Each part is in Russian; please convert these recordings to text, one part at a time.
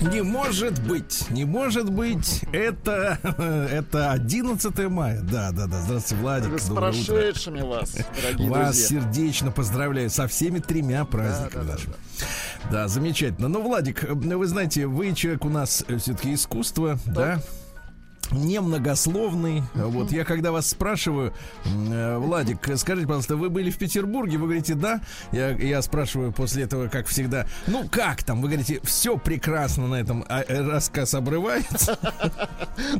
Не может быть, не может быть. Это, это 11 мая. Да, да, да. Здравствуйте, Владик. С Доброе утро. прошедшими вас, дорогие Вас друзья. сердечно поздравляю со всеми тремя праздниками Да, да, да, нашими. Да, замечательно. Ну, Владик, э, вы знаете, вы человек у нас все-таки искусство, да? Немногословный. Вот я когда вас спрашиваю, э, Владик, скажите, пожалуйста, вы были в Петербурге? Вы говорите, да. Я, я спрашиваю после этого, как всегда, ну как там? Вы говорите, все прекрасно на этом а, э, рассказ обрывается.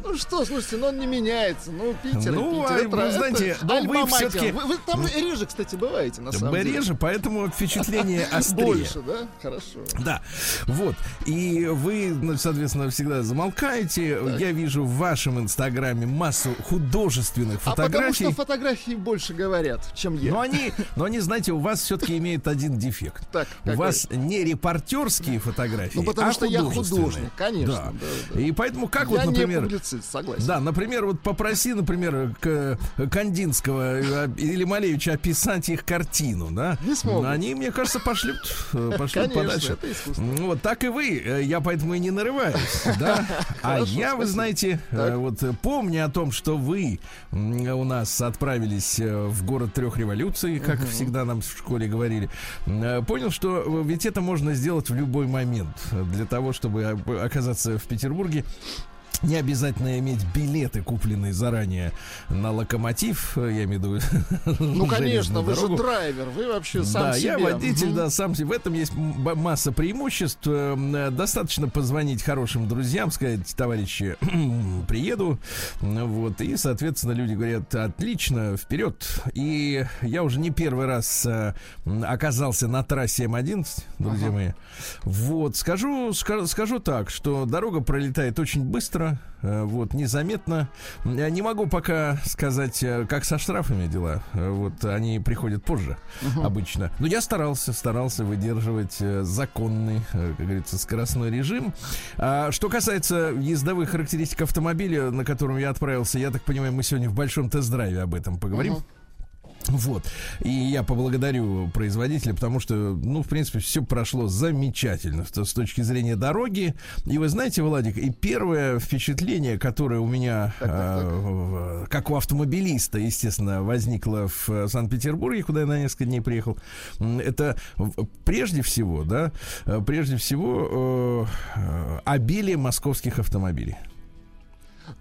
Ну что, слушайте, ну он не меняется. Ну, Питер, Ну, а это- вы знаете, но вы всё-таки- Вы, там реже, кстати, бываете, на самом деле. Реже, поэтому впечатление острее. Больше, да? Хорошо. Да, вот. И вы, ну, соответственно, всегда замолкаете. Я вижу в вашем инстаграме массу художественных А потому фотографий. что фотографии больше говорят, чем я. но они, но они, знаете, у вас все-таки имеют один дефект. Так, у вас не репортерские фотографии, Ну, потому а что я художник, конечно, Да. да, да. И поэтому как я вот, не например, публицист, согласен. да, например, вот попроси, например, к Кандинского э, или Малевича описать их картину, да? Не смогут. Они, мне кажется, пошлют, э, пошлют Конечно, подальше. это искусство. Вот так и вы. Э, Я поэтому и не нарываюсь, да? А я, вы знаете, э, Так. вот э, помня о том, что вы у нас отправились э, в город трех революций, как всегда нам в школе говорили, э, понял, что э, ведь это можно сделать в любой момент э, для того, чтобы э, оказаться в Петербурге. Не обязательно иметь билеты, купленные заранее на локомотив, я имею в виду. Ну, конечно, вы же дорогу. драйвер, вы вообще сам да, себе. я водитель, Мгм. да, сам себе. В этом есть масса преимуществ. Эм, э, Достаточно позвонить хорошим друзьям, сказать, товарищи, приеду. Вот, и, соответственно, люди говорят, отлично, вперед. И я уже не первый раз э, оказался на трассе М11, друзья мои. Вот, скажу, ска- скажу так, что дорога пролетает очень быстро, э, вот, незаметно. Я не могу пока сказать, э, как со штрафами дела. Э, Вот, они приходят позже обычно. Но я старался, старался выдерживать э, законный, э, как говорится, скоростной режим. А, что касается ездовых характеристик автомобиля, на котором я отправился, я так понимаю, мы сегодня в большом тест-драйве об этом поговорим. Вот. И я поблагодарю производителя, потому что, ну, в принципе, все прошло замечательно с, точки зрения дороги. И вы знаете, Владик, и первое впечатление, которое у меня, Так, так, так. э, как у автомобилиста, естественно, возникло в э, Санкт-Петербурге, куда я на несколько дней приехал, это прежде всего, да, э, прежде всего э, э, обилие московских автомобилей.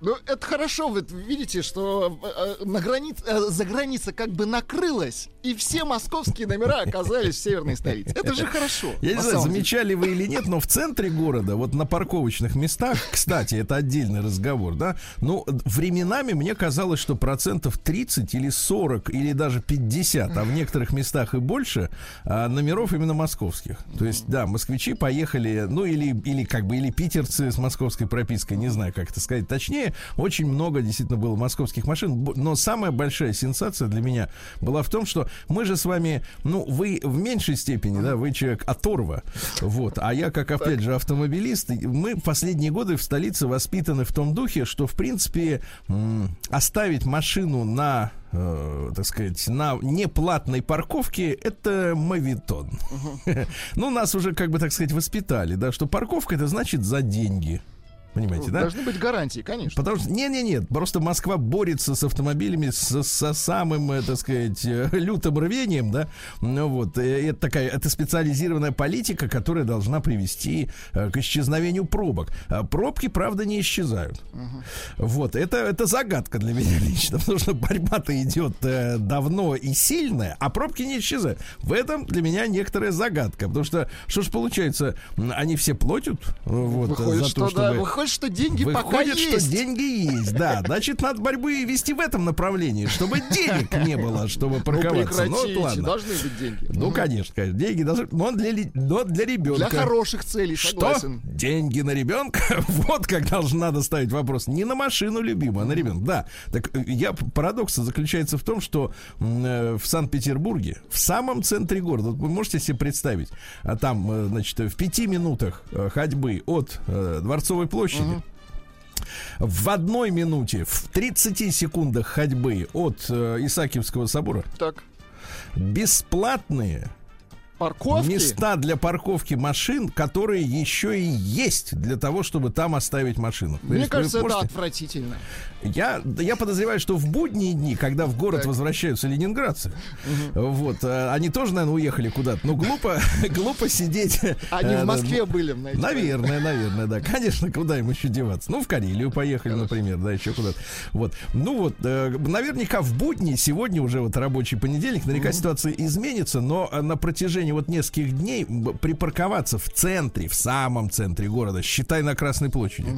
Ну, это хорошо, вы видите, что э, на границе, э, за граница как бы накрылась, и все московские номера оказались в северной столице. Это же хорошо. Я не на знаю, замечали вы или нет, но в центре города, вот на парковочных местах, кстати, это отдельный разговор, да, ну, временами мне казалось, что процентов 30 или 40 или даже 50, а в некоторых местах и больше, а, номеров именно московских. То есть, да, москвичи поехали, ну, или, или как бы, или питерцы с московской пропиской, не знаю, как это сказать точнее, очень много действительно было московских машин, но самая большая сенсация для меня была в том, что мы же с вами, ну, вы в меньшей степени, да, вы человек оторва, вот, а я, как, опять же, автомобилист, мы в последние годы в столице воспитаны в том духе, что, в принципе, оставить машину на э, так сказать, на неплатной парковке это мавитон. Ну, нас уже, как бы, так сказать, воспитали, да, что парковка это значит за деньги. Понимаете, да? Должны быть гарантии, конечно. Потому что, не-не-не, просто Москва борется с автомобилями со, со самым, э, так сказать, э, лютым рвением, да, ну вот, э, это такая, это специализированная политика, которая должна привести к исчезновению пробок. А пробки, правда, не исчезают. Вот, это, это загадка для меня лично, потому что борьба-то идет давно и сильная, а пробки не исчезают. В этом для меня некоторая загадка, потому что, что ж получается, они все платят, вот, Выходит, за что то, да, чтобы... выходит, выходит, что деньги пока Выходит, что есть. деньги есть, да. Значит, надо борьбы вести в этом направлении, чтобы денег не было, чтобы Ну, парковаться. Ну, прекратите, ладно. должны быть деньги. Ну, конечно, конечно. Деньги должны... Но для, но для ребенка. Для хороших целей, Что? согласен. Деньги на ребенка? Вот как должен надо ставить вопрос. Не на машину любимую, а на ребенка. Да. Так э, я парадокс заключается в том, что э, в Санкт-Петербурге, в самом центре города, вы можете себе представить, а там, э, значит, в пяти минутах ходьбы от Дворцовой площади, в одной минуте, в 30 секундах ходьбы от э, Исаакиевского собора Так, бесплатные парковки. места для парковки машин, которые еще и есть для того, чтобы там оставить машину. Мне есть кажется, это отвратительно. я, я подозреваю, что в будние дни, когда в город Так. возвращаются ленинградцы, вот, э, они тоже, наверное, уехали куда-то. Ну, глупо, глупо сидеть. Они э, в Москве были. Наверное, наверное, да. Конечно, куда им еще деваться? Ну, в Карелию поехали, например, да, еще куда-то. Вот. Ну вот, э, наверняка в будни, сегодня уже вот рабочий понедельник, наверняка ситуация изменится, но на протяжении вот нескольких дней припарковаться в центре, в самом центре города, считай на Красной площади,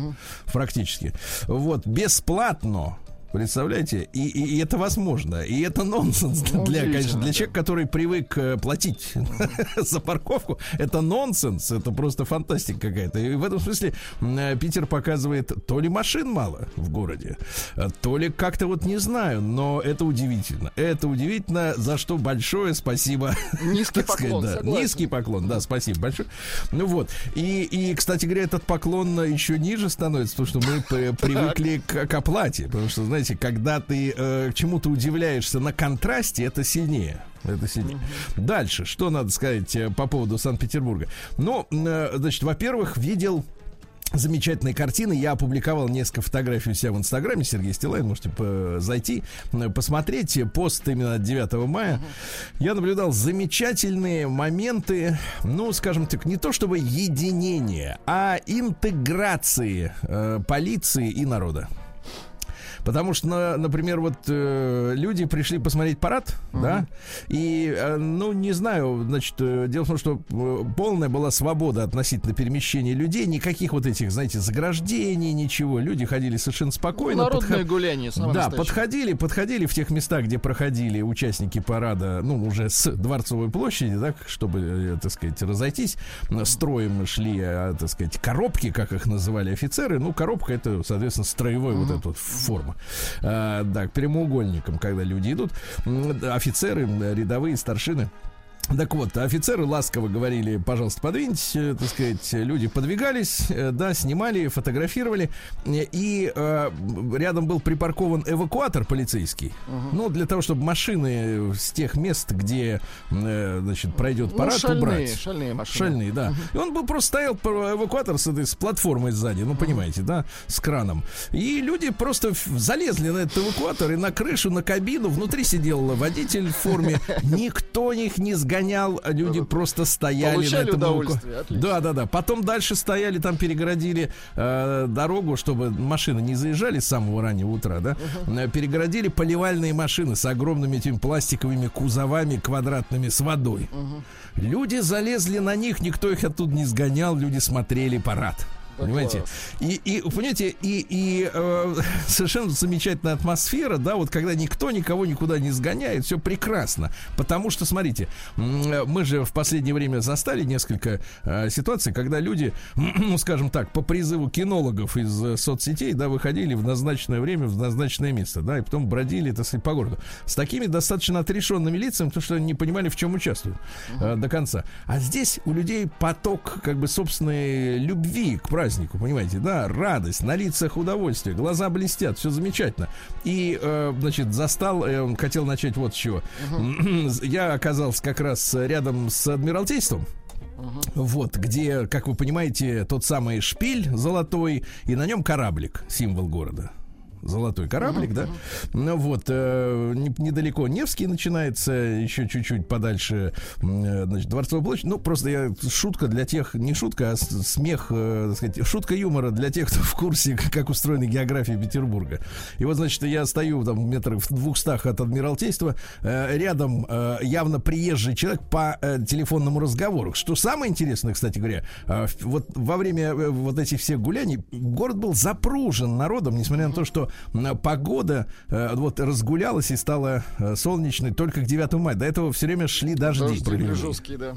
практически, вот, бесплатно, Представляете? И, и- и это возможно. И это нонсенс Ну, для, конечно, для да. человека, который привык э, платить за парковку. Это нонсенс. Это просто фантастика какая-то. И в этом смысле э, Питер показывает то ли машин мало в городе, э, то ли как-то вот не знаю, но это удивительно. Это удивительно, за что большое спасибо. Низкий так сказать, поклон, да. Низкий поклон, да, спасибо большое. Ну вот. И, и, кстати говоря, этот поклон еще ниже становится, потому что мы привыкли к, к оплате. Потому что, знаете, когда ты э, чему-то удивляешься на контрасте, это сильнее. Это сильнее. Дальше, что надо сказать э, по поводу Санкт-Петербурга? Ну, э, значит, во-первых, видел замечательные картины. Я опубликовал несколько фотографий у себя в Инстаграме. Сергей Стилайн, можете по- зайти, э, посмотреть. Пост именно от 9 мая. Я наблюдал замечательные моменты, ну, скажем так, не то чтобы единения, а интеграции э, полиции и народа. Потому что, на- например, вот э, люди пришли посмотреть парад, да, и, э, ну, не знаю, значит, э, дело в том, что э, полная была свобода относительно перемещения людей, никаких вот этих, знаете, заграждений, ничего. Люди ходили совершенно спокойно. Народное подход- гуляние, самое да, настоящее. подходили, подходили в тех местах, где проходили участники парада, ну, уже с Дворцовой площади, да, чтобы, э, так сказать, разойтись. Строем шли, э, так сказать, коробки, как их называли офицеры. Ну, коробка это, соответственно, строевой вот эта вот форма. А, да, к прямоугольникам, когда люди идут. Офицеры, рядовые, старшины. Так вот, офицеры ласково говорили, пожалуйста, подвиньтесь, э, так сказать, люди подвигались, э, да, снимали, фотографировали, и э, рядом был припаркован эвакуатор полицейский, ну, для того, чтобы машины с тех мест, где, э, значит, пройдет Ну, парад, шальные, убрать. шальные машины. Шальные, да. И он был просто стоял эвакуатор с этой с платформой сзади, ну понимаете, да, с краном. И люди просто залезли на этот эвакуатор и на крышу, на кабину. Внутри сидел водитель в форме. Никто их не сгонял, а люди просто стояли Получали на этом удовольствие, отлично. Да, да, да. Потом дальше стояли, там перегородили э, дорогу, чтобы машины не заезжали с самого раннего утра, да. Э, Перегородили поливальные машины с огромными этими пластиковыми кузовами квадратными с водой. Люди залезли на них, никто их оттуда не сгонял, люди смотрели парад. Понимаете? И, и, понимаете, и, и э, совершенно замечательная атмосфера, да, вот когда никто никого никуда не сгоняет, все прекрасно. Потому что, смотрите, э, мы же в последнее время застали несколько э, ситуаций, когда люди, ну, скажем так, по призыву кинологов из э, соцсетей, да, выходили в назначенное время, в назначенное место, да, и потом бродили, так сказать, по городу. С такими достаточно отрешенными лицами, потому что они не понимали, в чем участвуют э, до конца. А здесь у людей поток, как бы, собственной любви к празднику, понимаете, да, радость, на лицах удовольствие, глаза блестят, все замечательно. И, э, значит, застал, э, хотел начать вот с чего. Я оказался как раз рядом с Адмиралтейством. Вот, где, как вы понимаете, тот самый шпиль золотой, и на нем кораблик, символ города. Золотой кораблик, да. Ну вот, э, не- недалеко Невский начинается, еще чуть-чуть подальше, э, значит, Дворцовая площадь. Ну, просто я, шутка для тех, не шутка, а смех, э, так сказать, шутка юмора для тех, кто в курсе, как, устроена география Петербурга. И вот, значит, я стою там метров в двухстах от Адмиралтейства, э, рядом э, явно приезжий человек по э, телефонному разговору. Что самое интересное, кстати говоря, э, вот во время э, вот этих всех гуляний город был запружен народом, несмотря на то, что погода э, вот разгулялась и стала э, солнечной только к 9 мая. До этого все время шли дожди. Дожди жесткие, да.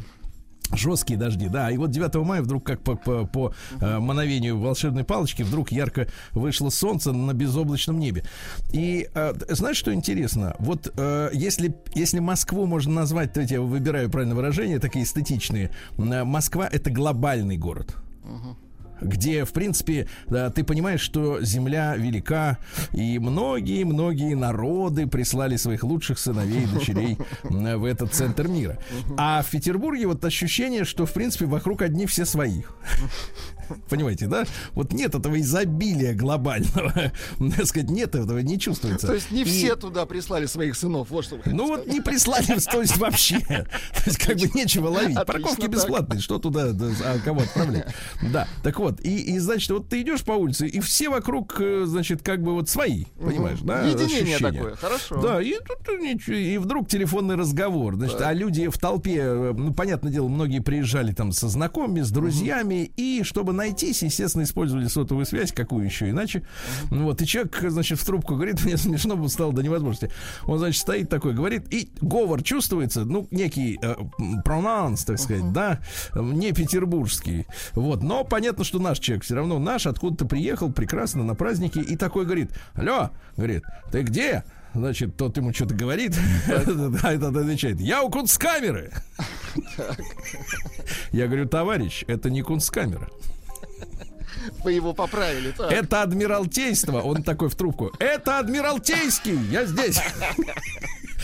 Жесткие дожди, да. И вот 9 мая вдруг, как по, по, по, э, мановению волшебной палочки, вдруг ярко вышло солнце на безоблачном небе. И э, знаешь, что интересно? Вот э, если, если Москву можно назвать, то я выбираю правильное выражение, такие эстетичные, э, Москва это глобальный город где, в принципе, ты понимаешь, что земля велика, и многие-многие народы прислали своих лучших сыновей и дочерей в этот центр мира. А в Петербурге вот ощущение, что, в принципе, вокруг одни все свои. Понимаете, да? Вот нет этого изобилия глобального. Так сказать, нет этого, не чувствуется. То есть не все туда прислали своих сынов. Вот что ну вот не прислали, то есть вообще. То есть как бы нечего ловить. Парковки бесплатные, что туда, да, а кого отправлять? Да, так вот, и, значит, вот ты идешь по улице, и все вокруг, э, значит, как бы вот свои, понимаешь, да? Единение такое, хорошо. Да, и тут ничего, и вдруг телефонный разговор. Значит, а люди в толпе, э, ну, понятное дело, многие приезжали там со знакомыми, с друзьями, и чтобы найтись, естественно, использовали сотовую связь, какую еще иначе. Ну Вот, и человек, значит, в трубку говорит, мне смешно было стало до невозможности. Он, значит, стоит такой, говорит, и говор чувствуется, ну, некий э, м, пронанс, так сказать, да, э, не петербургский. Вот, но понятно, что наш человек все равно наш, откуда-то приехал, прекрасно, на праздники, и такой говорит, алло, говорит, ты где? Значит, тот ему что-то говорит, а этот отвечает, я у кунсткамеры. Я говорю, товарищ, это не кунсткамера. Вы его поправили. так. Это адмиралтейство. Он такой в трубку. Это адмиралтейский. Я здесь.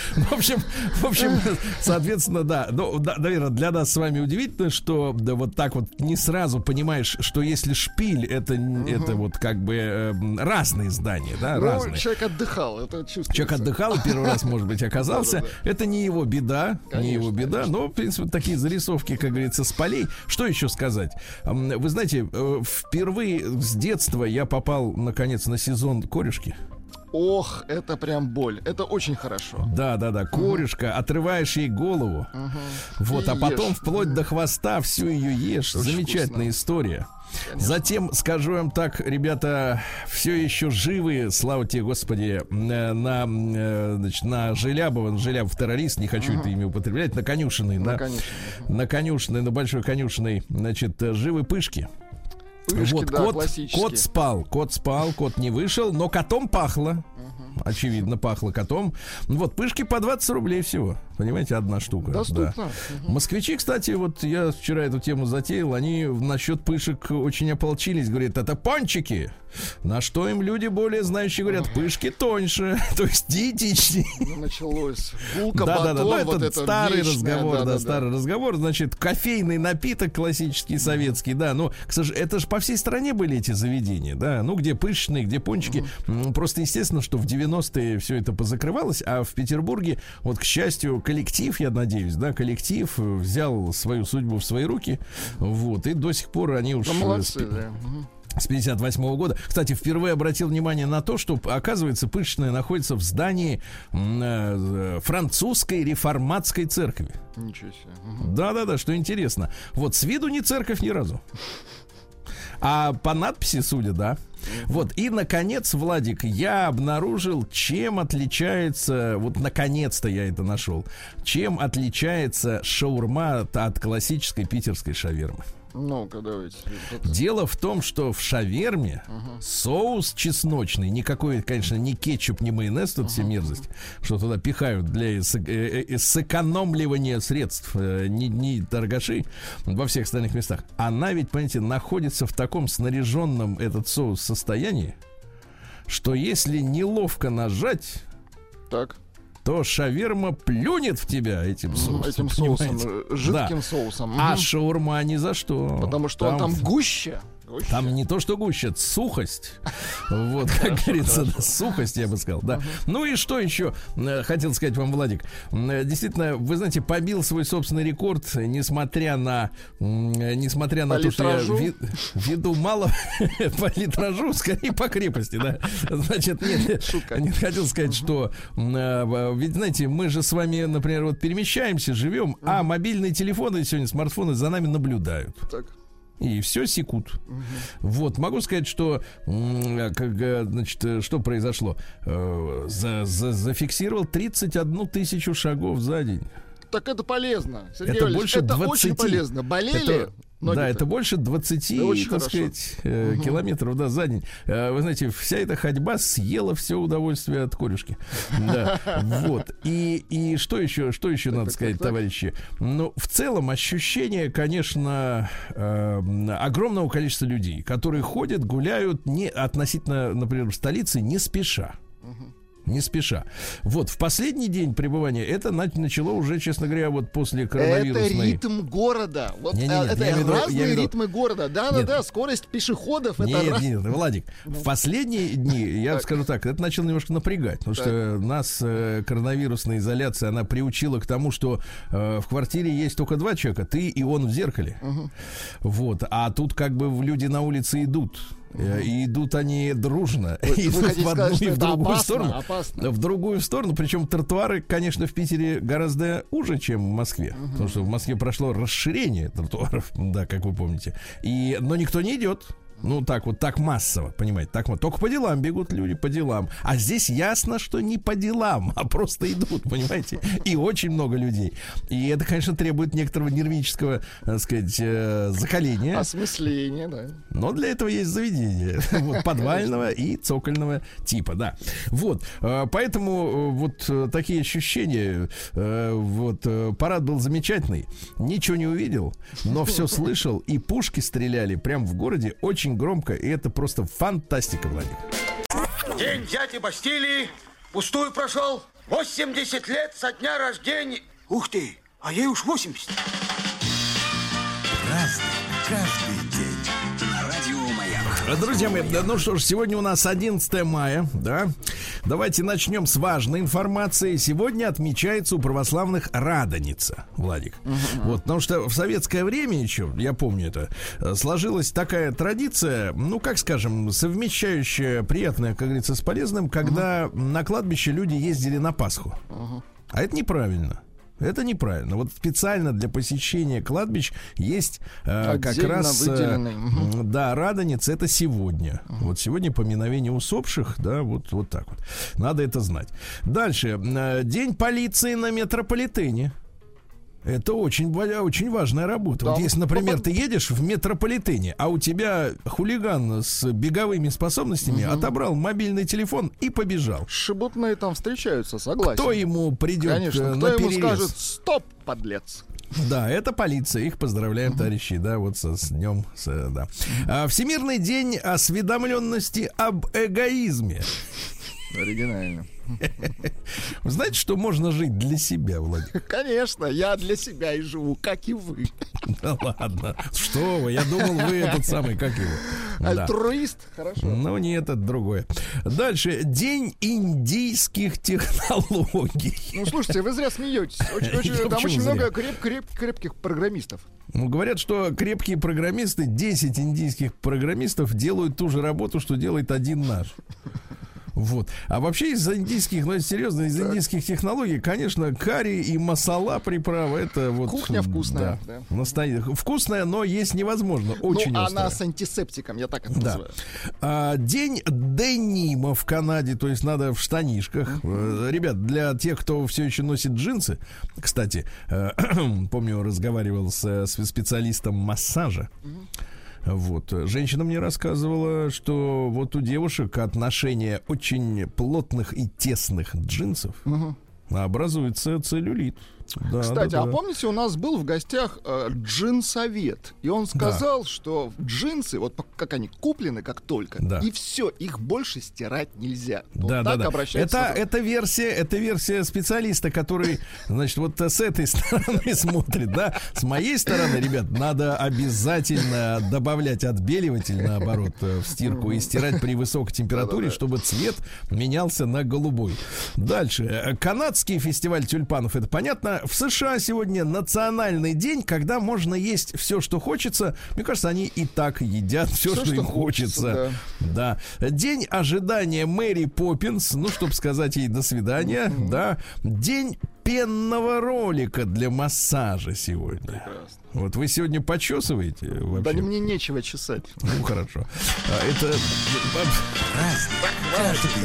В общем, в общем, соответственно, да. Ну, да, наверное, для нас с вами удивительно, что да, вот так вот не сразу понимаешь, что если шпиль, это, это вот как бы эм, разные здания, да, Ну, разные. человек отдыхал, это чувствуется. Человек отдыхал и первый раз, может быть, оказался. Да-да-да. Это не его беда, не Конечно, его беда. конечно. Но, в принципе, такие зарисовки, как говорится, с полей. Что еще сказать? Вы знаете, э, впервые с детства я попал, наконец, на сезон корешки. Ох, это прям боль. Это очень хорошо. Да, да, да, корешка, отрываешь ей голову. Вот, И а потом ешь. вплоть до хвоста всю ее ешь. Очень Замечательная вкусно. история. Затем, скажу вам так, ребята, все еще живы, слава тебе, Господи, э, на, э, значит, на Желябова, Желябов террорист, не хочу это имя употреблять, на конюшиной, Ну, на, конечно. на конюшиной, на большой конюшиной, значит, живы пышки. Пышки, вот да, кот, кот спал, кот спал, кот не вышел, но котом пахло. Очевидно, пахло котом. Ну Вот, пышки по 20 рублей всего. Понимаете, одна штука. Доступно. Да. Москвичи, кстати, вот я вчера эту тему затеял, они насчет пышек очень ополчились. Говорят, это пончики. На что им люди более знающие говорят, пышки тоньше, то есть диетичнее. Ну, началось. Булка, Да, да, да, батон, ну, вот это старый вечное, разговор, да, да-да-да. старый разговор. Значит, кофейный напиток классический советский, да. Ну, к сожалению, это же по всей стране были эти заведения, да. Ну, где пышные, где пончики. М, Просто естественно, что в 90-е все это позакрывалось, а в Петербурге, вот, к счастью, коллектив, я надеюсь, да, коллектив э, взял свою судьбу в свои руки, вот, и до сих пор они уж Ну, э, молодцы, спи- да. С 58 года. Кстати, впервые обратил внимание на то, что, оказывается, пышная находится в здании э, французской реформатской церкви. Ничего себе. Да-да-да, что интересно. Вот с виду не церковь ни разу. А по надписи, судя, да. Вот, и, наконец, Владик, я обнаружил, чем отличается, вот, наконец-то я это нашел, чем отличается шаурма от, классической питерской шавермы. Ну-ка, давайте. Дело в том, что в шаверме соус чесночный, никакой, конечно, ни кетчуп, ни майонез, тут все мерзость, что туда пихают для эс- э, э, сэкономливания средств, э, не, не торгаши во всех остальных местах. Она ведь, понимаете, находится в таком снаряженном этот соус состоянии, что если неловко нажать, Так, то шаверма плюнет в тебя этим соусом. Этим соусом, понимаете? э, жидким Да. соусом. А шаурма ни за что. Потому что он там гуще. Гуще. Там не то, что гуще, сухость. Вот, как говорится, сухость, я бы сказал, да. Ну и что еще э, хотел сказать вам, Владик. Э, Действительно, вы знаете, побил свой собственный рекорд, несмотря на, э, несмотря на По то, что я литражу? веду мало по литражу, скорее по крепости, да. Значит, нет, Шутка. хотел сказать, что ведь, знаете, мы же с вами, например, вот перемещаемся, живем, а мобильные телефоны сегодня, смартфоны за нами наблюдают. Так. И все секут. Вот, могу сказать, что, м, как, э, значит, э, что произошло? Э, за- за- зафиксировал 31 тысячу шагов за день. Так это полезно. Сергей Это Валерьевич, больше это 20. очень полезно. Болели? Это- ноги-то? да, это больше 20, Да, очень так хорошо. сказать, э, километров да, за день. Э, Вы знаете, вся эта ходьба съела все удовольствие от корюшки. Да, вот. И, и что еще, что еще надо так, сказать, так, так. товарищи? Ну, в целом ощущение, конечно, э, огромного количества людей, которые ходят, гуляют не относительно, например, столицы не спеша. Не спеша. Вот, в последний день пребывания это на- начало уже, честно говоря, вот после Это коронавирусной... ритм города. Вот Не-не-не, э, это я имею в виду- я разные имею в виду- ритмы города. Да, да, Нет. да. Скорость пешеходов. это Нет, раз- нет, Владик, в последние дни, я Так. скажу так, это начало немножко напрягать, потому что нас э, коронавирусная изоляция, она приучила к тому, что э, в квартире есть только два человека, ты и он в зеркале. Вот, а тут как бы люди на улице идут. Э, И идут они дружно. Вы- вы идут хотите в одну сказать, и в другую опасно, сторону. опасно? В другую сторону. Причем тротуары, конечно, в Питере гораздо уже, чем в Москве. Потому что в Москве прошло расширение тротуаров, да, как вы помните. И, но никто не идет. Ну, так вот, так массово, понимаете, так вот. Только по делам бегут люди, по делам. А здесь ясно, что не по делам, а просто идут, понимаете? И очень много людей. И это, конечно, требует некоторого нервического, так сказать, э, закаления. Осмысление, да. Но для этого есть заведение вот, подвального и цокольного типа, да. Вот, э, поэтому э, вот такие ощущения. Вот парад был замечательный, ничего не увидел, но все слышал и пушки стреляли прямо в городе очень громко, и это просто фантастика, Владик. День дяди Бастилии пустую прошел. 80 лет со дня рождения. Ух ты, а ей уж 80. Каждый Друзья мои, ну что ж, сегодня у нас 11 мая, да? Давайте начнем с важной информации. Сегодня отмечается у православных Радоница, Владик. Вот, потому что в советское время еще, я помню это, э, сложилась такая традиция, ну, как скажем, совмещающая приятное, как говорится, с полезным, когда на кладбище люди ездили на Пасху. А это неправильно. Это неправильно. Вот специально для посещения кладбищ есть э, как раз э, выделенный, Да, Радонец это сегодня. Вот сегодня поминовение усопших, да, вот, вот так вот. Надо это знать. Дальше. Э, День полиции на метрополитене. Это очень, очень важная работа. Вот Да. если, например, ты едешь в метрополитене, а у тебя хулиган с беговыми способностями отобрал мобильный телефон и побежал. Шебутные там встречаются, согласен. Кто ему придет Конечно, э, кто на ему перерез? скажет «стоп, подлец». Да, это полиция. Их поздравляем, товарищи, да, вот со, с днем, с, э, да. А, Всемирный день осведомленности об эгоизме. Оригинально. Вы знаете, что можно жить для себя, Владимир? Конечно, я для себя и живу, как и вы. Да ладно. Что вы, я думал, вы этот самый, как его? Да. Альтруист, хорошо. Ну, нет, это другое. Дальше. День индийских технологий. Ну, слушайте, вы зря смеетесь. Очень, очень- там очень зря? много креп- креп- крепких программистов. Ну, говорят, что крепкие программисты, 10 индийских программистов делают ту же работу, что делает один наш. Вот. А вообще из индийских, ну серьезно, из индийских технологий, конечно, карри и масала приправа, это вот... Кухня вкусная, да. настоя- Вкусная, но есть невозможно. Очень ну, острая. она с антисептиком, я так это Да. называю. А, день денима в Канаде, то есть надо в штанишках. Э, Ребят, для тех, кто все еще носит джинсы, кстати, э, помню, разговаривал с, э, с специалистом массажа. Вот. Женщина мне рассказывала, что вот у девушек отношение очень плотных и тесных джинсов образуется целлюлит. Да, Кстати, да, а да. помните, у нас был в гостях э, джинсовет, и он сказал, что джинсы, вот как они куплены, как только, Да. и все, их больше стирать нельзя. Вот Да, да, да. Это, это версия, это версия специалиста, который, значит, вот с этой стороны смотрит, да. С моей стороны, ребят, надо обязательно добавлять отбеливатель, наоборот, э, в стирку и стирать при высокой температуре, чтобы цвет менялся на голубой. Дальше. Канадский фестиваль тюльпанов, это понятно. В США сегодня национальный день, когда можно есть все, что хочется. Мне кажется, они и так едят все, Всё, что, что им хочется. хочется, Да. День ожидания Мэри Поппинс, ну, чтобы сказать ей до свидания, да. День пенного ролика для массажа сегодня. Вот вы сегодня почесываете Да вообще? не- мне нечего чесать. Ну, хорошо. А, это...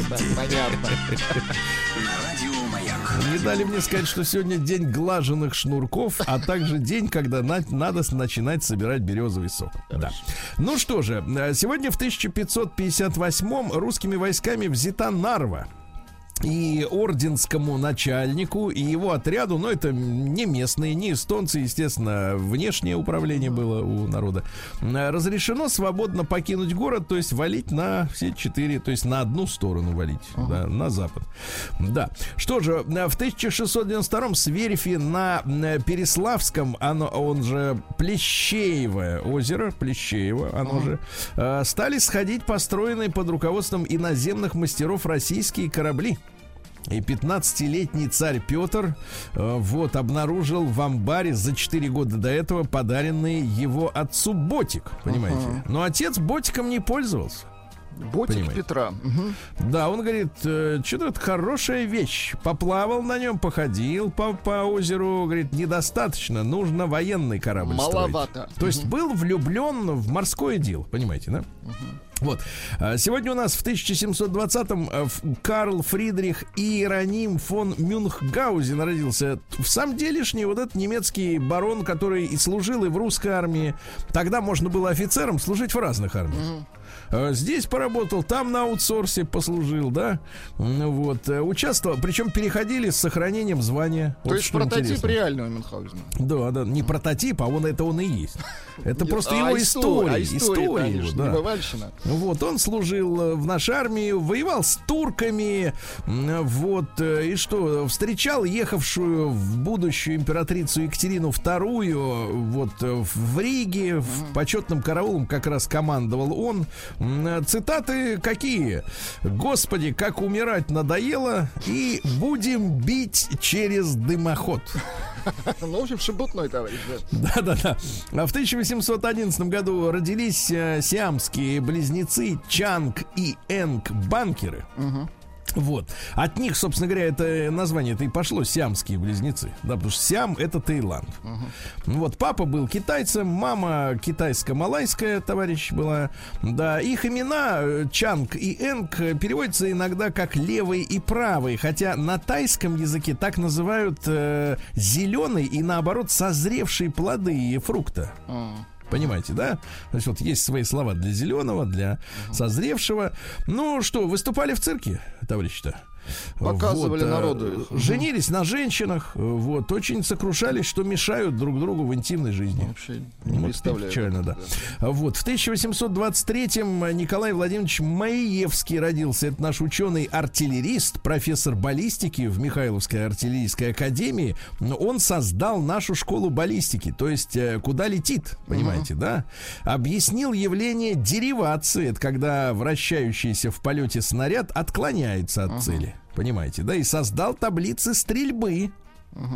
Да, понятно. Не дали мне сказать, что сегодня день глаженных шнурков, а также день, когда на- надо начинать собирать березовый сок. Да. Ну что же, э, сегодня в 1558 русскими войсками взята Нарва. И орденскому начальнику и его отряду, но это не местные, не эстонцы, естественно, внешнее управление было у народа, разрешено свободно покинуть город, то есть валить на все четыре, то есть на одну сторону валить, да, на запад. Да. Что же, в 1692-м с верфи на э, Переславском, оно, он же Плещеево озеро, Плещеево, оно же, э, стали сходить построенные под руководством иноземных мастеров российские корабли. И 15-летний царь Петр э, вот обнаружил в амбаре за 4 года до этого подаренный его отцу ботик, понимаете? Но отец ботиком не пользовался. Ботик Понимаете. Петра. Мгм. Да, он говорит, что-то это хорошая вещь. Поплавал на нем, походил по, по озеру. Говорит, недостаточно, нужно военный корабль Маловато. строить. То есть был влюблен в морское дело, понимаете, да? Вот. А, Сегодня у нас в 1720-м э, Карл Фридрих Иероним фон Мюнхгаузен родился. В самом делешний вот этот немецкий барон, который и служил и в русской армии. Тогда можно было офицером служить в разных армиях. Здесь поработал, там на аутсорсе послужил, да. Вот. э, Участвовал, причем переходили с сохранением звания. То Вот есть прототип интересно. реального Мюнхгаузена. Да, да, не прототип, а он это он и есть. Это просто А его история. а История, его, да. Вот, он служил э, в нашей армии, воевал с турками, вот, э, и что, встречал ехавшую в будущую императрицу Екатерину II, вот, э, в Риге, в почетном караулом как раз командовал он. Э, Цитаты какие? «Господи, как умирать надоело, и будем бить через дымоход». Ну, в общем, шебутной товарищ. да. Да-да-да. В 1811 году родились э, сиамские близнецы Чанг и Энг Банкеры. Вот. От них, собственно говоря, это название это и пошло сиамские близнецы. Да, потому что Сиам это Таиланд. Вот, папа был китайцем, мама китайско-малайская, товарищ была. Да, их имена э, Чанг и Энг э, переводятся иногда как левый и правый, хотя на тайском языке так называют э, зеленый и наоборот созревшие плоды и фрукта. Понимаете, да? Есть вот есть свои слова для зеленого, для созревшего. Ну что, выступали в цирке, товарищи-то? Показывали Вот, э, народу. Женились на женщинах, вот, очень сокрушались, что мешают друг другу в интимной жизни. Вообще не Вот представляю. печально, да. Вот. В 1823-м Николай Владимирович Маиевский родился. Это наш ученый-артиллерист, профессор баллистики в Михайловской артиллерийской академии. Он создал нашу школу баллистики, то есть э, куда летит, понимаете, да? Объяснил явление деривации. Это когда вращающийся в полете снаряд отклоняется от цели. Понимаете, да? И создал таблицы стрельбы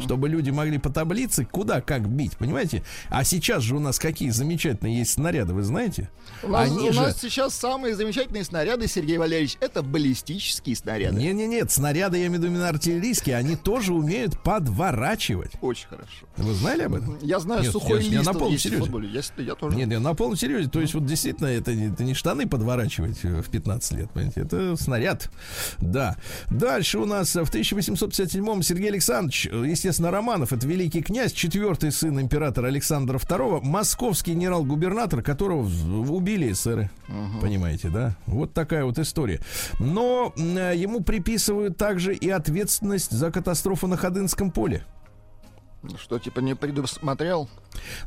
чтобы люди могли по таблице куда как бить, понимаете? А сейчас же у нас какие замечательные есть снаряды, вы знаете? У нас, Они у же... нас сейчас самые замечательные снаряды, Сергей Валерьевич, это баллистические снаряды. Не, не, нет, снаряды, я имею в виду именно артиллерийские, они тоже умеют подворачивать. Очень хорошо. Вы знали об этом? Я знаю, Нет, сухой я- я лист на полном серьезе. Я, я тоже. Нет, нет, на полном серьезе. То есть, вот действительно, это, не- это не штаны подворачивать э, в 15 лет, понимаете? Это снаряд. Да. Дальше у нас э, в 1857-м Сергей Александрович, э, естественно, Романов, это великий князь, четвертый сын императора Александра II, московский генерал-губернатор, которого убили эсеры. Понимаете, да? Вот такая вот история. Но э, ему приписывают также и ответственность за катастрофу на Ходынском поле. Что, типа, не предусмотрел?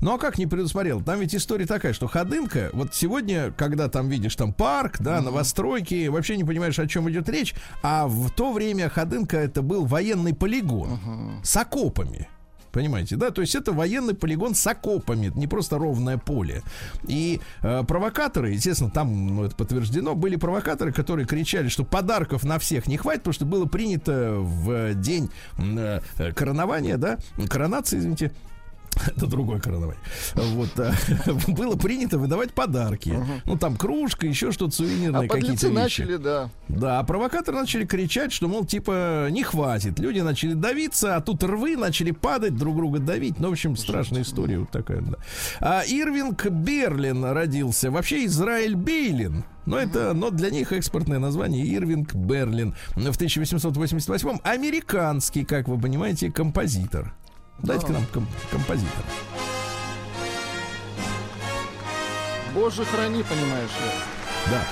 Ну а как не предусмотрел? Там ведь история такая, что Ходынка, вот сегодня, когда там видишь там парк, да, uh-huh. новостройки, вообще не понимаешь, о чем идет речь, а в то время Ходынка это был военный полигон uh-huh. с окопами. Понимаете, да? То есть это военный полигон с окопами, не просто ровное поле. И э, провокаторы, естественно, там ну, это подтверждено, были провокаторы, которые кричали, что подарков на всех не хватит, потому что было принято в день э, коронования, да, коронации, извините, это другой карнавал. Вот э, было принято выдавать подарки. Ну там кружка, еще что-то сувенирное, а какие-то вещи. начали, да. Да, а провокаторы начали кричать, что мол типа не хватит. Люди начали давиться, а тут рвы начали падать, друг друга давить. Ну в общем страшная история вот такая. Да. А Ирвинг Берлин родился. Вообще Израиль Бейлин. Но это, но для них экспортное название Ирвинг Берлин. В 1888 американский, как вы понимаете, композитор. Дайте к нам ком- композитор. Боже, храни, понимаешь ли. Да.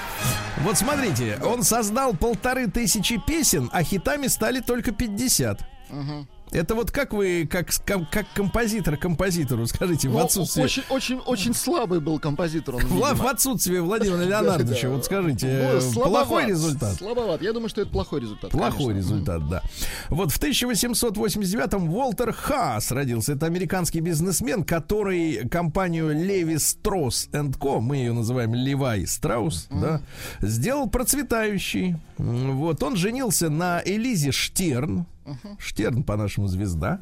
Вот смотрите, он создал полторы тысячи песен, а хитами стали только 50. Угу. Это вот как вы, как, как композитор композитору, скажите, ну, в отсутствие... Очень, очень, очень слабый был композитор. Он, в, в отсутствие Владимира Леонардовича, вот скажите, ну, плохой результат? Слабоват. Я думаю, что это плохой результат. Плохой результат, да. Вот в 1889-м Уолтер Хаас родился. Это американский бизнесмен, который компанию Леви Стросс Co, мы ее называем Левай Страус, да, сделал процветающий. Вот он женился на Элизе Штерн, Штерн, по-нашему, звезда.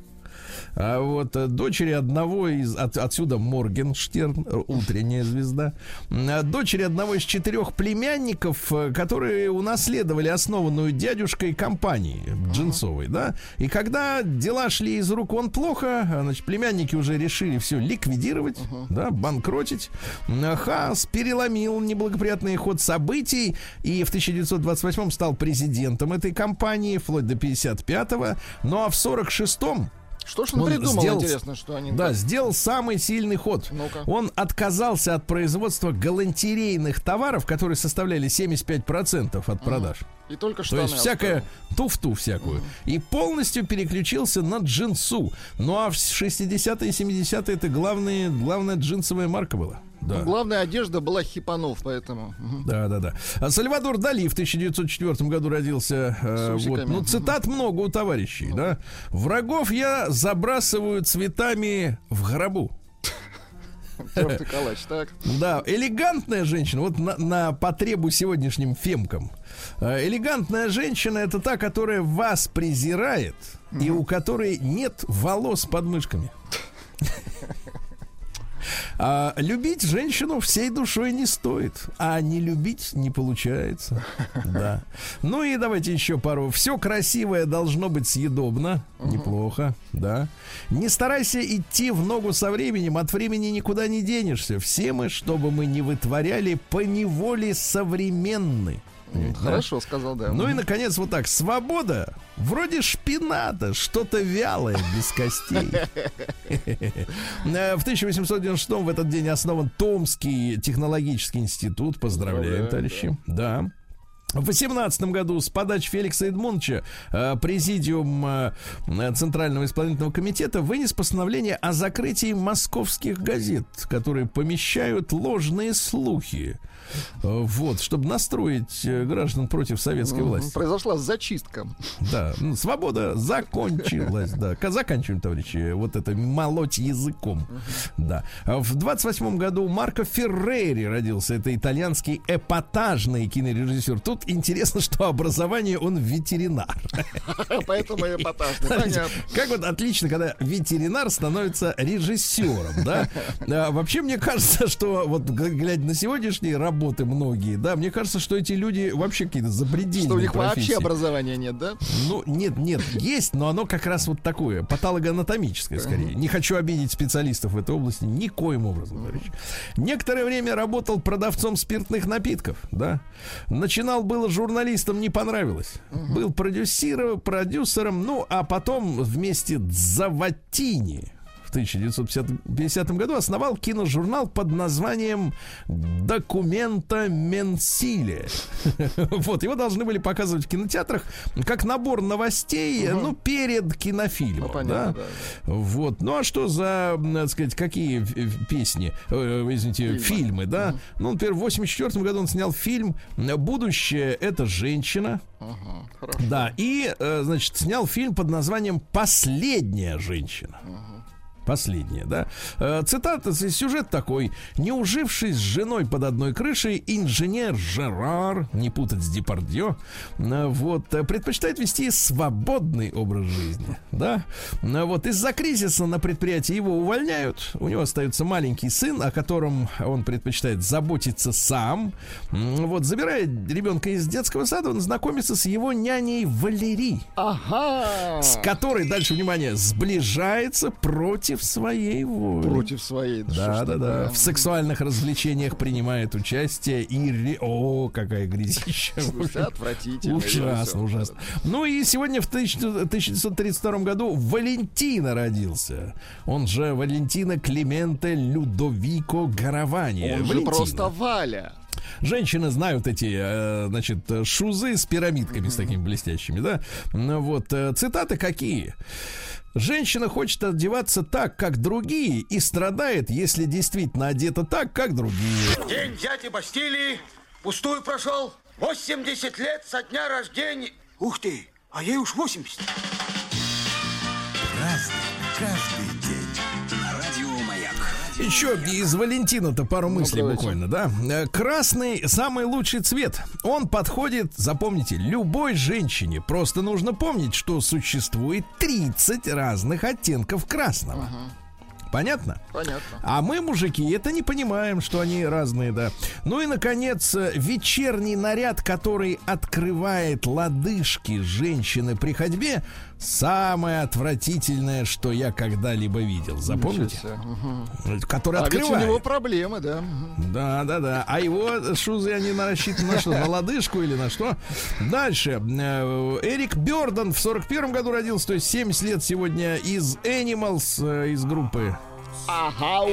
А вот э, дочери одного из... От, отсюда Моргенштерн, э, утренняя звезда. А дочери одного из четырех племянников, э, которые унаследовали основанную дядюшкой компании джинсовой, да. И когда дела шли из рук он плохо, значит, племянники уже решили все ликвидировать, да, банкротить. Хаас переломил неблагоприятный ход событий и в 1928 стал президентом этой компании, вплоть до 55-го. Ну а в 46-м что ж он, он придумал, сделал, интересно, что они... Да, сделал самый сильный ход. Ну-ка. Он отказался от производства галантерейных товаров, которые составляли 75% от продаж. И только что. То есть всякое туфту всякую. Mm. И полностью переключился на джинсу. Ну а в 60-е и 70-е это главные, главная джинсовая марка была. Да. Ну, главная одежда была хипанов, поэтому. Да, да, да. А Сальвадор Дали в 1904 году родился. Э, вот. Ну, цитат много у товарищей, да. Врагов я забрасываю цветами в гробу. Тертый калач, так. Да, элегантная женщина, вот на, на потребу сегодняшним фемкам. Э, элегантная женщина это та, которая вас презирает и у которой нет волос под мышками. А, любить женщину всей душой не стоит, а не любить не получается. Да. Ну и давайте еще пару. Все красивое должно быть съедобно. Неплохо, да. Не старайся идти в ногу со временем, от времени никуда не денешься. Все мы, чтобы мы не вытворяли, по неволе современны. Хорошо сказал, да. Ну и, наконец, вот так. Свобода вроде шпината, что-то вялое, без костей. В 1896 в этот день основан Томский технологический институт. Поздравляем, товарищи. Да. В 2018 году с подачи Феликса Эдмоновича э, президиум э, Центрального исполнительного комитета вынес постановление о закрытии московских газет, которые помещают ложные слухи Э, вот, чтобы настроить э, граждан против советской власти. Произошла зачистка. Да, ну, свобода закончилась, да. Заканчиваем, товарищи, вот это молоть языком. Да. В 28 году Марко Феррери родился. Это итальянский эпатажный кинорежиссер. Тут интересно, что образование он ветеринар. Поэтому эпатажный, понятно. Как вот отлично, когда ветеринар становится режиссером, да? А, вообще, мне кажется, что вот глядя на сегодняшний работы работы многие, да, мне кажется, что эти люди вообще какие-то запредельные Что у них профессии. вообще образования нет, да? Ну, нет, нет, есть, но оно как раз вот такое, патологоанатомическое скорее. Не хочу обидеть специалистов в этой области никоим образом, товарищ. Некоторое время работал продавцом спиртных напитков, да. Начинал было журналистом, не понравилось. Был продюсером, продюсером, ну, а потом вместе с Заватини в 1950 году основал киножурнал под названием «Документа Менсиле». Вот, его должны были показывать в кинотеатрах как набор новостей, ну, перед кинофильмом. Ну, понятно, да? Вот. Ну, а что за, так сказать, какие песни, э, извините, фильмы, да? Ну, например, в 84 году он снял фильм «Будущее — это женщина». Да, и, э, значит, снял фильм под названием «Последняя женщина». Последняя, да. Э, Цитата, сюжет такой. Не ужившись с женой под одной крышей, инженер Жерар, не путать с Депардье, э, вот, э, предпочитает вести свободный образ жизни, да. Вот, из-за кризиса на предприятии его увольняют, у него остается маленький сын, о котором он предпочитает заботиться сам. Вот, забирая ребенка из детского сада, он знакомится с его няней Валерий Ага. с которой, дальше внимание, сближается против своей воли. Против своей. Да, Что да, да. такое? В сексуальных развлечениях принимает участие и... ре- О, какая грязища. Слушайте, отвратительно. Ужасно, ужасно. Ну и сегодня в 1000 1932 году Валентина родился. Он же Валентина Клименте Людовико Гаравани. Он же Валентина. просто Валя. Женщины знают эти, э, значит, шузы с пирамидками, с такими блестящими, да? Ну вот, э, цитаты какие? Женщина хочет одеваться так, как другие, и страдает, если действительно одета так, как другие. День дяди Бастилии пустую прошел. 80 лет со дня рождения. Ух ты, а ей уж 80. Разный, каждый. Еще из Валентина-то пару мыслей давайте. буквально, да? Э, Красный самый лучший цвет. Он подходит, запомните, любой женщине. Просто нужно помнить, что существует 30 разных оттенков красного. Понятно? Понятно. А мы, мужики, это не понимаем, что они разные, да. Ну и, наконец, э, вечерний наряд, который открывает лодыжки женщины при ходьбе, самое отвратительное, что я когда-либо видел. Запомните? Мгм. Который А ведь у открывает. него проблемы, да. Да, да, да. А его шузы, они рассчитаны на что? На лодыжку или на что? Дальше. Э, Эрик Бёрден в 41 году родился, то есть 70 лет сегодня из Animals, э, из группы. Ага.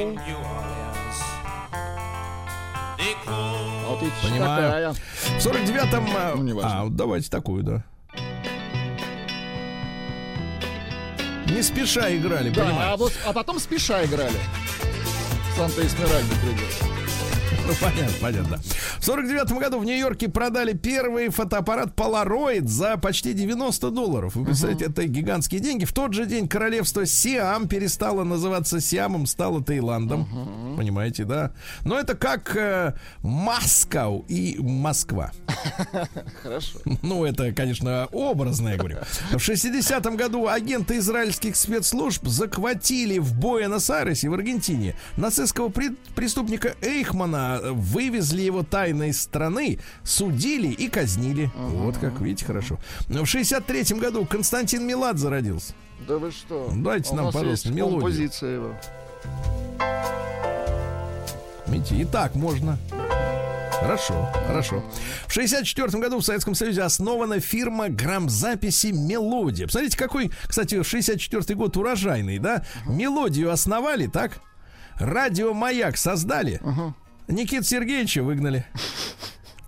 вот Понимаю. такая. В 49-м... э, Ну, а, давайте такую, да. Не спеша играли, Да, а, понимаете? вот, а потом спеша играли. Санта Эсмеральда придет. Ну, понятно, понятно. В 49 году в Нью-Йорке продали первый фотоаппарат Polaroid за почти 90 долларов. Вы представляете, это гигантские деньги. В тот же день королевство Сиам перестало называться Сиамом, стало Таиландом. Понимаете, да? Но это как э, Москва и Москва. Хорошо. Ну, это, конечно, образно, я говорю. В 60-м году агенты израильских спецслужб захватили в Буэнос-Айресе, в Аргентине, нацистского преступника Эйхмана, вывезли его тайно из страны, судили и казнили. Вот как, видите, хорошо. В 63-м году Константин Меладзе родился. Да вы что? Дайте У нам, пожалуйста, мелодию. композиция его. Видите, и так можно. Хорошо, хорошо. В 64 году в Советском Союзе основана фирма грамзаписи «Мелодия». Посмотрите, какой, кстати, 64 год урожайный, да? «Мелодию» основали, так? «Радио Маяк» создали. Никита Сергеевича выгнали.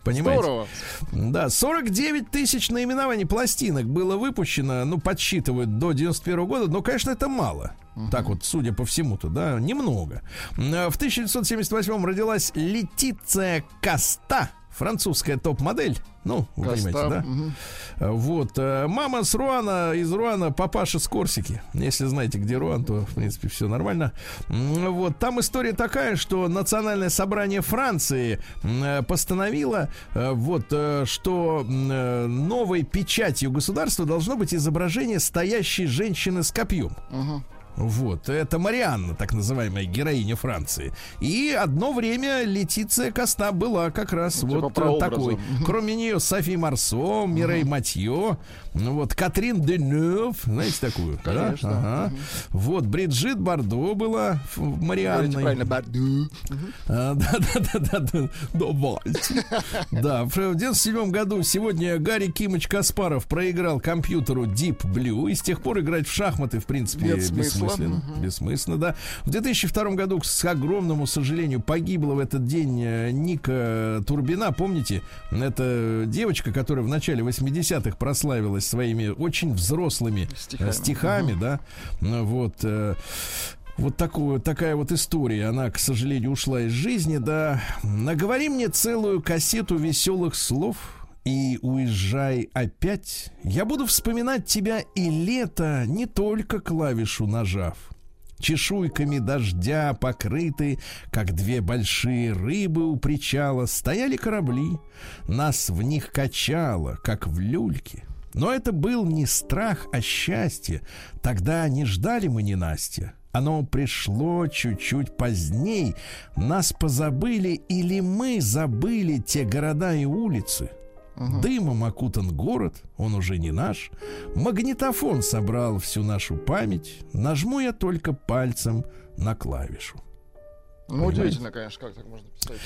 Понимаете? Здорово. Да, 49 тысяч наименований пластинок было выпущено, ну, подсчитывают до 91 года, но, конечно, это мало. Так вот, судя по всему-то, да, немного. М, В 1978 родилась Летиция Каста, французская топ-модель. Ну, вы понимаете, да? Э, Вот. э, Мама с Руана, из Руана, папаша с Корсики. Если знаете, где Руан, то, в принципе, все нормально. Вот. Там история такая, что Национальное собрание Франции э, постановило, э, вот, что новой печатью государства должно быть изображение стоящей женщины с копьем. Вот, это Марианна, так называемая героиня Франции. И одно время Летиция Коста была как раз типа вот прообразом. такой. Кроме нее Софи Марсо, Мирей Матье, ну вот Катрин Денев, знаете такую? да? Конечно. Ага. Вот Бриджит Бардо была Марианной. правильно, Барду. А, Да, да, да, да, да, давайте. Да, в 97 году сегодня Гарри Кимыч Каспаров проиграл компьютеру Deep Blue и с тех пор играть в шахматы, в принципе, Нет Бессмысленно, бессмысленно, да. В 2002 году, к огромному сожалению, погибла в этот день э, Ника Турбина. Помните, это девочка, которая в начале 80-х прославилась своими очень взрослыми стихами, стихами да. Ну вот. Э, вот такую, такая вот история. Она, к сожалению, ушла из жизни, да. Наговори мне целую кассету веселых слов и уезжай опять. Я буду вспоминать тебя и лето, не только клавишу нажав. Чешуйками дождя покрыты, как две большие рыбы у причала, стояли корабли. Нас в них качало, как в люльке. Но это был не страх, а счастье. Тогда не ждали мы Настя. Оно пришло чуть-чуть поздней. Нас позабыли или мы забыли те города и улицы. Угу. Дымом окутан город, он уже не наш. Магнитофон собрал всю нашу память. Нажму я только пальцем на клавишу. Ну, удивительно, конечно, как так можно писать.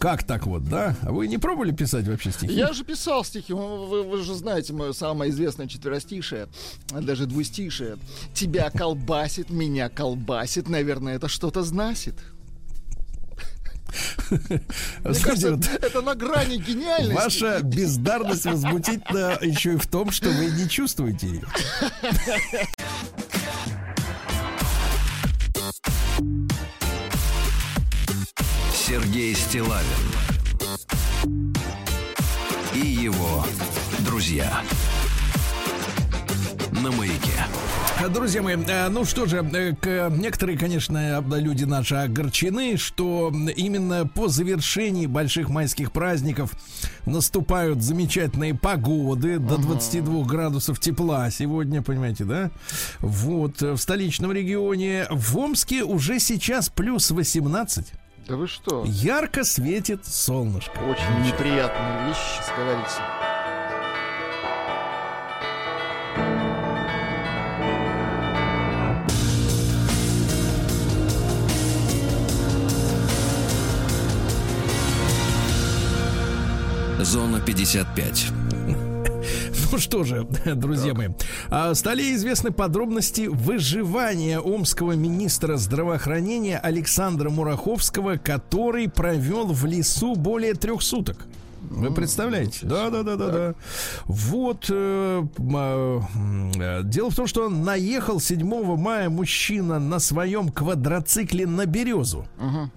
Как так вот, да? А вы не пробовали писать вообще стихи? Я же писал стихи. Вы, вы же знаете мое самое известное четверостишее, даже двустишее. Тебя колбасит, меня колбасит. Наверное, это что-то значит. Мне кажется, это на грани гениальности. Ваша бездарность возмутительна еще и в том, что вы не чувствуете ее. Сергей Стилавин и его друзья на маяке. Друзья мои, э, ну что же, э, некоторые, конечно, люди наши огорчены, что именно по завершении больших майских праздников наступают замечательные погоды до 22 градусов тепла сегодня, понимаете, да? Вот, в столичном регионе. В Омске уже сейчас плюс 18. Да вы что? Ярко светит солнышко. Очень неприятная вещь, говорится. Зона 55. Ну что же, друзья так. мои, а, стали известны подробности выживания омского министра здравоохранения Александра Мураховского, который провел в лесу более трех суток. Вы представляете? Да, да, да, да, да. Вот. Э, э, дело в том, что он наехал 7 мая мужчина на своем квадроцикле на березу. Угу.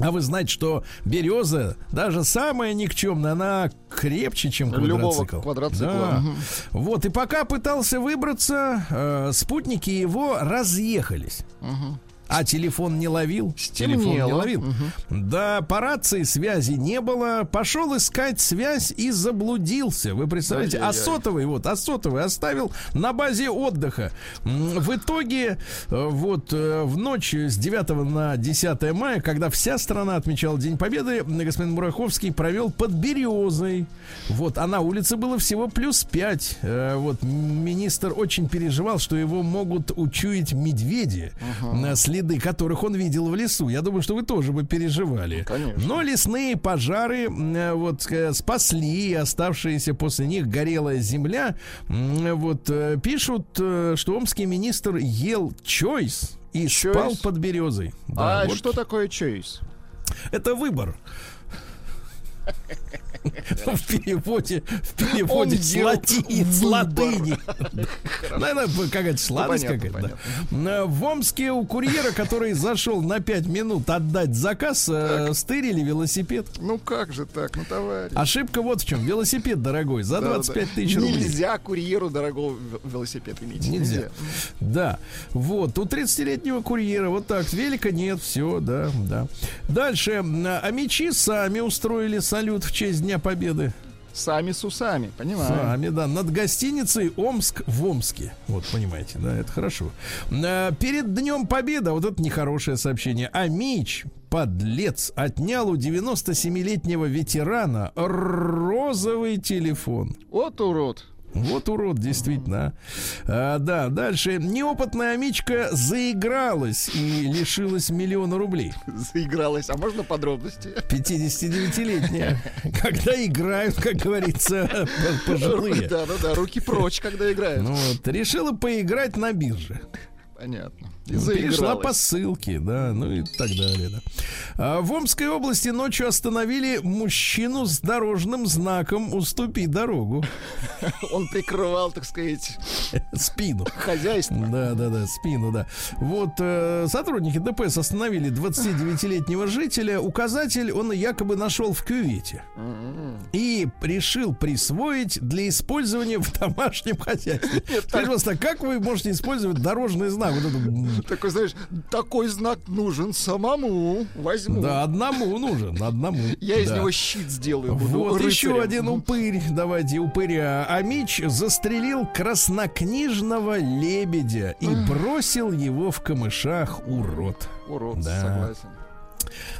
А вы знаете, что береза, даже самая никчемная, она крепче, чем квадроцикл. Любого квадроцикла. Да. Угу. Вот, и пока пытался выбраться, э, спутники его разъехались. Угу. А телефон не ловил? Стемнело. Телефон не ловил. Угу. Да, по рации связи не было. Пошел искать связь и заблудился. Вы представляете? А сотовый, вот, а сотовый оставил на базе отдыха. В итоге, э, вот, э, в ночь с 9 на 10 мая, когда вся страна отмечала День Победы, господин Мураховский провел под березой. Вот, а на улице было всего плюс 5. Э, вот, министр очень переживал, что его могут учуять медведи. Угу следы которых он видел в лесу. Я думаю, что вы тоже бы переживали. Конечно. Но лесные пожары э, вот э, спасли оставшиеся после них горелая земля. Вот э, пишут, что омский министр ел чойс и Choice? спал под березой. Да, а вот. что такое чойс? Это выбор. В переводе, в переводе с латыни. Наверное, какая-то сладость какая-то. В Омске у курьера, который зашел на 5 минут отдать заказ, э, стырили велосипед. Ну как же так, ну товарищ. Ошибка вот в чем. Велосипед дорогой, за 25 тысяч рублей. Нельзя курьеру дорогой велосипед иметь. Нельзя. Да. Вот. У 30-летнего курьера вот так. Велика нет, все, да, да. Дальше. А мечи сами устроили салют в честь Дня Победы. Сами с усами, понимаю. Сами, да. Над гостиницей Омск в Омске. Вот, понимаете, да, это хорошо. А, перед Днем Победы, вот это нехорошее сообщение. А Мич, подлец, отнял у 97-летнего ветерана розовый телефон. Вот урод. Вот урод, действительно. А, да, дальше. Неопытная Амичка заигралась и лишилась миллиона рублей. Заигралась. А можно подробности? 59-летняя. Когда играют, как говорится, пожилые. Да, да, да. Руки прочь, когда играют. Ну, вот. Решила поиграть на бирже. Понятно. Перешла по ссылке, да, ну и так далее, да. А, в Омской области ночью остановили мужчину с дорожным знаком «Уступи дорогу». Он прикрывал, так сказать, Спину. хозяйство. Да, да, да, спину, да. Вот э, сотрудники ДПС остановили 29-летнего жителя. Указатель он якобы нашел в кювете. И решил присвоить для использования в домашнем хозяйстве. Скажи, пожалуйста, как вы можете использовать дорожный знак? Вот это, м, Такой, знаешь, такой знак нужен самому. Возьму. да, одному нужен, одному. Я из него щит сделаю. Вот еще один упырь. Давайте упыря. Амич застрелил краснокнижного лебедя и бросил его в камышах урод. Урод, согласен.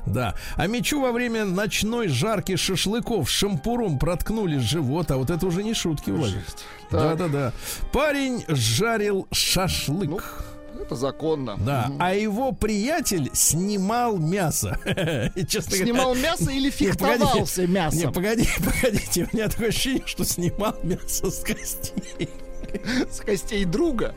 Да. А мечу во время ночной жарки шашлыков шампуром проткнули живот, а вот это уже не шутки, Владик. Да, Так. да, да. Парень жарил шашлык. Ну, Это законно. да, Мгм. а его приятель снимал мясо. Честно говоря, Снимал мясо или фехтовался Не, мясом? погоди, погодите, у меня такое ощущение, что снимал мясо с костей. С костей друга?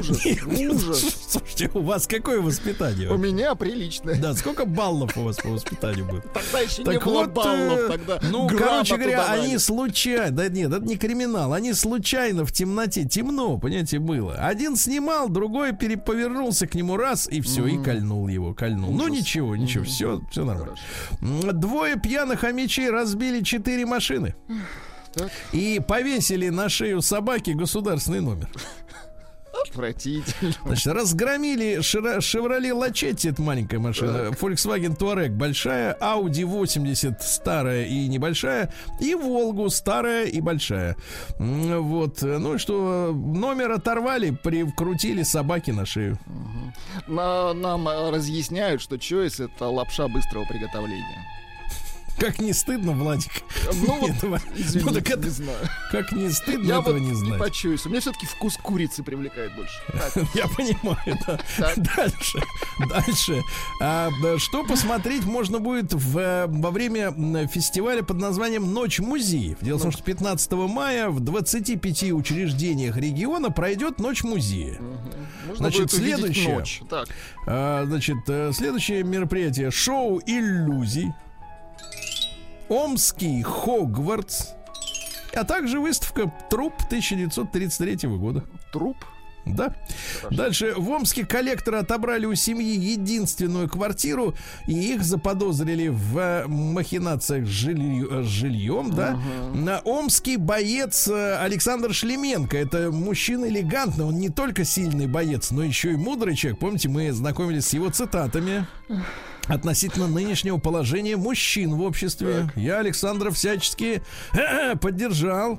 Ужас, ужас. Слушайте, у вас какое воспитание? У меня приличное. Да, сколько баллов у вас по воспитанию будет? Тогда еще не было вот, баллов, э, тогда ну, короче говоря, они случайно, да нет, это не криминал, они случайно в темноте, темно, понимаете, было. Один снимал, другой переповернулся к нему раз, и все, и кольнул его, кольнул. Ну, ничего, ничего, все, все нормально. Двое пьяных хомячей разбили четыре машины. Так. И повесили на шею собаки государственный номер. Отвратительно. Значит, разгромили Chevrolet Лачетти, это маленькая машина, Volkswagen Touareg большая, Audi 80 старая и небольшая, и Волгу старая и большая. Вот, ну и что, номер оторвали, прикрутили собаки на шею. На- нам э, разъясняют, что чойс это лапша быстрого приготовления. Как не стыдно, Владик? Ну, вот, этого, извините, ну, так это- не знаю. как не стыдно Я этого вот не не знать. по чойсу. Мне все-таки вкус курицы привлекает больше. Я понимаю, да. Дальше. Дальше. А, что посмотреть можно будет в, э, во время фестиваля под названием Ночь музеев. Дело в том, что 15 мая в 25 учреждениях региона пройдет Ночь музея. Значит, следующее. ночь. Так, А, значит, э, следующее мероприятие шоу иллюзий. Омский Хогвартс. А также выставка труп 1933 года. труп. Да. Дальше в Омске коллекторы отобрали у семьи единственную квартиру, и их заподозрили в э, махинациях с, жилью- э, с жильем, да. На омский боец э, Александр Шлеменко. Это мужчина элегантный, он не только сильный боец, но еще и мудрый человек. Помните, мы знакомились с его цитатами относительно нынешнего положения мужчин в обществе. Я Александра всячески поддержал.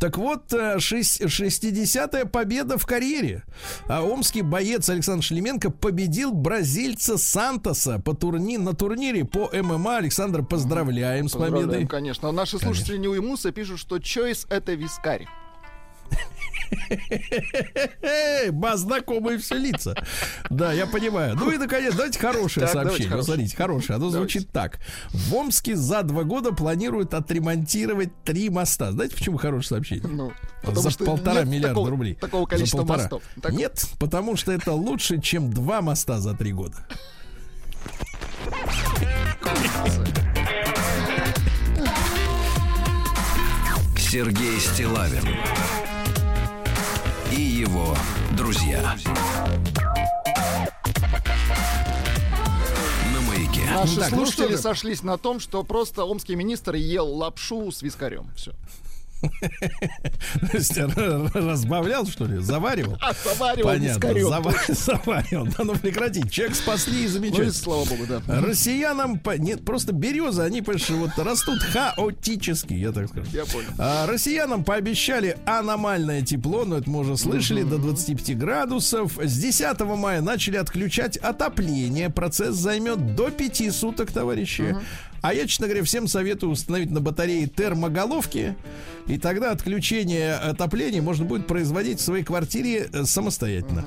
Так вот, э, шесть- 60-я победа в карьере. А омский боец Александр Шлеменко победил бразильца Сантоса по турни... на турнире по ММА. Александр, поздравляем с Поздравляем, победой. конечно. Наши слушатели не уймутся, пишут, что чойс это вискарь. Ба, знакомые все лица. Да, я понимаю. Ну и, наконец, давайте хорошее Так, давайте сообщение. Хорошее. смотрите, хорошее. Оно звучит так. В Омске за два года планируют отремонтировать три моста. Знаете, почему хорошее сообщение? Ну, За полтора миллиарда такого- рублей. Такого количества мостов. Так, Нет, потому что это лучше, чем два моста за три года. Сергей Стилавин его друзья. На маяке. Наши Так, ну слушатели же. сошлись на том, что просто омский министр ел лапшу с вискарем. Все. Разбавлял, что ли? Заваривал? А заваривал Понятно, заваривал. Да ну прекрати. Человек спасли и Ну замечательно. слава богу, да. Россиянам, нет, просто березы, они, понимаешь, вот растут хаотически, я так скажу. Я понял. А, россиянам пообещали аномальное тепло, но это мы уже слышали, до 25 градусов. С 10 мая начали отключать отопление. Процесс займет до 5 суток, товарищи. А я, честно говоря, всем советую установить на батарее термоголовки. И тогда отключение отопления можно будет производить в своей квартире э, самостоятельно.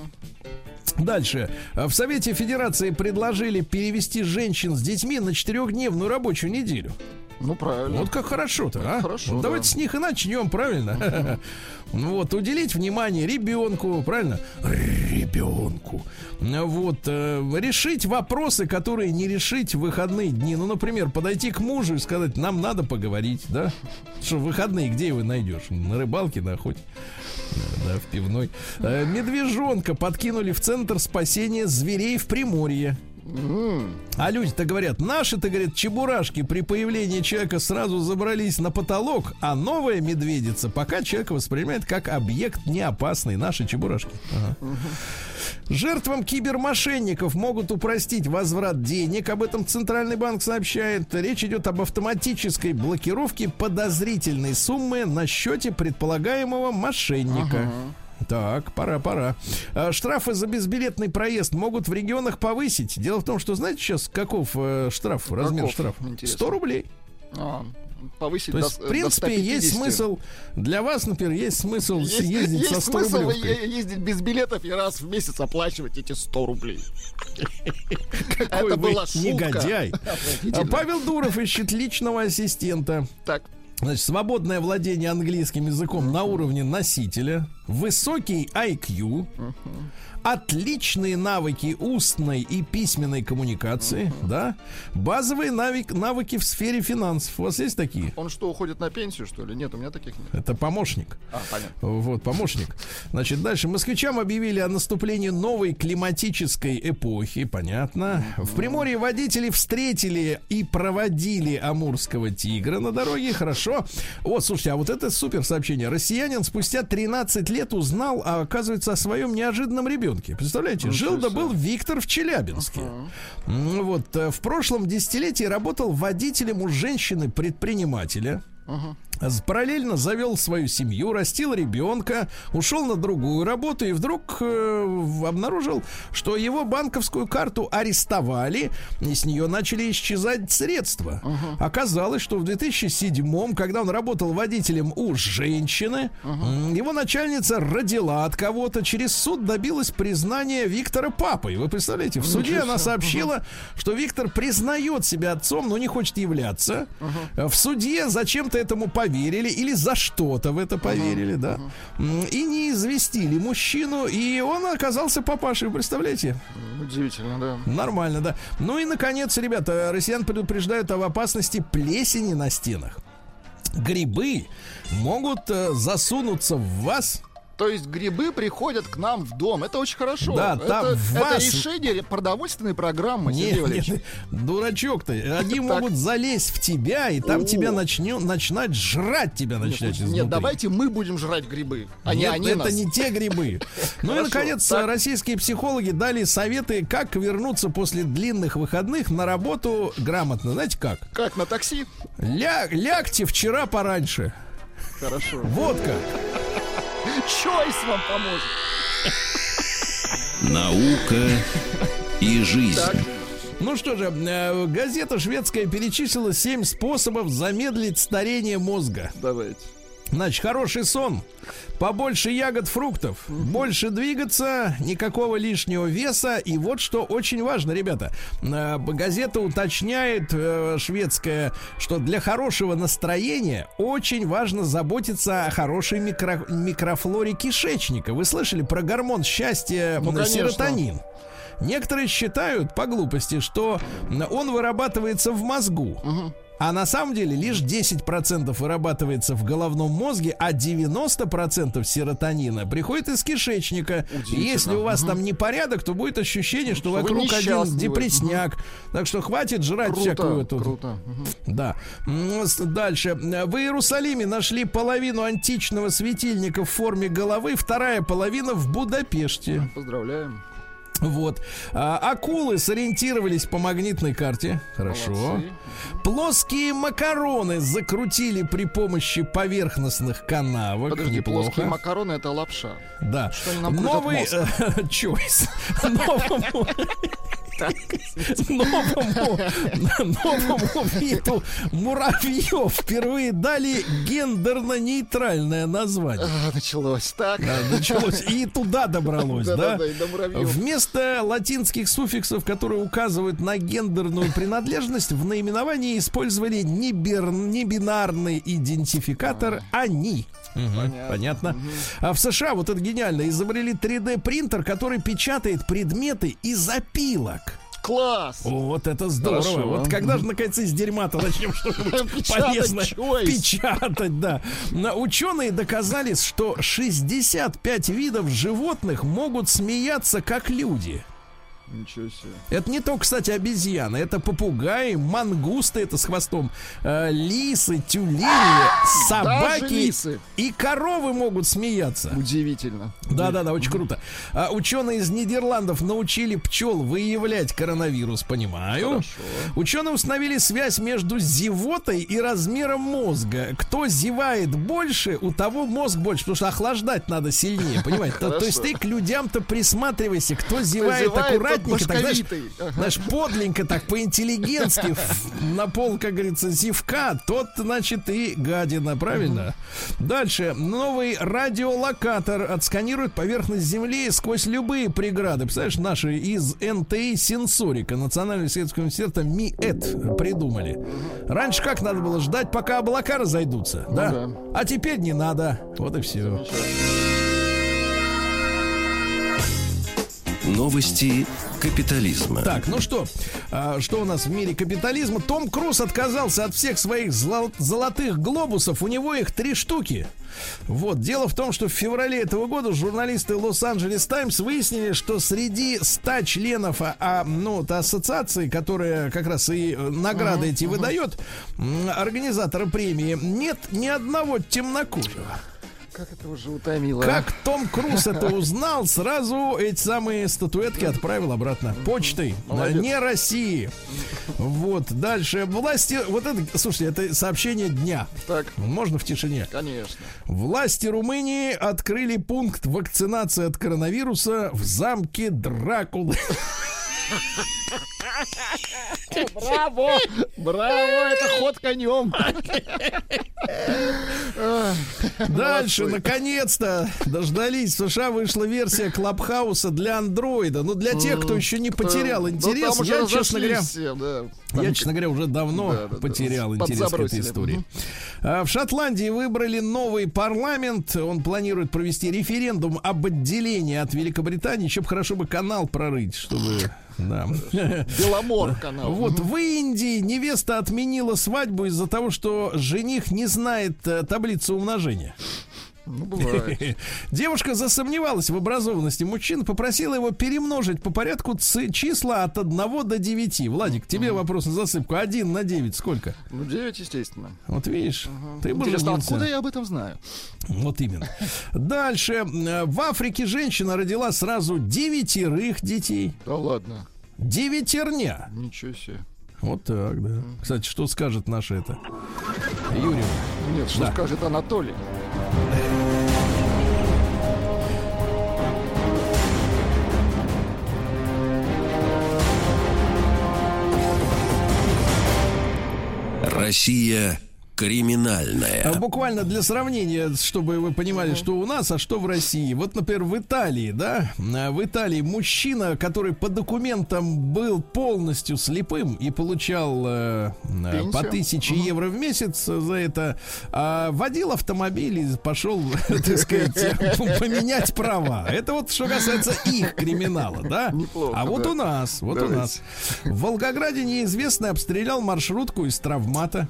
Дальше. В Совете Федерации предложили перевести женщин с детьми на четырехдневную рабочую неделю. Ну, правильно. Вот как хорошо-то, а? Хорошо, Вот да. Давайте с них и начнем, правильно? Ну Вот, уделить внимание ребенку, правильно? Ребенку. Вот, э, решить вопросы, которые не решить в выходные дни. Ну, например, подойти к мужу и сказать, нам надо поговорить, да? Что в выходные где его найдешь? На рыбалке, на охоте. Да, в пивной. Э, Медвежонка подкинули в центр спасения зверей в Приморье. А люди-то говорят, наши-то, говорят, чебурашки при появлении человека сразу забрались на потолок, а новая медведица пока человека воспринимает как объект неопасный. Наши чебурашки. Ага. Жертвам кибермошенников могут упростить возврат денег. Об этом Центральный банк сообщает. Речь идет об автоматической блокировке подозрительной суммы на счете предполагаемого мошенника. Так, пора, пора. А, Штрафы за безбилетный проезд могут в регионах повысить. Дело в том, что знаете сейчас каков э, штраф, размер Каков? штрафа? Интересно. 100 рублей. А, повысить То до, есть, в до принципе, есть 150. смысл для вас, например, есть смысл Есть, ездить есть со 100 смысл рублевкой. ездить без билетов и раз в месяц оплачивать эти 100 рублей. Какой Это была шутка. негодяй. А. Павел Дуров ищет личного ассистента. Так, Значит, свободное владение английским языком на уровне носителя, высокий IQ, отличные навыки устной и письменной коммуникации, да, базовые навык, навыки в сфере финансов. У вас есть такие? он что, уходит на пенсию, что ли? Нет, у меня таких нет. Это помощник. А, понятно. Вот, помощник. Значит, дальше. Москвичам объявили о наступлении новой климатической эпохи. Понятно. В Приморье водители встретили и проводили амурского тигра на дороге. Хорошо. Вот, слушайте, а вот это супер сообщение. Россиянин спустя 13 лет узнал, а, оказывается, о своем неожиданном ребенке. Представляете? Жил да был Виктор в Челябинске. М, Вот, э, в прошлом десятилетии работал водителем у женщины-предпринимателя. З- Параллельно завел свою семью, растил ребенка, ушел на другую работу и вдруг э, обнаружил, что его банковскую карту арестовали, и с нее начали исчезать средства. Оказалось, что в 2007, когда он работал водителем у женщины, м, его начальница родила от кого-то, через суд добилась признания Виктора папой. Вы представляете, в суде она сообщила, что Виктор признает себя отцом, но не хочет являться. В суде зачем-то этому поверили или за что-то в это поверили, да. М, И не известили мужчину, и он оказался папашей, представляете? Удивительно, да. Нормально, да. Ну и, наконец, ребята, россиян предупреждают об опасности плесени на стенах. Грибы могут э, засунуться в вас То есть грибы приходят к нам в дом. Это очень хорошо. Да, это, там это вас- решение продовольственной программы, Не, Сергей Валерьевич. не, дурачок ты. Они могут залезть в тебя, и там тебя начнет начинать жрать тебя начнать Нет, изнутри. давайте мы будем жрать грибы, а не Нет, они это не те грибы. Ну и, наконец, российские психологи дали советы, как вернуться после длинных выходных на работу грамотно. Знаете как? Как на такси? Ля- лягте вчера пораньше. Хорошо. Водка. Чойс вам поможет. Наука и жизнь. Так. Ну что же, э, газета шведская перечислила 7 способов замедлить старение мозга. Давайте. Значит, хороший сон, побольше ягод, фруктов, больше двигаться, никакого лишнего веса. И вот что очень важно, ребята. Э, Газета уточняет, э, шведская, что для хорошего настроения очень важно заботиться о хорошей микро- микрофлоре кишечника. Вы слышали про гормон счастья Ну, конечно. серотонин? Некоторые считают по глупости, что он вырабатывается в мозгу. А на самом деле лишь 10% вырабатывается в головном мозге, а 90% серотонина приходит из кишечника. И если у вас там непорядок, то будет ощущение, что Что вокруг один депресняк. Так что хватит жрать всякую Круто, эту. круто. Мгм. Да. Дальше. В Иерусалиме нашли половину античного светильника в форме головы, вторая половина в Будапеште. Поздравляем. Вот. А, акулы сориентировались по магнитной карте. Хорошо. Молодцы. Плоские макароны закрутили при помощи поверхностных канавок. Подожди, Неплохо. плоские макароны это лапша. Да. Что они нам Новый э, choice. Новому, новому, новому виду муравьев впервые дали гендерно-нейтральное название. А, началось. Так. Да, началось и туда добралось, да? И до муравьев. Вместо латинских суффиксов, которые указывают на гендерную принадлежность, в наименовании использовали небинарный идентификатор «они». Мгм, Понятно. А в США, вот это гениально, изобрели 3D-принтер, который печатает предметы из опилок. Класс. Вот это здорово. Хорошо. Вот когда же наконец из дерьма-то начнем что-нибудь полезное печатать, да. Ученые доказали, что 65 видов животных могут смеяться как люди. Ничего себе. Это не только, кстати, обезьяны, это попугаи, мангусты, это с хвостом, э, лисы, тюлени, Даже собаки лисы. и коровы могут смеяться. Удивительно. Да, да, да, очень круто. А, ученые из Нидерландов научили пчел выявлять коронавирус, понимаю. Хорошо. Ученые установили связь между зевотой и размером мозга. Кто зевает больше, у того мозг больше, потому что охлаждать надо сильнее, понимаете? То, то есть ты к людям-то присматривайся, кто зевает зевает, аккуратненько, так, знаешь. Ага. знаешь, подленько так, по-интеллигентски, на пол, как говорится, зевка, тот, значит, и гадина, правильно? Дальше. Новый радиолокатор отсканирует поверхность Земли сквозь любые преграды. Представляешь, наши из НТИ Сенсорика, Национального исследовательского университета МИЭТ придумали. Раньше как надо было ждать, пока облака разойдутся, да? да. А теперь не надо. Вот и все. Новости капитализма. Так, ну что, а, что у нас в мире капитализма? Том Круз отказался от всех своих зло- золотых глобусов. У него их три штуки. Вот, дело в том, что в феврале этого года журналисты Лос-Анджелес Таймс выяснили, что среди 100 членов а, а, ну, вот ассоциации, которая как раз и э, награды эти выдает, м, организатора премии, нет ни одного темнокожего. Как это уже утомило. а? Как Том Круз это узнал, сразу эти самые статуэтки отправил обратно. Почтой. Молодец. Не России. Вот. Дальше. Власти... Вот это, слушайте, это сообщение дня. Так, Можно в тишине. конечно. Власти Румынии открыли пункт вакцинации от коронавируса в замке Дракулы. Браво! Браво! Это ход конем. Дальше, наконец-то, дождались. В США вышла версия Клабхауса для андроида. Ну, для тех, кто еще не потерял Ну, интерес. Я, честно говоря, разошлись все, да. Я, честно говоря, уже давно Да, да, да. потерял интерес к этой истории. А, В Шотландии выбрали новый парламент. Он планирует провести референдум об отделении от Великобритании. Еще бы хорошо бы канал прорыть, чтобы... Да. Беломор канал. Вот в Индии невеста отменила свадьбу из-за того, что жених не знает э, таблицу умножения. Ну, бывает. Девушка засомневалась в образованности мужчин, попросила его перемножить по порядку числа от 1 до 9. Владик, тебе вопрос на засыпку. 1 на 9 сколько? Ну, 9, естественно. Вот видишь, ты бы Интересно, откуда я об этом знаю? Вот именно. Дальше. В Африке женщина родила сразу девятерых детей. Да ладно. Девятерня. Ничего себе. Вот так, да. Кстати, что скажет наша это? Юрий. Нет, что Да. скажет Анатолий? Россия криминальная. А Буквально для сравнения, чтобы вы понимали, что у нас, а что в России. Вот, например, в Италии, да, а, в Италии мужчина, который по документам был полностью слепым и получал э, э, Пенсию? по тысяче евро в месяц за это, а, водил автомобиль и пошел, так сказать, поменять права. Это вот что касается их криминала, да? Неплохо, А вот да. у нас, вот у нас. В Волгограде неизвестный обстрелял маршрутку из травмата.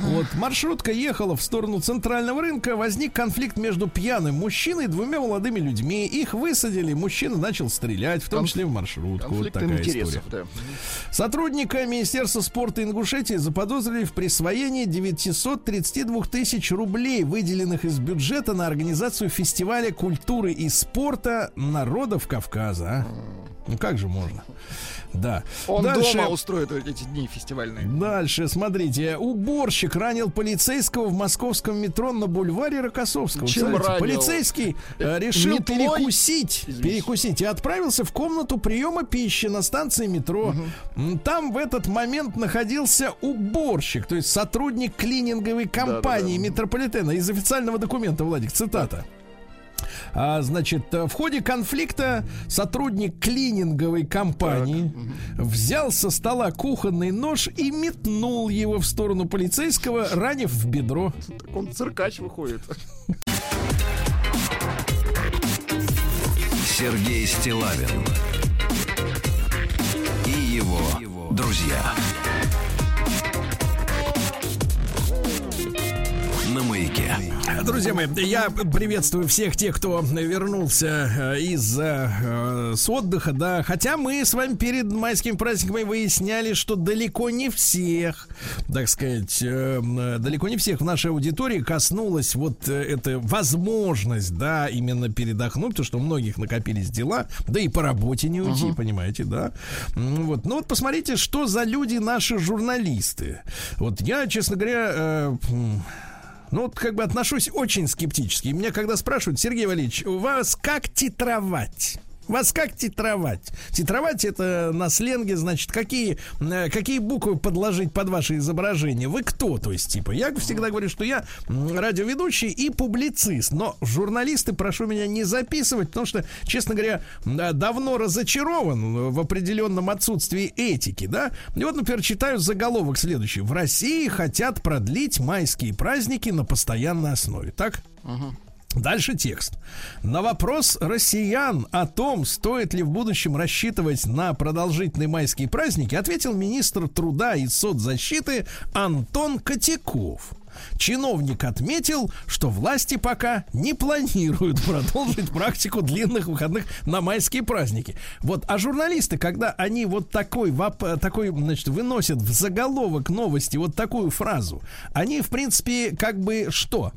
Вот, маршрутка ехала в сторону центрального рынка, возник конфликт между пьяным мужчиной и двумя молодыми людьми. Их высадили, мужчина начал стрелять, в том Конф- числе в маршрутку. Вот Конфликт такая интересов, история. да. Сотрудника Министерства спорта Ингушетии заподозрили в присвоении 932 тысяч рублей, выделенных из бюджета на организацию фестиваля культуры и спорта народов Кавказа. а. Ну как же можно? Да. Он Дальше... дома устроит эти дни фестивальные. Дальше, смотрите. Уборщик ранил полицейского в московском метро на бульваре Рокоссовского. Чем ранил? Полицейский э, решил Метлой? перекусить, Извините. перекусить и отправился в комнату приема пищи на станции метро. М, Там в этот момент находился уборщик, то есть сотрудник клининговой компании Да-да-да. метрополитена. Из официального документа, Владик, цитата. А, значит, э, в ходе конфликта сотрудник клининговой компании взял со стола кухонный нож и метнул его в сторону полицейского, ранив в бедро. Так он циркач выходит. Сергей Стилавин и его друзья. На маяке. Друзья мои, я приветствую всех тех, кто вернулся э, из э, с отдыха, да. Хотя мы с вами перед майскими праздниками выясняли, что далеко не всех, так сказать, э, далеко не всех в нашей аудитории коснулась вот э, эта возможность, да, именно передохнуть, потому что у многих накопились дела, да и по работе не уйти, понимаете, да. М, Вот, ну вот посмотрите, что за люди наши журналисты. Вот я, честно говоря, э, ну, как бы отношусь очень скептически. Меня когда спрашивают, Сергей Валерьевич, у вас как титровать? Вас как титровать? Титровать это на сленге, значит, какие, э, какие буквы подложить под ваше изображение? Вы кто, то есть, типа? Я всегда говорю, что я радиоведущий и публицист. Но журналисты, прошу меня не записывать, потому что, честно говоря, давно разочарован в определенном отсутствии этики, да? И вот, например, читаю заголовок следующий. В России хотят продлить майские праздники на постоянной основе. Так? Дальше текст. На вопрос россиян о том, стоит ли в будущем рассчитывать на продолжительные майские праздники, ответил министр труда и соцзащиты Антон Котяков. Чиновник отметил, что власти пока не планируют продолжить практику длинных выходных на майские праздники. Вот, а журналисты, когда они вот такой, такой, значит, выносят в заголовок новости вот такую фразу, они, в принципе, как бы что?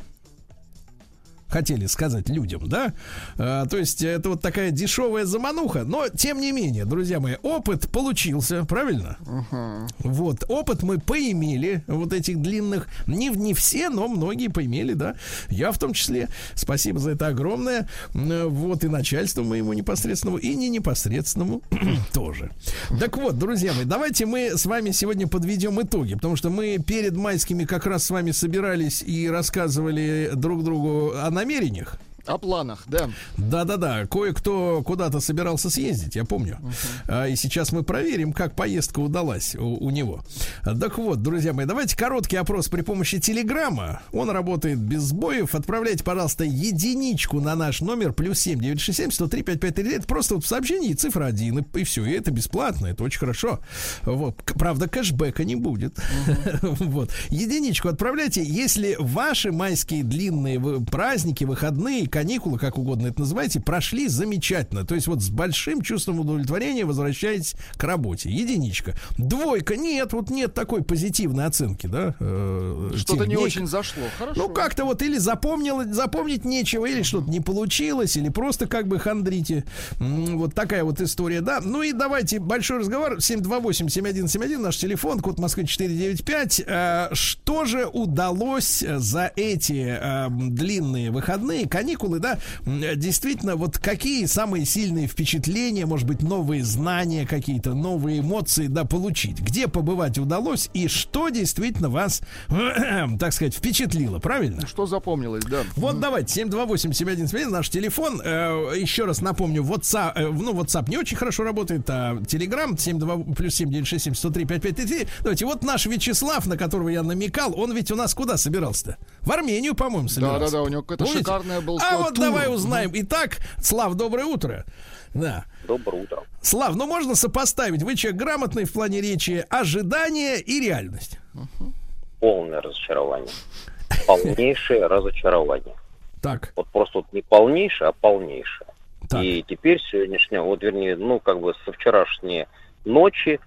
Хотели сказать людям, да? А, то есть это вот такая дешевая замануха, но тем не менее, друзья мои, опыт получился, правильно? Вот, опыт мы поимели, вот этих длинных, не, не все, но многие поимели, да, я в том числе, спасибо за это огромное, вот и начальству моему непосредственному, и не непосредственному тоже. Так вот, друзья мои, давайте мы с вами сегодня подведем итоги, потому что мы перед майскими как раз с вами собирались и рассказывали друг другу о намерениях. О планах, да. Да-да-да, кое-кто куда-то собирался съездить, я помню. А, и сейчас мы проверим, как поездка удалась у, у него. Так вот, друзья мои, давайте короткий опрос при помощи телеграмма. Он работает без сбоев. Отправляйте, пожалуйста, единичку на наш номер плюс 7 967 103 5533. Это просто вот в сообщении цифра 1, и, и все. И это бесплатно, это очень хорошо. Вот. Правда, кэшбэка не будет. Вот. Единичку отправляйте, если ваши майские длинные праздники, выходные, каникулы, как угодно это называйте, прошли замечательно. То есть вот с большим чувством удовлетворения возвращаетесь к работе. Единичка. Двойка. Нет, вот нет такой позитивной оценки, да? э, Что-то не очень зашло. Хорошо. Ну, как-то вот или запомнил, запомнить нечего, или что-то не получилось, или просто как бы хандрите. Вот такая вот история, да. Ну и давайте большой разговор. 728-7171, наш телефон, код Москвы 495. Э, Что же удалось за эти э, длинные выходные, каникулы, да, м, действительно, вот какие самые сильные впечатления, может быть, новые знания какие-то, новые эмоции, да, получить? Где побывать удалось и что действительно вас, так сказать, впечатлило, правильно? Что запомнилось, да. Вот давайте, 728-7171, наш телефон. Э, еще раз напомню, WhatsApp, э, ну, WhatsApp не очень хорошо работает, а Telegram 72 плюс 7967 103 5533. Давайте, вот наш Вячеслав, на которого я намекал, он ведь у нас куда собирался-то? В Армению, по-моему, собирался. Да-да-да, у него какое-то Помните? шикарное был А вот тур. давай узнаем. Итак, Слав, доброе утро. Да. Доброе утро. Слав, ну можно сопоставить, вы человек грамотный в плане речи, ожидания и реальность. Полное разочарование. Полнейшее разочарование. Так, Вот просто вот не полнейшее, а полнейшее. так. И теперь сегодняшнее, вот вернее, ну как бы со вчерашней ночи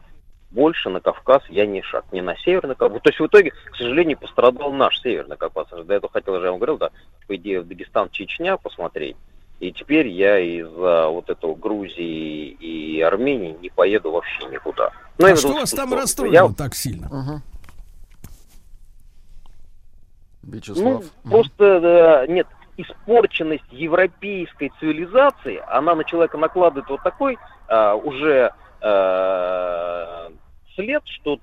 больше на Кавказ я не шаг, не на Северный Кавказ. То есть в итоге, к сожалению, пострадал наш Северный Кавказ. До этого хотел же, я вам говорил, да, по идее, в Дагестан, Чечня посмотреть. И теперь я из-за вот этого Грузии и Армении не поеду вообще никуда. Ну, я а что вас там расстроило Я- так сильно? Ну, Вячеслав. Мгм. просто э, нет, испорченность европейской цивилизации, она на человека накладывает вот такой а, уже э, след, что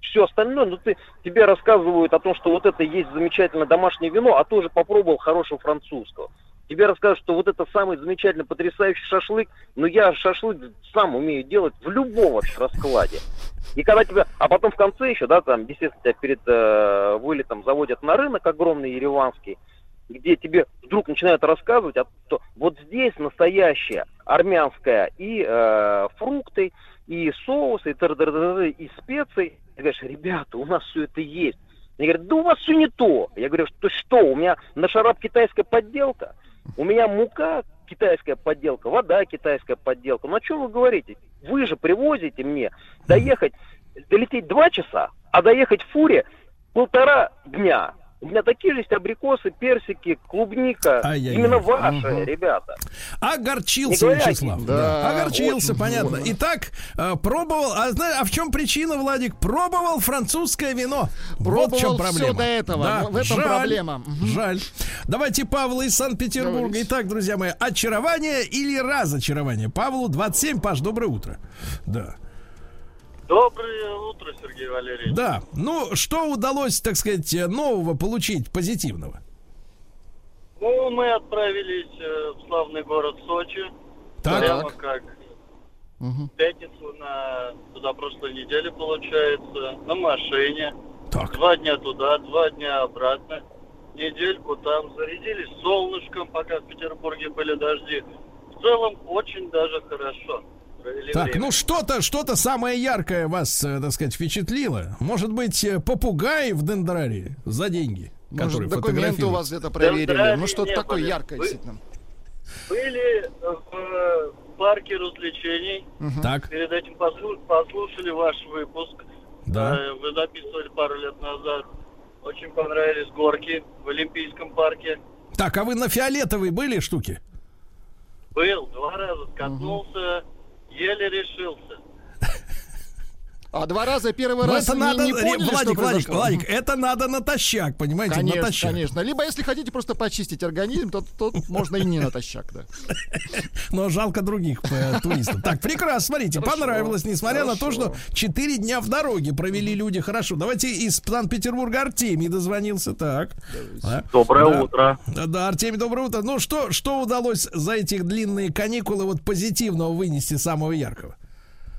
все остальное, ну ты, тебе рассказывают о том, что вот это есть замечательное домашнее вино, а ты уже попробовал хорошего французского. Тебе расскажут, что вот это самый замечательный, потрясающий шашлык, но я шашлык сам умею делать в любом вообще раскладе. И когда тебя, а потом в конце еще, да, там, естественно, тебя перед э, вылетом заводят на рынок огромный ереванский, где тебе вдруг начинают рассказывать, о том, вот здесь настоящая армянская и э, фрукты, и соусы, и, тыр-дыр-дыр-дыр, и специи. Ты говоришь, ребята, у нас все это есть. Они говорят, да у вас все не то. Я говорю, что что, у меня на шарап китайская подделка, у меня мука китайская подделка, вода китайская подделка. Ну о чем вы говорите? Вы же привозите мне доехать, долететь два часа, а доехать в фуре полтора дня. У меня такие же есть абрикосы, персики, клубника. Ай-яй-яй. Именно ваши, Мгм. ребята. Огорчился говоря, Вячеслав. да, Огорчился, очень понятно. больно. Итак, э, пробовал. А, а в чем причина, Владик? Пробовал французское вино. вот в Пробовал чем проблема. до этого. Да, В этом жаль, проблема. Жаль. Давайте Павла из Санкт-Петербурга. Говорите. Итак, друзья мои, очарование или разочарование? Павлу 27. Паш, доброе утро. Да. Доброе утро, Сергей Валерьевич. Да. Ну, что удалось, так сказать, нового получить, позитивного? Ну, мы отправились э, в славный город Сочи. Так. Прямо как Мгм. в пятницу на туда прошлой неделе, получается, на машине. Так. Два дня туда, два дня обратно. Недельку там зарядились солнышком, пока в Петербурге были дожди. В целом, очень даже хорошо. Так, время. ну что-то, что-то самое яркое вас, э, так сказать, впечатлило. Может быть, э, попугай в дендрарии за деньги, Может, который документы у вас где-то проверили. Дендрарий Ну, что-то такое были. яркое, Вы- действительно. Были в э, парке развлечений. Мгм. Так, Перед этим послу- послушали ваш выпуск. да. Вы записывали пару лет назад. Очень понравились горки в Олимпийском парке. Так, а вы на фиолетовой были штуки? Был, два раза скатнулся, еле решился. А два раза первый Ну, раз это не, надо, не поняли, Владик, что Владик? Владик, это надо натощак, понимаете, Конечно, натощак. конечно. Либо если хотите просто почистить организм, то тут можно и не натощак, да. Но жалко других э, туристов. Так, прекрасно, смотрите, Хорошо, понравилось, несмотря на то, что 4 дня в дороге провели люди хорошо. Давайте из Санкт-Петербурга Артемий дозвонился. Так. А? Доброе Да. утро. Да, да, Артемий, доброе утро. Ну, что, что удалось за этих длинные каникулы вот позитивного вынести самого яркого?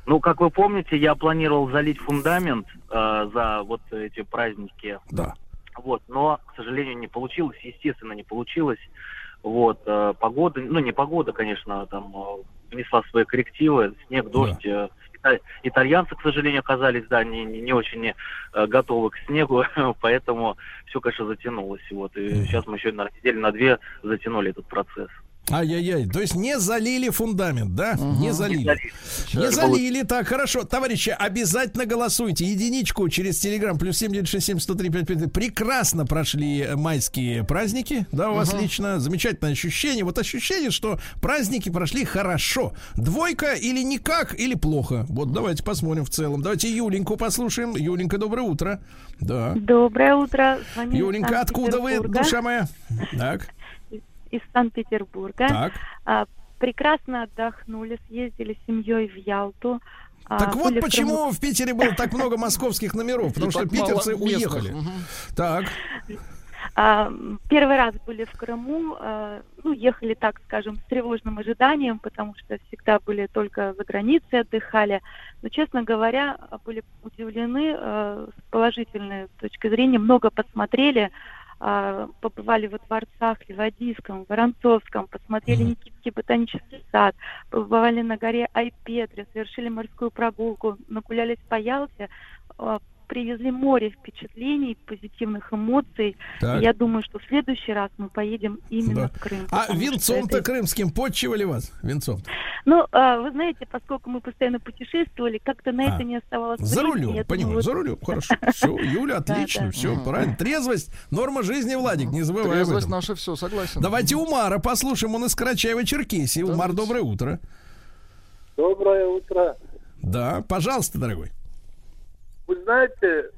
Ну, как вы помните, я планировал залить фундамент э, за вот эти праздники. Да. Вот, но, к сожалению, не получилось. Естественно, не получилось. Вот, э, погода, ну, не погода, конечно, там э, внесла свои коррективы. Снег, дождь. э, ита- итальянцы, к сожалению, оказались, да, не, не, не очень э, готовы к снегу, поэтому все, конечно, затянулось. Вот, и Мгм. сейчас мы еще на неделю на две затянули этот процесс. Ай-яй-яй. То есть не залили фундамент, да? Не залили. залили. Не залили, так, хорошо. Товарищи, обязательно голосуйте. Единичку через Телеграм, плюс 7967 103 55. Прекрасно прошли майские праздники, да, у вас лично. Замечательное ощущение. Вот ощущение, что праздники прошли хорошо. Двойка или никак, или плохо. Вот давайте посмотрим в целом. Давайте Юленьку послушаем. Юленька, доброе утро. Да. Доброе утро. Юленька, откуда вы, душа моя? Так, Из Санкт-Петербурга. так. А, прекрасно отдохнули, съездили с семьей в Ялту. А, Так вот были в почему Крыму. в Питере было так много московских номеров, потому что питерцы уехали. Так, А, Первый раз были в Крыму, а, ну, ехали, так скажем, с тревожным ожиданием, потому что всегда были только за границей, отдыхали. Но, честно говоря, были удивлены а, с положительной точки зрения, много посмотрели, а, побывали во дворцах Ливадийском, Воронцовском, посмотрели. Никитский ботанический сад, побывали на горе Айпетре, совершили морскую прогулку, нагулялись по Ялте, а, привезли море впечатлений, позитивных эмоций. Так. Я думаю, что в следующий раз мы поедем именно Да. в Крым. А венцом-то это- крымским подчивали вас? Венцом. Ну, а, вы знаете, поскольку мы постоянно путешествовали, как-то на А, это не оставалось За времени. рулем, Я понимаю, думаю, за вот- рулем. Хорошо. Все, Юля, отлично, все, правильно. Трезвость, норма жизни, Владик, не забывай Трезвость наша все, согласен. Давайте Умара послушаем, он из Карачаева-Черкесии. Умар, доброе утро. Доброе утро. Да, пожалуйста, дорогой. Вы знаете,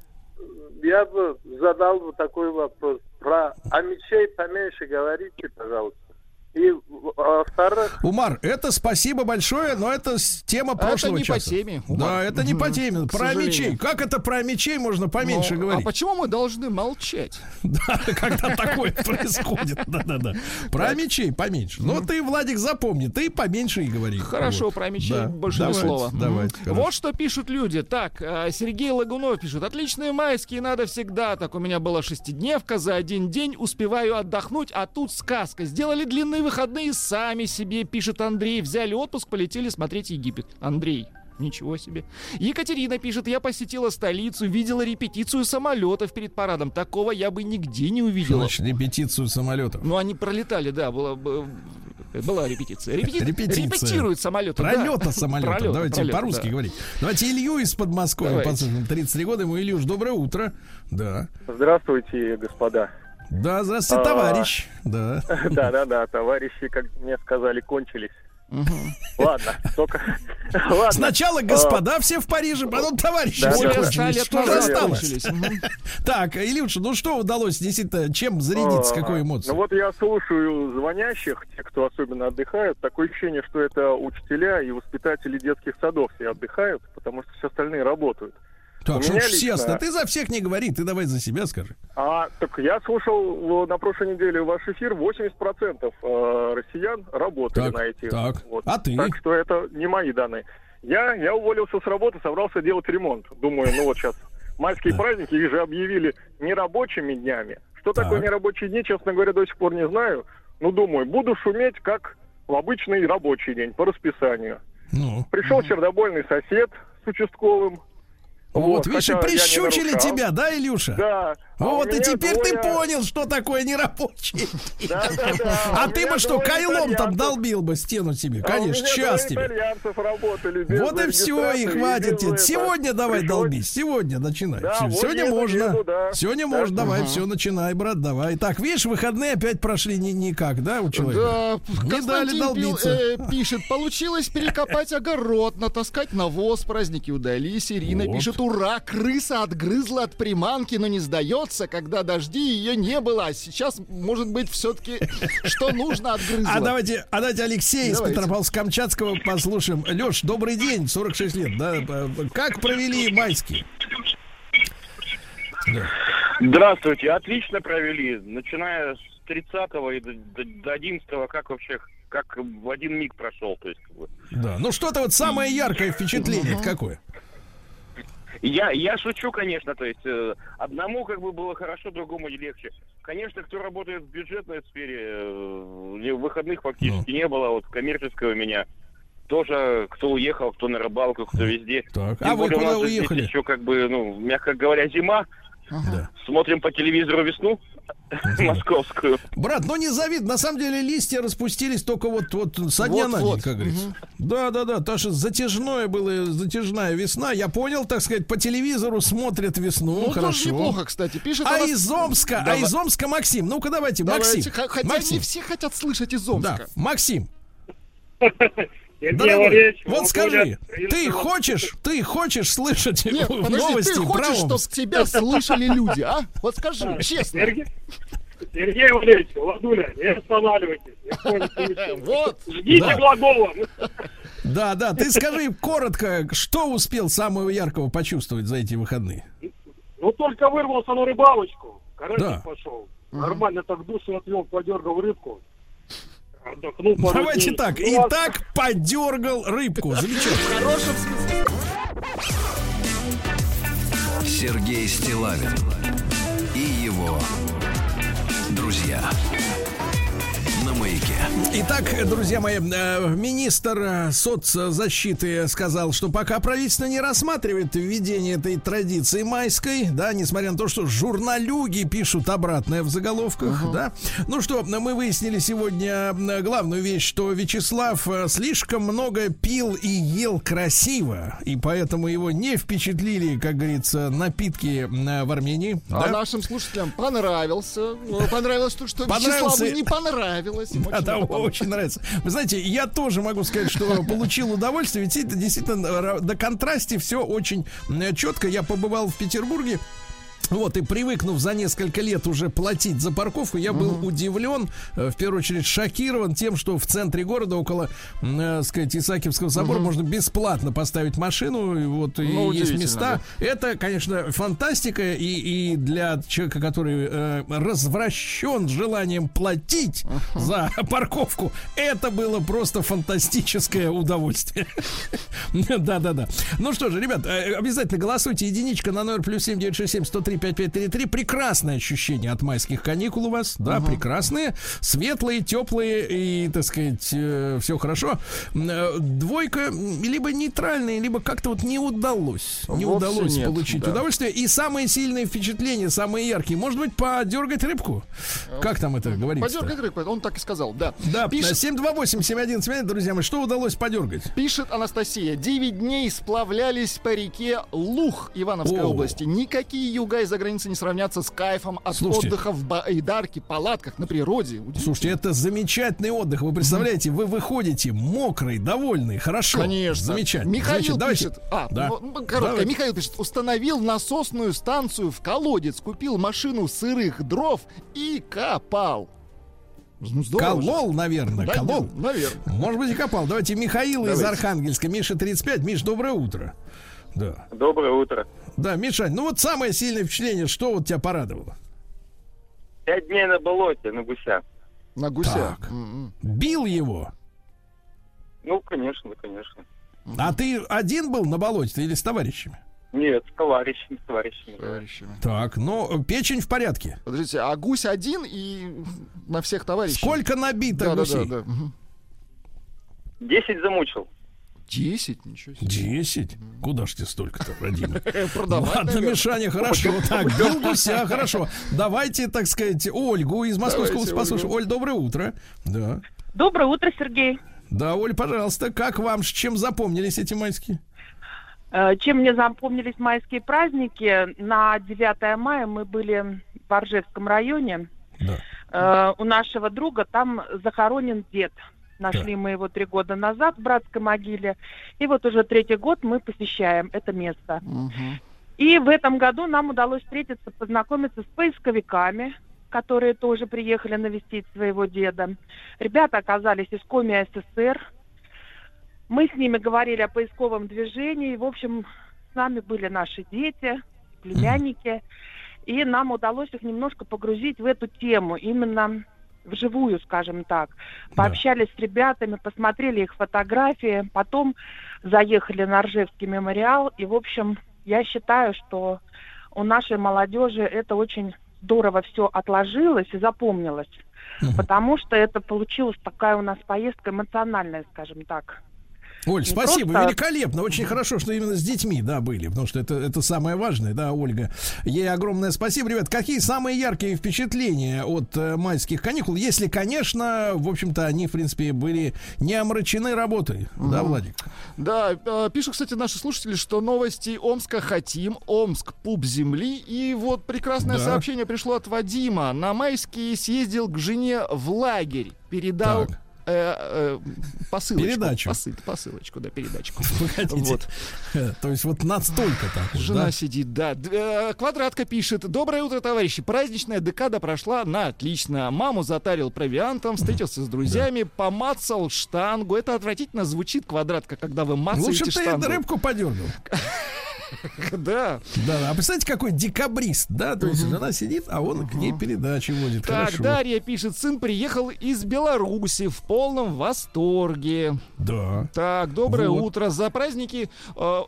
я бы задал бы такой вопрос. Про о мечей поменьше говорите, пожалуйста. И во-вторых, Умар, это спасибо большое, но это тема Это прошлого не по часа. теме, Умар. Да, это не по теме. К Про сожалению. мечей. Как это про мечей можно поменьше Ну, говорить? А почему мы должны молчать? Да, когда такое происходит. Да-да-да. Про мечей поменьше. Но ты, Владик, запомни, ты поменьше и говори. Хорошо, про мечей больше ни слова. Вот что пишут люди. Так, э, Сергей Лагунов пишет. Отличные майские надо всегда. Так, у меня была шестидневка, за один день успеваю отдохнуть, а тут сказка. Сделали длинные выходные сами себе, пишет Андрей. Взяли отпуск, полетели смотреть Египет. Андрей. Ничего себе. Екатерина пишет, я посетила столицу, видела репетицию самолетов перед парадом. Такого я бы нигде не Что увидела. значит репетицию самолетов? Ну, они пролетали, да, была, была репетиция. Репети- Репетиция. Репетируют самолеты. да. Пролета самолета. Пролета, Давайте пролета, по-русски да. говорить. Давайте Илью из Подмосковья Давайте. послушаем. 33 года ему. Илюш, доброе утро. Да. здравствуйте, господа. Да, здравствуйте, А. товарищ. Да. Да-да-да, товарищи, как мне сказали, кончились. Ладно, только... Ладно. Сначала господа все в Париже, потом товарищи Да, все да, да. кончились. лет Что же осталось? Так, Илюша, ну что удалось действительно, чем зарядиться, А, какой эмоцией? Ну вот я слушаю звонящих, те, кто особенно отдыхают. Такое ощущение, что это учителя и воспитатели детских садов все отдыхают, потому что все остальные работают. Так, что честно, лично- ты за всех не говори, ты давай за себя скажи. А так я слушал э, на прошлой неделе ваш эфир, 80% э, россиян работали Так, на эти. так. А ты? Так что это не мои данные. Я, я уволился с работы, собрался делать ремонт. Думаю, ну вот сейчас майские праздники, их же объявили нерабочими днями. Что Так. такое нерабочие дни, честно говоря, до сих пор не знаю. Ну, думаю, буду шуметь как в обычный рабочий день, по расписанию. Ну, Пришел сердобольный сосед с участковым. Вот, видишь, я не прищучили тебя, да, Илюша? Да. А Вот, и теперь ты двое- понял, что такое нерабочий. Да, да, да. А ты бы что, кайлом там долбил бы стену себе? А Конечно, у меня час двое тебе. Вот и все, и хватит. Сегодня давай долбись, сегодня начинай. Сегодня можно. Сегодня можно, давай, все, начинай, брат, давай. Так, видишь, выходные опять прошли ни- никак, да, у человека? Да, Не дали долбиться. э, пишет, получилось перекопать огород, натаскать навоз, праздники удались. Ирина пишет, ура, крыса отгрызла от приманки, но не сдается, когда дожди ее не было. А сейчас, может быть, все-таки что нужно отгрызла. А давайте, а давайте Алексей из Давайте. Петропавловска-Камчатского послушаем. Леш, добрый день, 46 лет, да? Как провели майские? Да. Здравствуйте, отлично провели. Начиная с 30-го и до, до- до 11-го, как вообще, как в один миг прошел. То есть. Да, ну что-то вот самое яркое впечатление это какое? Я, я шучу, конечно, то есть э, одному как бы было хорошо, другому легче. Конечно, кто работает в бюджетной сфере, э, выходных фактически не было, вот коммерческая у меня тоже, кто уехал, кто на рыбалку, кто везде. Так, Тем а вы более у куда уехали? еще как бы, ну, мягко говоря, зима. Да. Смотрим по телевизору весну московскую. Брат, ну не завид, на самом деле листья распустились только вот, вот со дня на день, как говорится. Да, да, да, потому что затяжное было, затяжная весна. Я понял, так сказать, по телевизору смотрят весну, Ну, тоже хорошо. неплохо, кстати. Пишет А она- из Омска, а из Омска Максим. Ну-ка давайте, Давайте, Максим. Хотя Максим. не все хотят слышать из Да, Омска. Максим, Сергей дорогой, Валерьевич, вот скажи, ты хочешь, ты хочешь слышать Нет, подожди, новости ты хочешь, чтобы Омск? тебя слышали люди, а? Вот скажи, честно. Сергей, Сергей Валерьевич, Владуля, не останавливайтесь. Вот. Ждите Да. глагола. Да, да, ты скажи коротко, что успел самого яркого почувствовать за эти выходные? Ну, только вырвался на рыбалочку. Карасик Да. пошел. Нормально так душу отвел, подергал рыбку. Отдохнул пару Давайте дней. так. И так подергал рыбку. Замечательно. Смысле. Сергей Стилавин и его друзья маяке. Итак, друзья мои, э, министр э, соцзащиты сказал, что пока правительство не рассматривает введение этой традиции майской, да, несмотря на то, что журналюги пишут обратное в заголовках, да. Ну что, мы выяснили сегодня э, главную вещь, что Вячеслав слишком много пил и ел красиво, и поэтому его не впечатлили, как говорится, напитки в Армении. А да? нашим слушателям понравился. Ну, Понравилось то, что Понравился. Вячеславу не понравилось. очень да, очень нравится. Вы знаете, я тоже могу сказать, что получил удовольствие, ведь это действительно на контрасте все очень четко. Я побывал в Петербурге. Вот, и привыкнув за несколько лет уже платить за парковку, я был удивлен, э, в первую очередь шокирован тем, что в центре города, около, э, сказать, Исаакиевского собора, можно бесплатно поставить машину, и вот и Ну, есть удивительно, места. Это, конечно, фантастика, и, и для человека, который э, развращен желанием платить за парковку, это было просто фантастическое удовольствие. Да-да-да. Ну что же, ребят, э, обязательно голосуйте. Единичка на номер плюс семь девять шесть семь сто три пять пять три три. Прекрасное ощущение от майских каникул у вас, да, прекрасные, светлые, теплые и, так сказать, все хорошо. Э, Двойка либо нейтральные, либо как-то вот не удалось, не Вовсе удалось нет, получить да. удовольствие. И самые сильные впечатления, самые яркие, может быть, подергать рыбку? Как там это говорится? Подергай рыбку, он так и сказал, да. Да, Пишет- 728-7171, друзья мои, что удалось подергать? Пишет Анастасия. Девять дней сплавлялись по реке Лух Ивановской О. области. Никакие юга из-за границы не сравнятся с кайфом от Слушайте. отдыха в Байдарке, палатках, на природе. Слушайте, это замечательный отдых. Вы представляете, вы выходите мокрый, довольный, хорошо. Конечно. Замечательно. Михаил Значит, давайте- пишет. А, Да. ну, ну, короткое. Давайте. Михаил пишет. Установил насосную станцию в колодец, купил машину сырых дров и копал. Ну, здорово же. Колол, наверное, Да, колол. Наверное. Может быть, и копал. Давайте Михаил из Давайте. Архангельска. Миша 35. Миш, доброе утро. Да. Доброе утро. Да, Мишань, ну вот самое сильное впечатление, что вот тебя порадовало? Пять дней на болоте, на гуся. На гуся. Так. Бил его. Ну, конечно, конечно. А ты один был на болоте или с товарищами? Нет, с товарищами, с товарищами. да. Товарищами. Так, ну, печень в порядке. Подождите, а гусь один и на всех товарищей? Сколько набито Да, да, гусей? да, да. Мгм. Десять замучил. Десять? Ничего себе. Десять? Куда ж тебе столько-то, родимый? Продавать, Ладно, наверное. Мишаня, хорошо. Так, бил гуся, хорошо. Давайте, так сказать, Ольгу из Московской Давайте, области послушаем. Оль, доброе утро. Да. Доброе утро, Сергей. Да, Оль, пожалуйста, как вам, с чем запомнились эти майские? Э, Чем мне запомнились майские праздники? На 9 мая мы были в Оржевском районе. Да. Э, У нашего друга там захоронен дед. Нашли мы его три года назад в братской могиле. И вот уже третий год мы посещаем это место. Мгм. И в этом году нам удалось встретиться, познакомиться с поисковиками, которые тоже приехали навестить своего деда. Ребята оказались из Коми СССР. Мы с ними говорили о поисковом движении. В общем, с нами были наши дети, племянники. И нам удалось их немножко погрузить в эту тему, именно вживую, скажем так. Пообщались с ребятами, посмотрели их фотографии, потом заехали на Ржевский мемориал. И, в общем, я считаю, что у нашей молодежи это очень здорово все отложилось и запомнилось. Потому что это получилась такая у нас поездка эмоциональная, скажем так. Оль, Не спасибо, просто- великолепно. Очень хорошо, что именно с детьми, да, были, потому что это, это самое важное, да, Ольга. Ей огромное спасибо. Ребят, какие самые яркие впечатления от э, майских каникул? Если, конечно, в общем-то, они, в принципе, были не омрачены работой, да, Владик? Да, э, пишут, кстати, наши слушатели, что новости Омска хотим, Омск пуп земли. И вот прекрасное Да. сообщение пришло от Вадима. На майские съездил к жене в лагерь, передал Так. Э, э, посылочку. Передачу. Посыл- посылочку, да, передачку. Вот. То есть вот настолько так. Жена да? сидит, да. Э, Квадратка пишет. Доброе утро, товарищи. Праздничная декада прошла на отлично. Маму затарил провиантом, встретился с друзьями, помацал штангу. Это отвратительно звучит, Квадратка, когда вы Лучше мацаете бы ты штангу. рыбку подергал. Да. Да. А представьте, какой декабрист, да? То есть жена сидит, а он к ней передачи водит. Так. Дарья пишет, сын приехал из Беларуси в полном восторге. Да. Так, доброе утро. За праздники... э,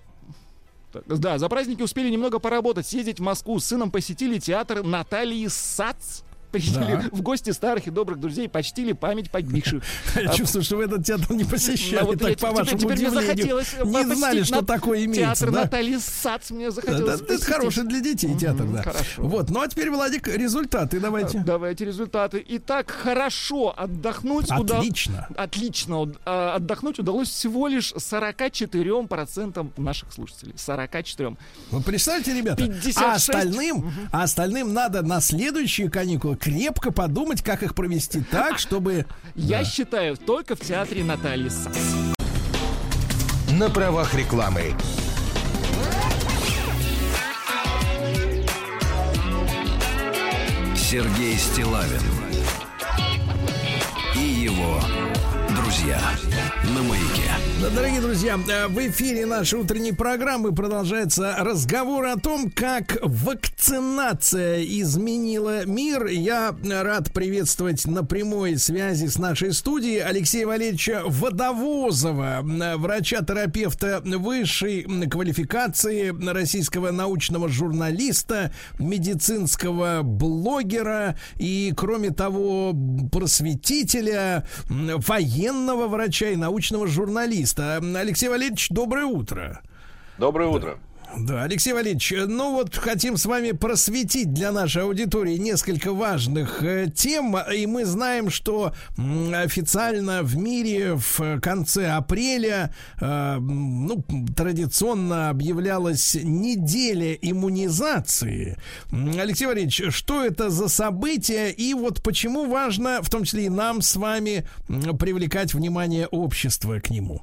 да, за праздники успели немного поработать, съездить в Москву. С сыном посетили театр Натальи Сац. Приняли Да. в гости старых и добрых друзей, почтили память погибших. Я А, чувствую, что вы этот театр не посещали, ну, вот я так по теперь- вашему теперь удивлению. Не знали, что на- такое имеется, Театр да? Натальи Сац мне захотелось да, это хороший для детей театр, да. Хорошо. Вот, ну а теперь, Владик, результаты давайте. Давайте результаты. Итак, хорошо отдохнуть. Отлично. Отлично. а, Отдохнуть удалось всего лишь 44% наших слушателей. 44. Вы представьте, ребята, 56. а остальным, а остальным надо на следующие каникулы крепко подумать, как их провести так, чтобы... Я Да. считаю, только в театре Натальи Сац. На правах рекламы. Сергей Стилавин и его друзья на маяке. Дорогие друзья, э, в эфире нашей утренней программы продолжается разговор о том, как вакцинация изменила мир. Я рад приветствовать на прямой связи с нашей студией Алексея Валерьевича Водовозова, э, врача-терапевта высшей квалификации, российского научного журналиста, медицинского блогера и, кроме того, просветителя, военного врача и научного журналиста. Алексей Валерьевич, доброе утро. Доброе утро. Да, Алексей Валерьевич, ну вот хотим с вами просветить для нашей аудитории несколько важных э, тем, и мы знаем, что м, официально в мире в конце апреля, э, ну, традиционно объявлялась неделя иммунизации. Алексей Валерьевич, что это за событие и вот почему важно, в том числе и нам с вами, привлекать внимание общества к нему?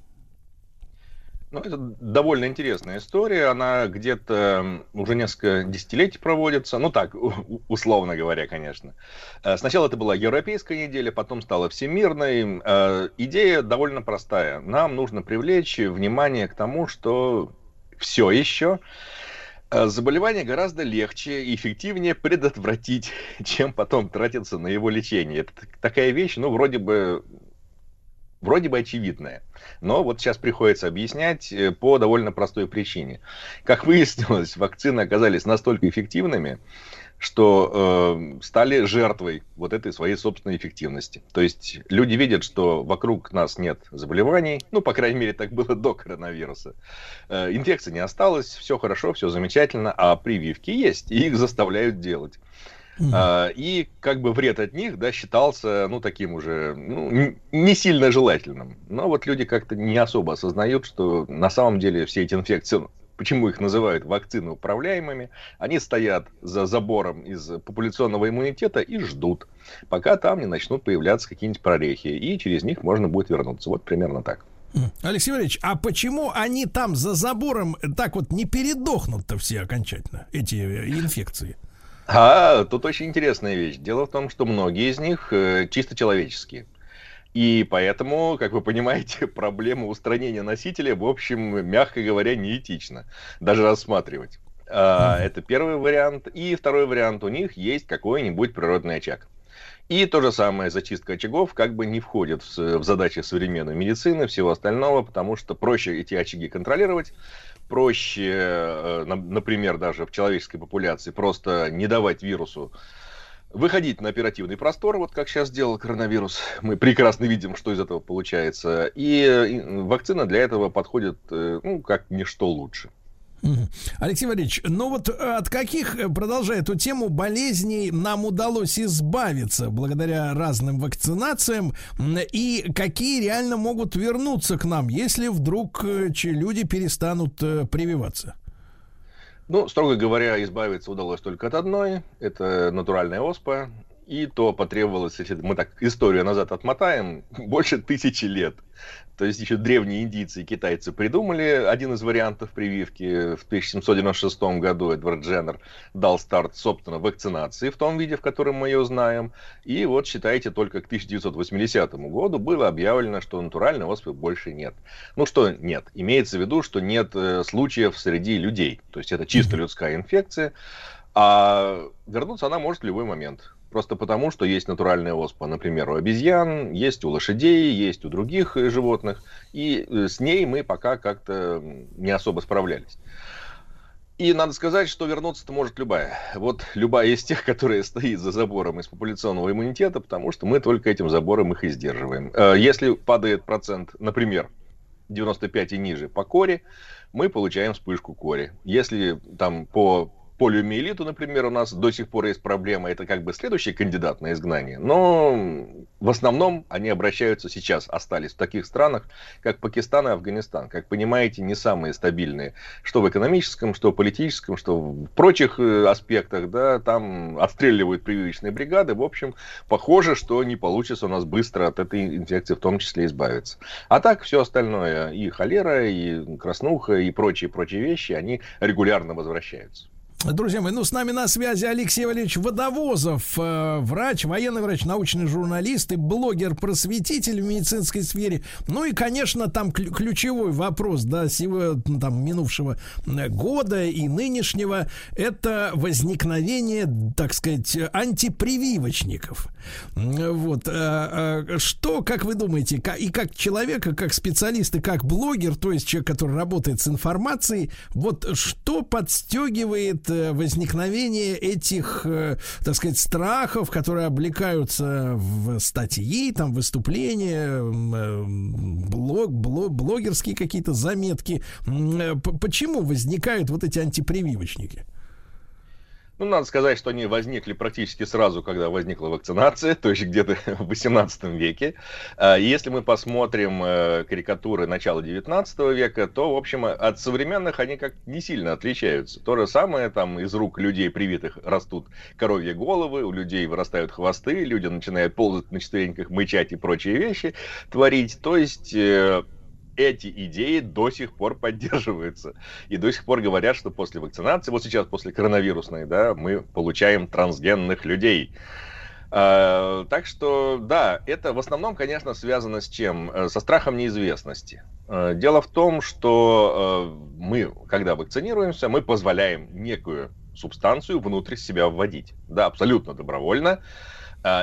Ну, это довольно интересная история. Она где-то уже несколько десятилетий проводится. Ну, так, условно говоря, конечно. Э, Сначала это была европейская неделя, потом стала всемирной. Э, Идея довольно простая. Нам нужно привлечь внимание к тому, что все еще э, заболевание гораздо легче и эффективнее предотвратить, чем потом тратиться на его лечение. Это так- такая вещь, ну, вроде бы вроде бы очевидная. Но вот сейчас приходится объяснять э, по довольно простой причине. Как выяснилось, вакцины оказались настолько эффективными, что э, стали жертвой вот этой своей собственной эффективности. То есть люди видят, что вокруг нас нет заболеваний, ну, по крайней мере, так было до коронавируса. Э, инфекции не осталось, все хорошо, все замечательно, а прививки есть, и их заставляют делать. А, И как бы вред от них, да, считался, ну, таким уже, ну, не сильно желательным. Но вот люди как-то не особо осознают, что на самом деле все эти инфекции, почему их называют вакцины управляемыми, они стоят за забором из популяционного иммунитета и ждут, пока там не начнут появляться какие-нибудь прорехи, и через них можно будет вернуться. Вот примерно так. Алексей Валерьевич, а почему они там за забором так вот не передохнут-то все окончательно, эти инфекции? А, тут очень интересная вещь. Дело в том, что многие из них э, чисто человеческие. И поэтому, как вы понимаете, проблема устранения носителя, в общем, мягко говоря, неэтично даже рассматривать. А, Это первый вариант. И второй вариант, у них есть какой-нибудь природный очаг. И то же самое, зачистка очагов как бы не входит в, задачи современной медицины, всего остального, потому что проще эти очаги контролировать, проще, э, на- например, даже в человеческой популяции, просто не давать вирусу выходить на оперативный простор, вот как сейчас сделал коронавирус. Мы прекрасно видим, что из этого получается. И э, вакцина для этого подходит, э, ну, как ничто лучше. Алексей Валерьевич, ну вот э, от каких, э, продолжая эту тему, болезней нам удалось избавиться благодаря разным вакцинациям, и какие реально могут вернуться к нам, если вдруг э, люди перестанут прививаться? Ну, строго говоря, избавиться удалось только от одной. Это натуральная оспа. И то потребовалось, если мы так историю назад отмотаем, больше тысячи лет. То есть еще древние индийцы и китайцы придумали один из вариантов прививки. В 1796 году Эдвард Дженнер дал старт, собственно, вакцинации в том виде, в котором мы ее знаем. И вот, считайте, только к 1980 году было объявлено, что натуральной оспы больше нет. Ну что нет? Имеется в виду, что нет э, случаев среди людей. То есть это чисто людская инфекция. А вернуться она может в любой момент. Просто потому, что есть натуральная оспа, например, у обезьян, есть у лошадей, есть у других э, животных. И э, с ней мы пока как-то не особо справлялись. И надо сказать, что вернуться-то может любая. Вот любая из тех, которая стоит за забором из популяционного иммунитета, потому что мы только этим забором их и сдерживаем. Э, если падает процент, например, 95 и ниже по коре, мы получаем вспышку кори. Если там по полиомиелиту, например, у нас до сих пор есть проблема, это как бы следующий кандидат на изгнание, но в основном они обращаются сейчас, остались в таких странах, как Пакистан и Афганистан. Как понимаете, не самые стабильные, что в экономическом, что в политическом, что в прочих э, аспектах, да, там отстреливают прививочные бригады, в общем, похоже, что не получится у нас быстро от этой инфекции в том числе избавиться. А так все остальное, и холера, и краснуха, и прочие-прочие вещи, они регулярно возвращаются. Друзья мои, ну с нами на связи Алексей Валерьевич Водовозов, э, врач, военный врач, научный журналист и блогер-просветитель в медицинской сфере. Ну и, конечно, там ключевой вопрос, да, сего, там, минувшего э, года и нынешнего, это возникновение, так сказать, антипрививочников. Вот. Э, э, что, как вы думаете, и как человека, как специалист и как блогер, то есть человек, который работает с информацией, вот что подстегивает возникновение этих, э, так сказать, страхов, которые облекаются в статьи, там, выступления, э, блог, блог, блогерские какие-то заметки. Почему возникают вот эти антипрививочники? Ну, надо сказать, что они возникли практически сразу, когда возникла вакцинация, то есть где-то в 18 веке. А, если мы посмотрим э, карикатуры начала 19 века, то, в общем, от современных они как не сильно отличаются. То же самое, там из рук людей привитых растут коровьи головы, у людей вырастают хвосты, люди начинают ползать на четвереньках, мычать и прочие вещи творить. То есть э, эти идеи до сих пор поддерживаются. И до сих пор говорят, что после вакцинации, вот сейчас после коронавирусной, да, мы получаем трансгенных людей. Uh, так что, да, это в основном, конечно, связано с чем? Э, со страхом неизвестности. Uh, дело в том, что uh, мы, когда вакцинируемся, мы позволяем некую субстанцию внутрь себя вводить. Да, абсолютно добровольно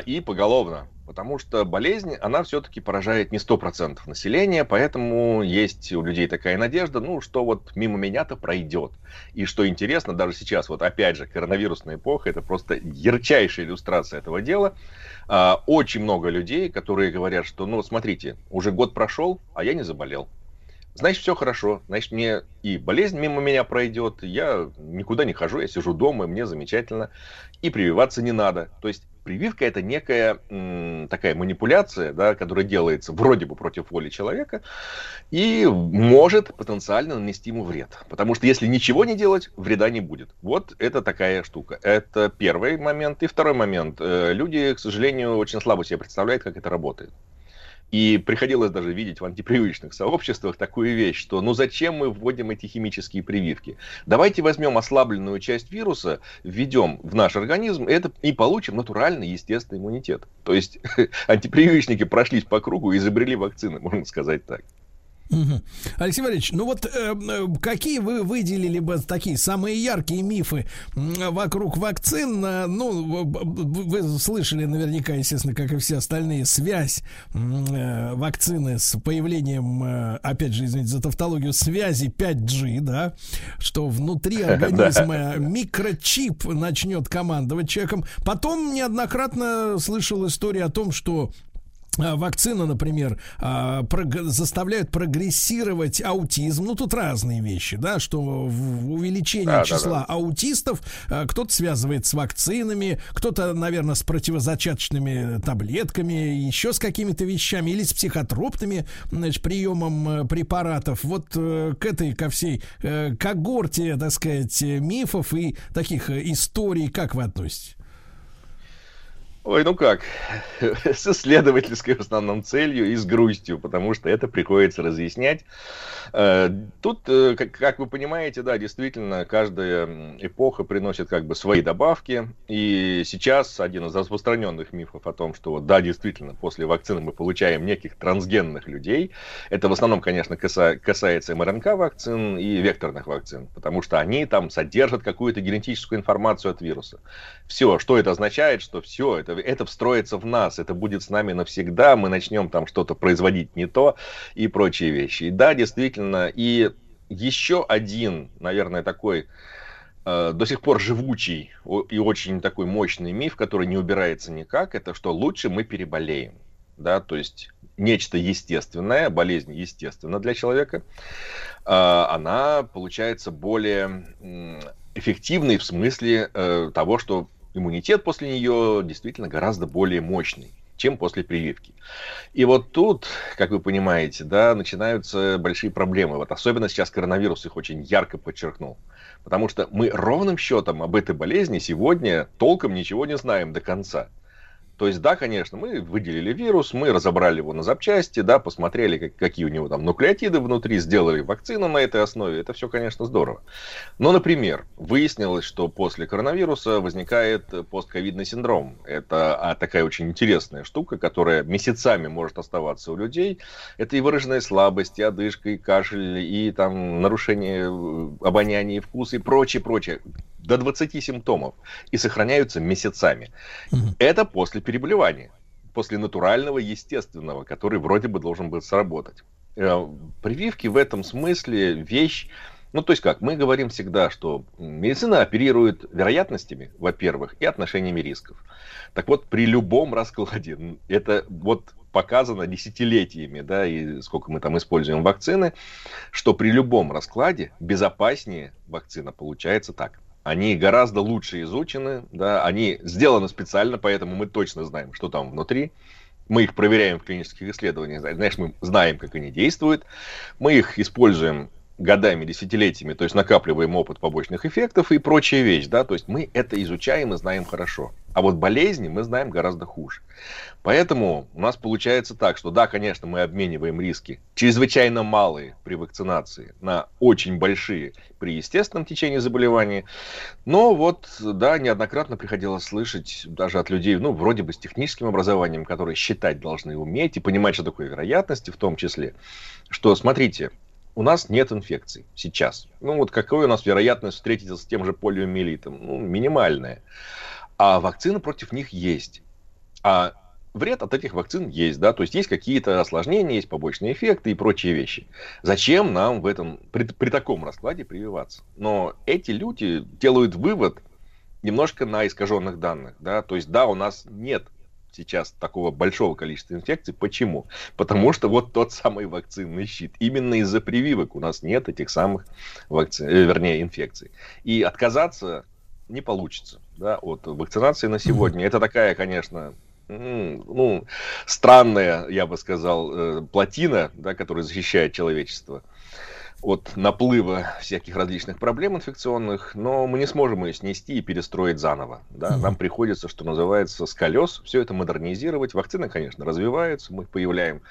и поголовно. Потому что болезнь, она все-таки поражает не 100% населения, поэтому есть у людей такая надежда, ну, что вот мимо меня-то пройдет. И что интересно, даже сейчас, вот опять же, коронавирусная эпоха, это просто ярчайшая иллюстрация этого дела. А, очень много людей, которые говорят, что, ну, смотрите, уже год прошел, а я не заболел значит, все хорошо. Значит, мне и болезнь мимо меня пройдет, я никуда не хожу, я сижу дома, мне замечательно, и прививаться не надо. То есть прививка это некая м, такая манипуляция, да, которая делается вроде бы против воли человека и может потенциально нанести ему вред. Потому что если ничего не делать, вреда не будет. Вот это такая штука. Это первый момент. И второй момент. Э, люди, к сожалению, очень слабо себе представляют, как это работает. И приходилось даже видеть в антипривычных сообществах такую вещь, что ну зачем мы вводим эти химические прививки? Давайте возьмем ослабленную часть вируса, введем в наш организм это, и получим натуральный естественный иммунитет. То есть антипрививочники прошлись по кругу и изобрели вакцины, можно сказать так. Угу. Алексей Валерьевич, ну вот э, э, какие вы выделили бы такие самые яркие мифы вокруг вакцин? Ну, вы слышали наверняка, естественно, как и все остальные, связь э, вакцины с появлением, э, опять же, извините за тавтологию, связи 5G, да, что внутри организма микрочип начнет командовать человеком. Потом неоднократно слышал историю о том, что вакцина, например, а, заставляют прогрессировать аутизм. Ну, тут разные вещи, да, что увеличение да, числа да, да. аутистов а, кто-то связывает с вакцинами, кто-то, наверное, с противозачаточными таблетками, еще с какими-то вещами, или с психотропными значит, приемом э, препаратов. Вот э, к этой, ко всей э, когорте, так сказать, мифов и таких историй, как вы относитесь? Ой, ну как, с исследовательской в основном целью и с грустью, потому что это приходится разъяснять. Э, тут, э, как вы понимаете, да, действительно, каждая эпоха приносит как бы свои добавки. И сейчас один из распространенных мифов о том, что вот, да, действительно, после вакцины мы получаем неких трансгенных людей. Это в основном, конечно, касается МРНК-вакцин и векторных вакцин, потому что они там содержат какую-то генетическую информацию от вируса. Все, что это означает, что все, это это встроится в нас, это будет с нами навсегда, мы начнем там что-то производить не то и прочие вещи. И да, действительно, и еще один, наверное, такой э, до сих пор живучий и очень такой мощный миф, который не убирается никак, это что лучше мы переболеем. Да, то есть нечто естественное, болезнь естественна для человека, а, она получается более эффективной в смысле э, того, что иммунитет после нее действительно гораздо более мощный чем после прививки. И вот тут, как вы понимаете, да, начинаются большие проблемы. Вот особенно сейчас коронавирус их очень ярко подчеркнул. Потому что мы ровным счетом об этой болезни сегодня толком ничего не знаем до конца. То есть, да, конечно, мы выделили вирус, мы разобрали его на запчасти, да, посмотрели, как, какие у него там нуклеотиды внутри, сделали вакцину на этой основе. Это все, конечно, здорово. Но, например, выяснилось, что после коронавируса возникает постковидный синдром. Это а, такая очень интересная штука, которая месяцами может оставаться у людей. Это и выраженная слабость, и одышка, и кашель, и там нарушение э, обоняния и вкуса, и прочее, прочее до 20 симптомов и сохраняются месяцами. Угу. Это после переболевания, после натурального, естественного, который вроде бы должен был сработать. Э, прививки в этом смысле вещь, ну, то есть как, мы говорим всегда, что медицина оперирует вероятностями, во-первых, и отношениями рисков. Так вот, при любом раскладе, это вот показано десятилетиями, да, и сколько мы там используем вакцины, что при любом раскладе безопаснее вакцина получается так они гораздо лучше изучены, да, они сделаны специально, поэтому мы точно знаем, что там внутри. Мы их проверяем в клинических исследованиях, знаешь, мы знаем, как они действуют. Мы их используем годами, десятилетиями, то есть накапливаем опыт побочных эффектов и прочая вещь, да, то есть мы это изучаем и знаем хорошо. А вот болезни мы знаем гораздо хуже. Поэтому у нас получается так, что да, конечно, мы обмениваем риски чрезвычайно малые при вакцинации на очень большие при естественном течении заболевания. Но вот, да, неоднократно приходилось слышать даже от людей, ну, вроде бы с техническим образованием, которые считать должны уметь и понимать, что такое вероятности в том числе, что, смотрите, у нас нет инфекций сейчас. Ну вот какая у нас вероятность встретиться с тем же полиомиелитом? Ну, минимальная. А вакцины против них есть. А вред от этих вакцин есть, да, то есть есть какие-то осложнения, есть побочные эффекты и прочие вещи. Зачем нам в этом, при, при таком раскладе прививаться? Но эти люди делают вывод немножко на искаженных данных, да, то есть да, у нас нет сейчас такого большого количества инфекций. Почему? Потому что вот тот самый вакцинный щит. Именно из-за прививок у нас нет этих самых вакци... Э, вернее, инфекций. И отказаться не получится да, от вакцинации на сегодня. Это такая, конечно, ну, странная, я бы сказал, э, плотина, да, которая защищает человечество от наплыва всяких различных проблем инфекционных, но мы не сможем ее снести и перестроить заново. Да? Нам приходится, что называется, с колес все это модернизировать. Вакцины, конечно, развиваются, мы появляем,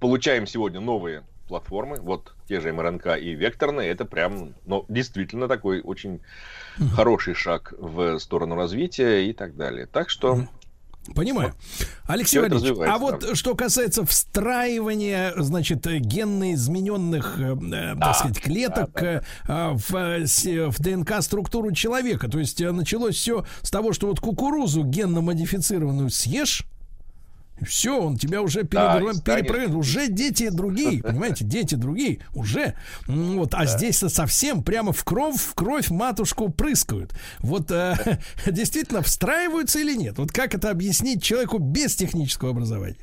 получаем сегодня новые платформы, вот те же МРНК и векторные, это прям, ну, действительно такой очень хороший шаг в сторону развития и так далее. Так что Понимаю. Алексей Все Валерьевич, а вот да. что касается встраивания, значит, генно измененных, э, э, да, так сказать, клеток да, да. Э, в, в ДНК-структуру человека, то есть началось все с того, что вот кукурузу генно-модифицированную съешь, все, он тебя уже да, перепроверил. Уже дети другие, понимаете, дети другие уже. Вот, а да. здесь совсем прямо в кровь, в кровь матушку прыскают. Вот э, действительно встраиваются или нет? Вот как это объяснить человеку без технического образования?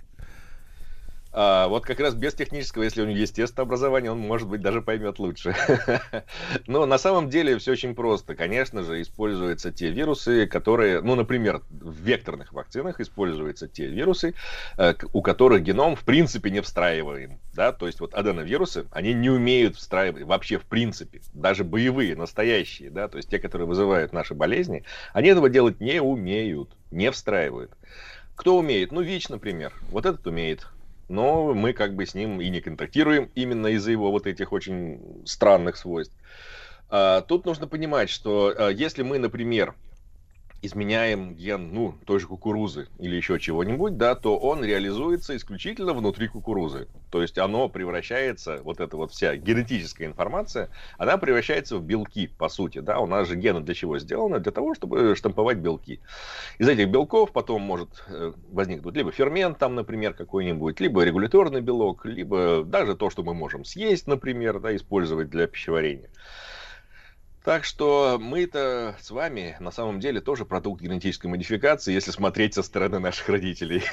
А, вот как раз без технического, если у него естественное образование, он, может быть, даже поймет лучше. Но на самом деле все очень просто. Конечно же, используются те вирусы, которые, ну, например, в векторных вакцинах используются те вирусы, э, у которых геном, в принципе, не встраиваем. Да? То есть вот аденовирусы, они не умеют встраивать вообще в принципе. Даже боевые, настоящие, да, то есть те, которые вызывают наши болезни, они этого делать не умеют, не встраивают. Кто умеет? Ну, ВИЧ, например. Вот этот умеет но мы как бы с ним и не контактируем именно из-за его вот этих очень странных свойств. А, тут нужно понимать, что а, если мы, например, изменяем ген, ну, той же кукурузы или еще чего-нибудь, да, то он реализуется исключительно внутри кукурузы. То есть оно превращается, вот эта вот вся генетическая информация, она превращается в белки, по сути, да. У нас же гены для чего сделаны? Для того, чтобы штамповать белки. Из этих белков потом может э, возникнуть либо фермент там, например, какой-нибудь, либо регуляторный белок, либо даже то, что мы можем съесть, например, да, использовать для пищеварения. Так что мы-то с вами на самом деле тоже продукт генетической модификации, если смотреть со стороны наших родителей.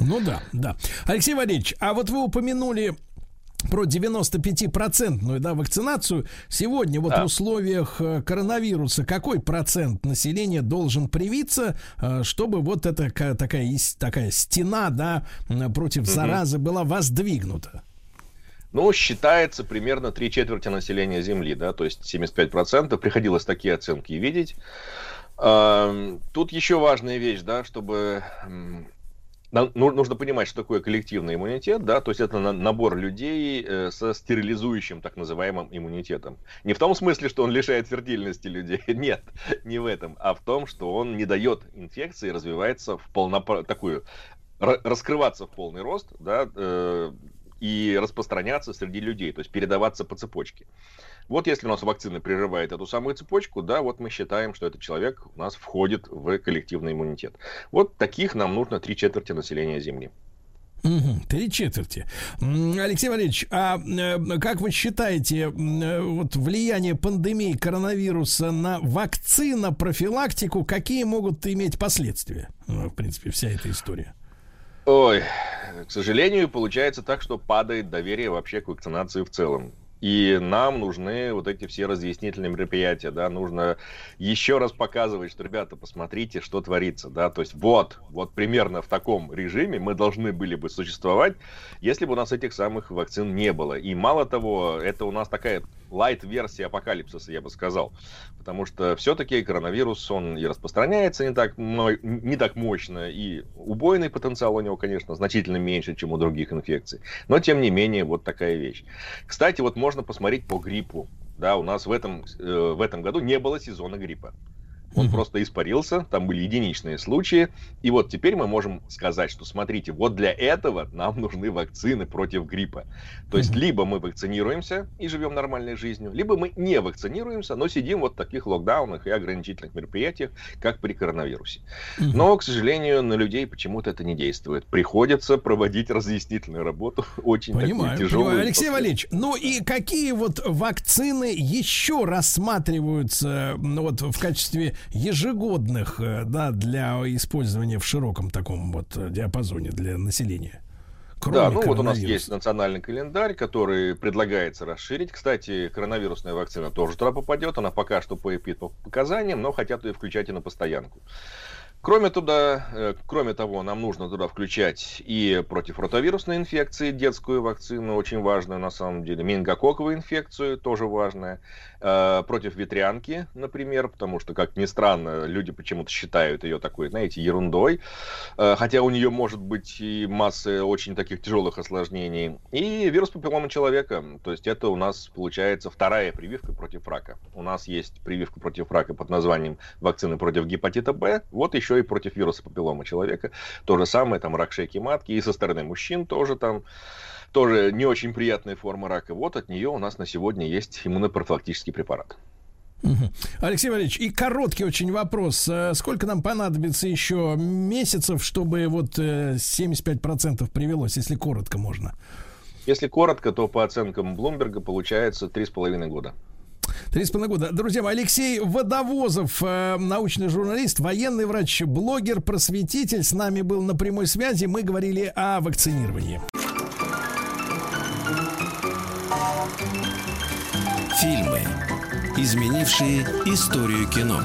Ну да, да. Алексей Валерьевич, а вот вы упомянули про 95-процентную да, вакцинацию. Сегодня вот Да. в условиях э, коронавируса какой процент населения должен привиться, э, чтобы вот эта ка- такая, такая стена да, против заразы была воздвигнута? Ну, считается примерно три четверти населения Земли, да, то есть 75%. Приходилось такие оценки видеть. Ам, Тут еще важная вещь, да, чтобы ну- нужно понимать, что такое коллективный иммунитет, да, то есть это на- набор людей э, со стерилизующим так называемым иммунитетом. Не в том смысле, что он лишает фертильности людей, нет, не в этом, а в том, что он не дает инфекции развиваться в полнопа- такую ра- раскрываться в полный рост, да, э, и распространяться среди людей, то есть передаваться по цепочке. Вот если у нас вакцина прерывает эту самую цепочку, да, вот мы считаем, что этот человек у нас входит в коллективный иммунитет. Вот таких нам нужно три четверти населения Земли. Три четверти. Алексей Валерьевич, а э, как вы считаете, э, вот влияние пандемии коронавируса на вакцина, профилактику, какие могут иметь последствия? Ну, в принципе, вся эта история. Ой, к сожалению, получается так, что падает доверие вообще к вакцинации в целом. И нам нужны вот эти все разъяснительные мероприятия, да, нужно еще раз показывать, что, ребята, посмотрите, что творится, да, то есть вот, вот примерно в таком режиме мы должны были бы существовать, если бы у нас этих самых вакцин не было. И мало того, это у нас такая лайт-версия апокалипсиса, я бы сказал, потому что все-таки коронавирус, он и распространяется не так, не так мощно, и убойный потенциал у него, конечно, значительно меньше, чем у других инфекций, но тем не менее вот такая вещь. Кстати, вот можно посмотреть по гриппу. Да, у нас в этом, э, в этом году не было сезона гриппа. Он просто испарился, там были единичные случаи. И вот теперь мы можем сказать, что смотрите, вот для этого нам нужны вакцины против гриппа. То есть либо мы вакцинируемся и живем нормальной жизнью, либо мы не вакцинируемся, но сидим вот в таких локдаунах и ограничительных мероприятиях, как при коронавирусе. Но, к сожалению, на людей почему-то это не действует. Приходится проводить разъяснительную работу, очень Понимаю, такую тяжелую. понимаю. Алексей Валерьевич, ну и какие вот вакцины еще рассматриваются ну, вот в качестве ежегодных, э, да, для использования в широком таком вот э, диапазоне для населения? да, ну вот у нас есть национальный календарь, который предлагается расширить. Кстати, коронавирусная вакцина тоже туда попадет. Она пока что по показаниям, но хотят ее включать и на постоянку. Кроме, туда, э, кроме того, нам нужно туда включать и против ротовирусной инфекции детскую вакцину, очень важную на самом деле, менингококковую инфекцию, тоже важная, э, против ветрянки, например, потому что, как ни странно, люди почему-то считают ее такой, знаете, ерундой, э, хотя у нее может быть и масса очень таких тяжелых осложнений, и вирус папиллома человека, то есть это у нас получается вторая прививка против рака. У нас есть прививка против рака под названием вакцины против гепатита Б, вот еще и против вируса папиллома человека. То же самое, там рак шейки матки, и со стороны мужчин тоже там тоже не очень приятная форма рака. Вот от нее у нас на сегодня есть иммунопрофилактический препарат. Алексей Валерьевич, и короткий очень вопрос. Э, Сколько нам понадобится еще месяцев, чтобы вот э, 75% привелось, если коротко можно? Если коротко, то по оценкам Блумберга получается 3,5 года. Три с половиной года. Друзья мои, Алексей Водовозов, э, научный журналист, военный врач, блогер, просветитель, с нами был на прямой связи. Мы говорили о вакцинировании. Фильмы, изменившие историю кино.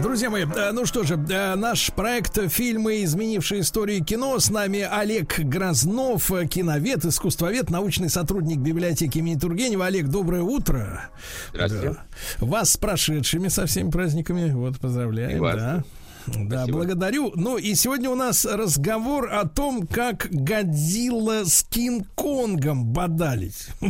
Друзья мои, э, ну что же, э, наш проект «Фильмы, изменившие историю кино». С нами Олег Грознов, э, киновед, искусствовед, научный сотрудник библиотеки имени Тургенева. Олег, доброе утро. Здравствуйте. Да. Вас с прошедшими со всеми праздниками. Вот, И поздравляем. вас. Да. Да, Спасибо. благодарю. Ну и сегодня у нас разговор о том, как Годзилла с Кинг-Конгом бодались.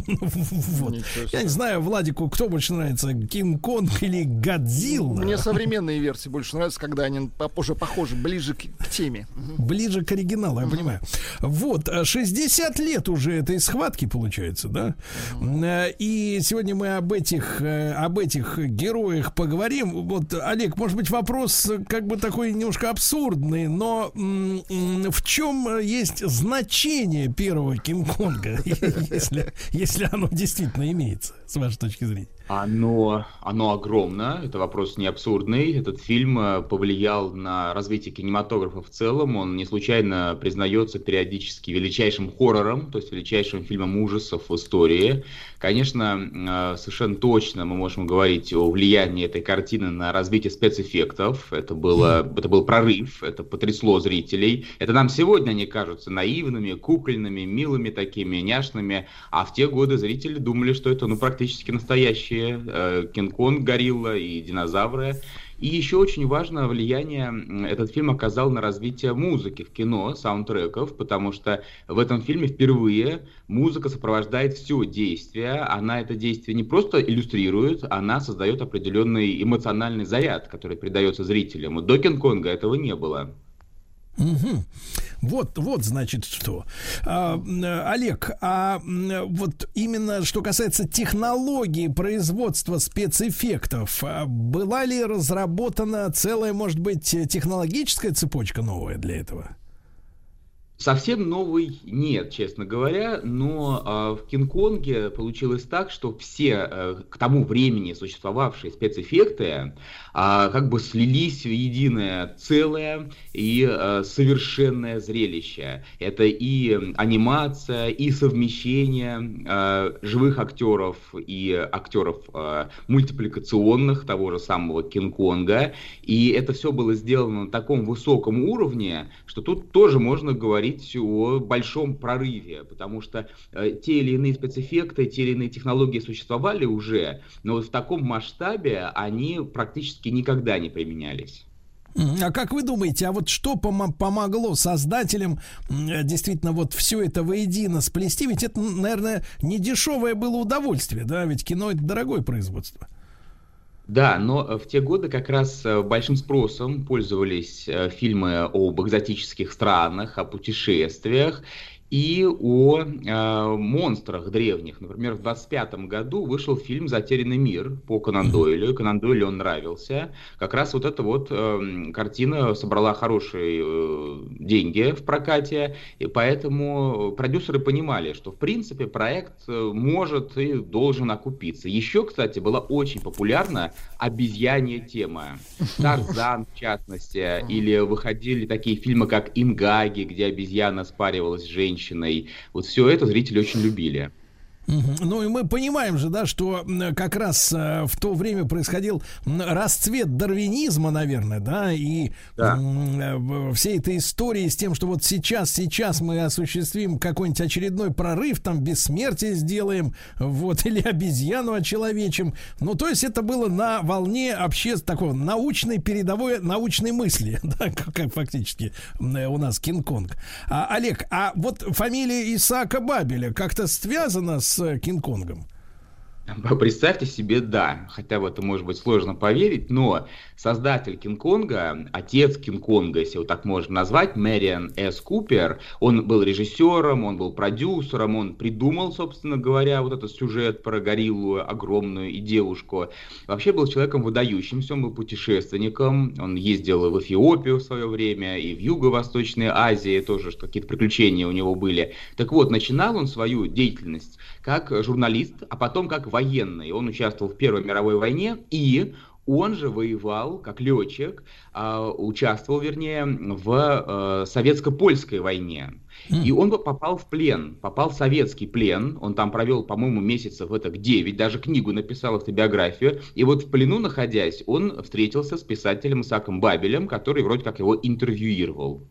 Вот. Я не знаю, Владику, кто больше нравится, Кинг-Конг или Годзилла? Мне современные версии больше нравятся, когда они по- уже похожи, ближе к, к теме. Ближе к оригиналу, я понимаю. Вот, э, 60 лет уже этой схватки получается, да? Э, И сегодня мы об этих, э, об этих героях поговорим. Вот, Олег, может быть, вопрос э, как бы такой немножко абсурдный, но в чем есть значение первого Кинг-Конга, если, если оно действительно имеется, с вашей точки зрения? Оно, оно огромно, это вопрос не абсурдный. Этот фильм э, повлиял на развитие кинематографа в целом. Он не случайно признается периодически величайшим хоррором, то есть величайшим фильмом ужасов в истории. Конечно, э, совершенно точно мы можем говорить о влиянии этой картины на развитие спецэффектов. Это, было, это был прорыв, это потрясло зрителей. Это нам сегодня они кажутся наивными, кукольными, милыми такими, няшными. А в те годы зрители думали, что это ну, практически настоящие э, Кинг-Конг, горилла и динозавры. И еще очень важное влияние этот фильм оказал на развитие музыки в кино, саундтреков, потому что в этом фильме впервые музыка сопровождает все действие. Она это действие не просто иллюстрирует, она создает определенный эмоциональный заряд, который придается зрителям. До Кинг-Конга этого не было. Угу. Вот, вот, значит, что. А, Олег, а вот именно что касается технологии производства спецэффектов, а была ли разработана целая, может быть, технологическая цепочка новая для этого? Совсем новый нет, честно говоря, но э, в Кинг-Конге получилось так, что все э, к тому времени существовавшие спецэффекты э, как бы слились в единое целое и э, совершенное зрелище. Это и анимация, и совмещение э, живых актеров и актеров э, мультипликационных того же самого Кинг-Конга. И это все было сделано на таком высоком уровне, что тут тоже можно говорить говорить о большом прорыве, потому что э, те или иные спецэффекты, те или иные технологии существовали уже, но вот в таком масштабе они практически никогда не применялись. А как вы думаете, а вот что пом- помогло создателям э, действительно вот все это воедино сплести? Ведь это, наверное, не дешевое было удовольствие, да? Ведь кино это дорогое производство. Да, но э, в те годы как раз э, большим спросом пользовались э, фильмы об экзотических странах, о путешествиях и о э, монстрах древних. Например, в 25 году вышел фильм «Затерянный мир» по Конан Дойлю. Конан Дойлю он нравился. Как раз вот эта вот э, картина собрала хорошие э, деньги в прокате, и поэтому продюсеры понимали, что в принципе проект может и должен окупиться. Еще, кстати, была очень популярна обезьянья тема. Тарзан, в частности, или выходили такие фильмы, как «Ингаги», где обезьяна спаривалась с женщиной женщиной. Вот все это зрители очень любили. Ну и мы понимаем же, да, что как раз э, в то время происходил расцвет дарвинизма, наверное, да, и да. Э, всей этой истории с тем, что вот сейчас, сейчас мы осуществим какой-нибудь очередной прорыв, там бессмертие сделаем, вот, или обезьяну очеловечим. Ну, то есть это было на волне вообще такого научной, передовой научной мысли, да, как фактически у нас Кинг-Конг. А, Олег, а вот фамилия Исаака Бабеля как-то связана с с Кинг-Конгом? Представьте себе, да, хотя в это может быть сложно поверить, но создатель Кинг-Конга, отец Кинг-Конга, если его так можно назвать, Мэриан С. Купер, он был режиссером, он был продюсером, он придумал, собственно говоря, вот этот сюжет про гориллу огромную и девушку. Вообще был человеком выдающимся, он был путешественником, он ездил в Эфиопию в свое время и в Юго-Восточной Азии тоже, какие-то приключения у него были. Так вот, начинал он свою деятельность как журналист, а потом как военный. Он участвовал в Первой мировой войне и он же воевал как летчик, э, участвовал, вернее, в э, советско-польской войне. И он попал в плен, попал в советский плен. Он там провел, по-моему, месяцев это 9, даже книгу написал автобиографию. И вот в плену находясь, он встретился с писателем Исаком Бабелем, который вроде как его интервьюировал.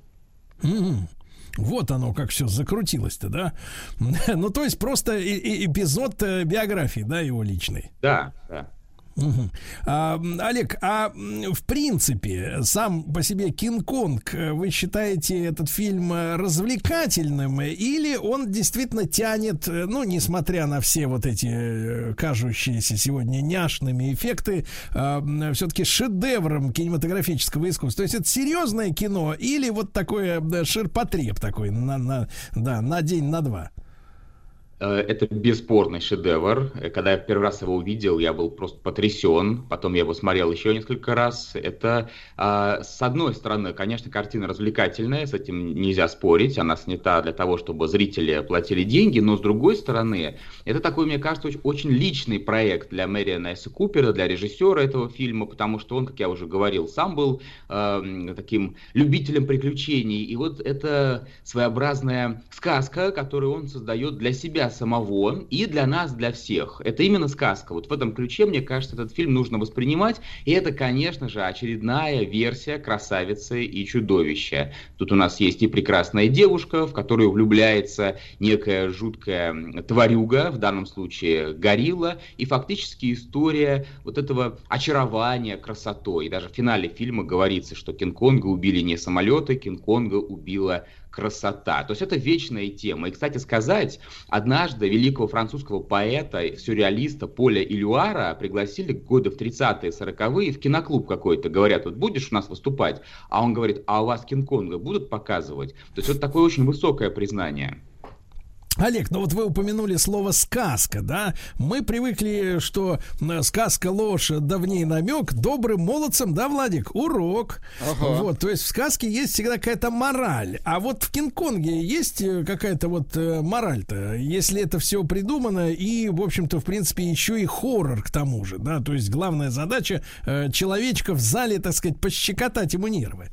Вот оно как все закрутилось-то, да? ну, то есть просто эпизод э, биографии, да, его личной. Да, да. Угу. А, Олег, а в принципе, сам по себе Кинг-Конг, э, вы считаете этот фильм э, развлекательным или он действительно тянет, э, ну, несмотря на все вот эти кажущиеся сегодня няшными эффекты, а, все-таки шедевром кинематографического искусства? То есть это серьезное кино или вот такое ширпотреб такой на, на, да, на день, на два? Э, это бесспорный шедевр. Э, когда я первый раз его увидел, я был просто потрясен. Потом я его смотрел еще несколько раз. Это, а, с одной стороны, конечно, картина развлекательная, с этим нельзя спорить. Она снята для того, чтобы зрители платили деньги. Но, с другой стороны, это такой, мне кажется, очень, личный проект для Мэриана Эсса Купера, для режиссера этого фильма, потому что он, как я уже говорил, сам был э, таким любителем приключений. И вот это своеобразная сказка, которую он создает для себя самого и для нас, для всех. Это именно сказка. Вот в этом ключе, мне кажется, этот фильм нужно воспринимать. И это, конечно же, очередная версия «Красавицы и чудовища». Тут у нас есть и прекрасная девушка, в которую влюбляется некая жуткая тварюга, в данном случае горилла, и фактически история вот этого очарования красотой. И даже в финале фильма говорится, что Кинг-Конга убили не самолеты, Кинг-Конга убила красота. То есть это вечная тема. И, кстати сказать, однажды великого французского поэта, сюрреалиста Поля Илюара пригласили годы в 30-е, 40-е в киноклуб какой-то. Говорят, вот будешь у нас выступать? А он говорит, а у вас Кинг-Конга будут показывать? То есть это такое очень высокое признание. Олег, ну вот вы упомянули слово сказка, да? Мы привыкли, что сказка ложь, давней намек, добрым молодцам, да, Владик, урок. Ага. Вот, то есть в сказке есть всегда какая-то мораль. А вот в Кинг-Конге есть э, какая-то вот э, мораль-то, если это все придумано и, в общем-то, в принципе, еще и хоррор к тому же, да? То есть главная задача э, человечка в зале, так сказать, пощекотать ему нервы.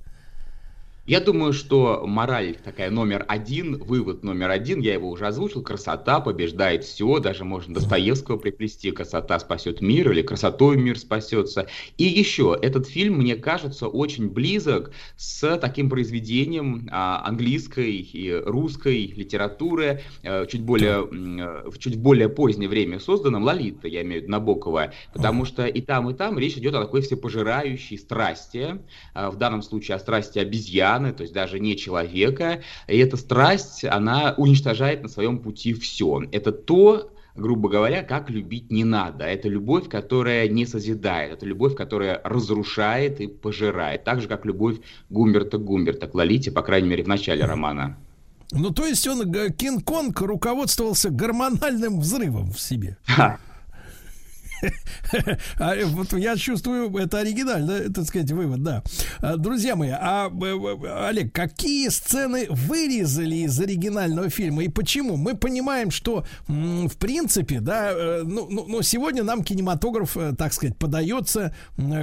Я думаю, что мораль такая номер один, вывод номер один, я его уже озвучил, красота побеждает все, даже можно Достоевского приплести, красота спасет мир или красотой мир спасется. И еще, этот фильм, мне кажется, очень близок с таким произведением а, английской и русской литературы, а, чуть более, а, в чуть более позднее время созданном, Лолита, я имею в виду Набокова, потому что и там, и там речь идет о такой всепожирающей страсти, а, в данном случае о страсти обезьян, обезьяны, то есть даже не человека. И эта страсть, она уничтожает на своем пути все. Это то, грубо говоря, как любить не надо. Это любовь, которая не созидает, это любовь, которая разрушает и пожирает. Так же, как любовь Гумберта Гумберта к Лолите, по крайней мере, в начале романа. Ну, то есть он, э, Кинг-Конг, руководствовался гормональным взрывом в себе. А, вот я чувствую, это оригинально, так сказать, вывод, да. А, друзья мои, а Олег, какие сцены вырезали из оригинального фильма и почему? Мы понимаем, что в принципе, да, э, ну, ну, ну сегодня нам кинематограф, э, так сказать, подается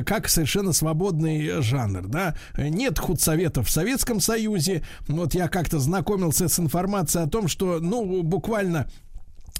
как совершенно свободный жанр, да. Нет худсоветов в Советском Союзе. Вот я как-то знакомился с информацией о том, что, ну, буквально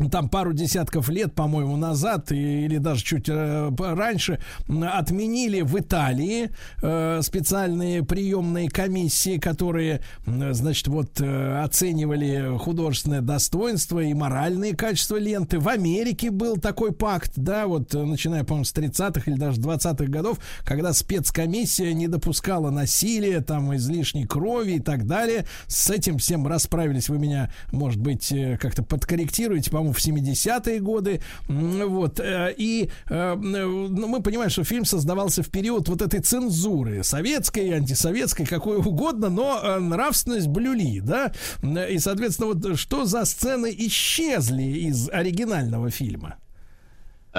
там пару десятков лет, по-моему, назад или даже чуть э, раньше отменили в Италии э, специальные приемные комиссии, которые, значит, вот э, оценивали художественное достоинство и моральные качества ленты. В Америке был такой пакт, да, вот начиная, по-моему, с 30-х или даже 20-х годов, когда спецкомиссия не допускала насилия, там, излишней крови и так далее. С этим всем расправились. Вы меня, может быть, как-то подкорректируете, по-моему, по-моему, в 70-е годы. Вот. Э, и э, ну, мы понимаем, что фильм создавался в период вот этой цензуры. Советской, антисоветской, какой угодно, но э, нравственность блюли, да? И, соответственно, вот что за сцены исчезли из оригинального фильма?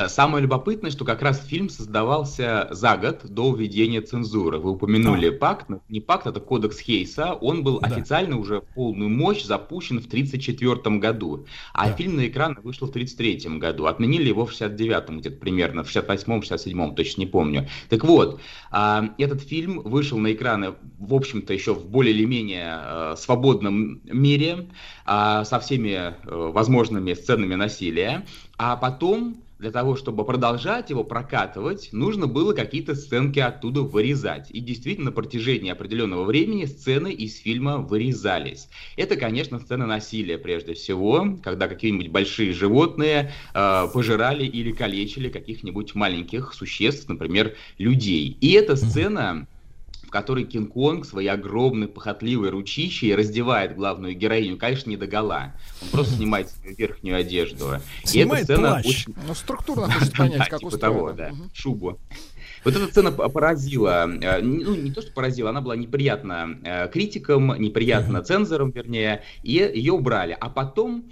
Э, самое любопытное, что как раз фильм создавался за год до введения цензуры. Вы упомянули а. пакт, не пакт, это кодекс Хейса. Он был да. официально уже в полную мощь запущен в 1934 году, а да. фильм на экран вышел в 1933 году. Отменили его в 69-м где-то примерно, в 68-м, 67-м, точно не помню. Так вот, а, этот фильм вышел на экраны, в общем-то, еще в более или менее э, свободном мире, а, со всеми э, возможными сценами насилия, а потом для того, чтобы продолжать его прокатывать, нужно было какие-то сценки оттуда вырезать. И действительно, на протяжении определенного времени сцены из фильма вырезались. Это, конечно, сцена насилия прежде всего, когда какие-нибудь большие животные э, пожирали или калечили каких-нибудь маленьких существ, например, людей. И эта сцена в которой Кинг-Конг своей огромной похотливой ручищей раздевает главную героиню, конечно, не до гола. Он просто снимает свою верхнюю одежду. Снимает И эта сцена плащ. Очень... Ну, структурно хочет понять, как типа устроено. Того, да, шубу. Вот эта сцена поразила, э, ну не то, что поразила, она была неприятна э, критикам, неприятна цензорам, вернее, и ее убрали. А потом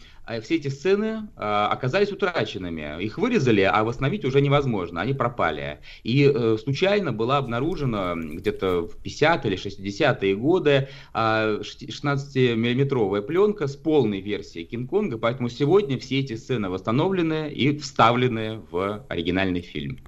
все эти сцены а, оказались утраченными. Их вырезали, а восстановить уже невозможно, они пропали. И э, случайно была обнаружена где-то в 50-е или 60-е годы 16-миллиметровая пленка с полной версией Кинг-Конга, поэтому сегодня все эти сцены восстановлены и вставлены в оригинальный фильм.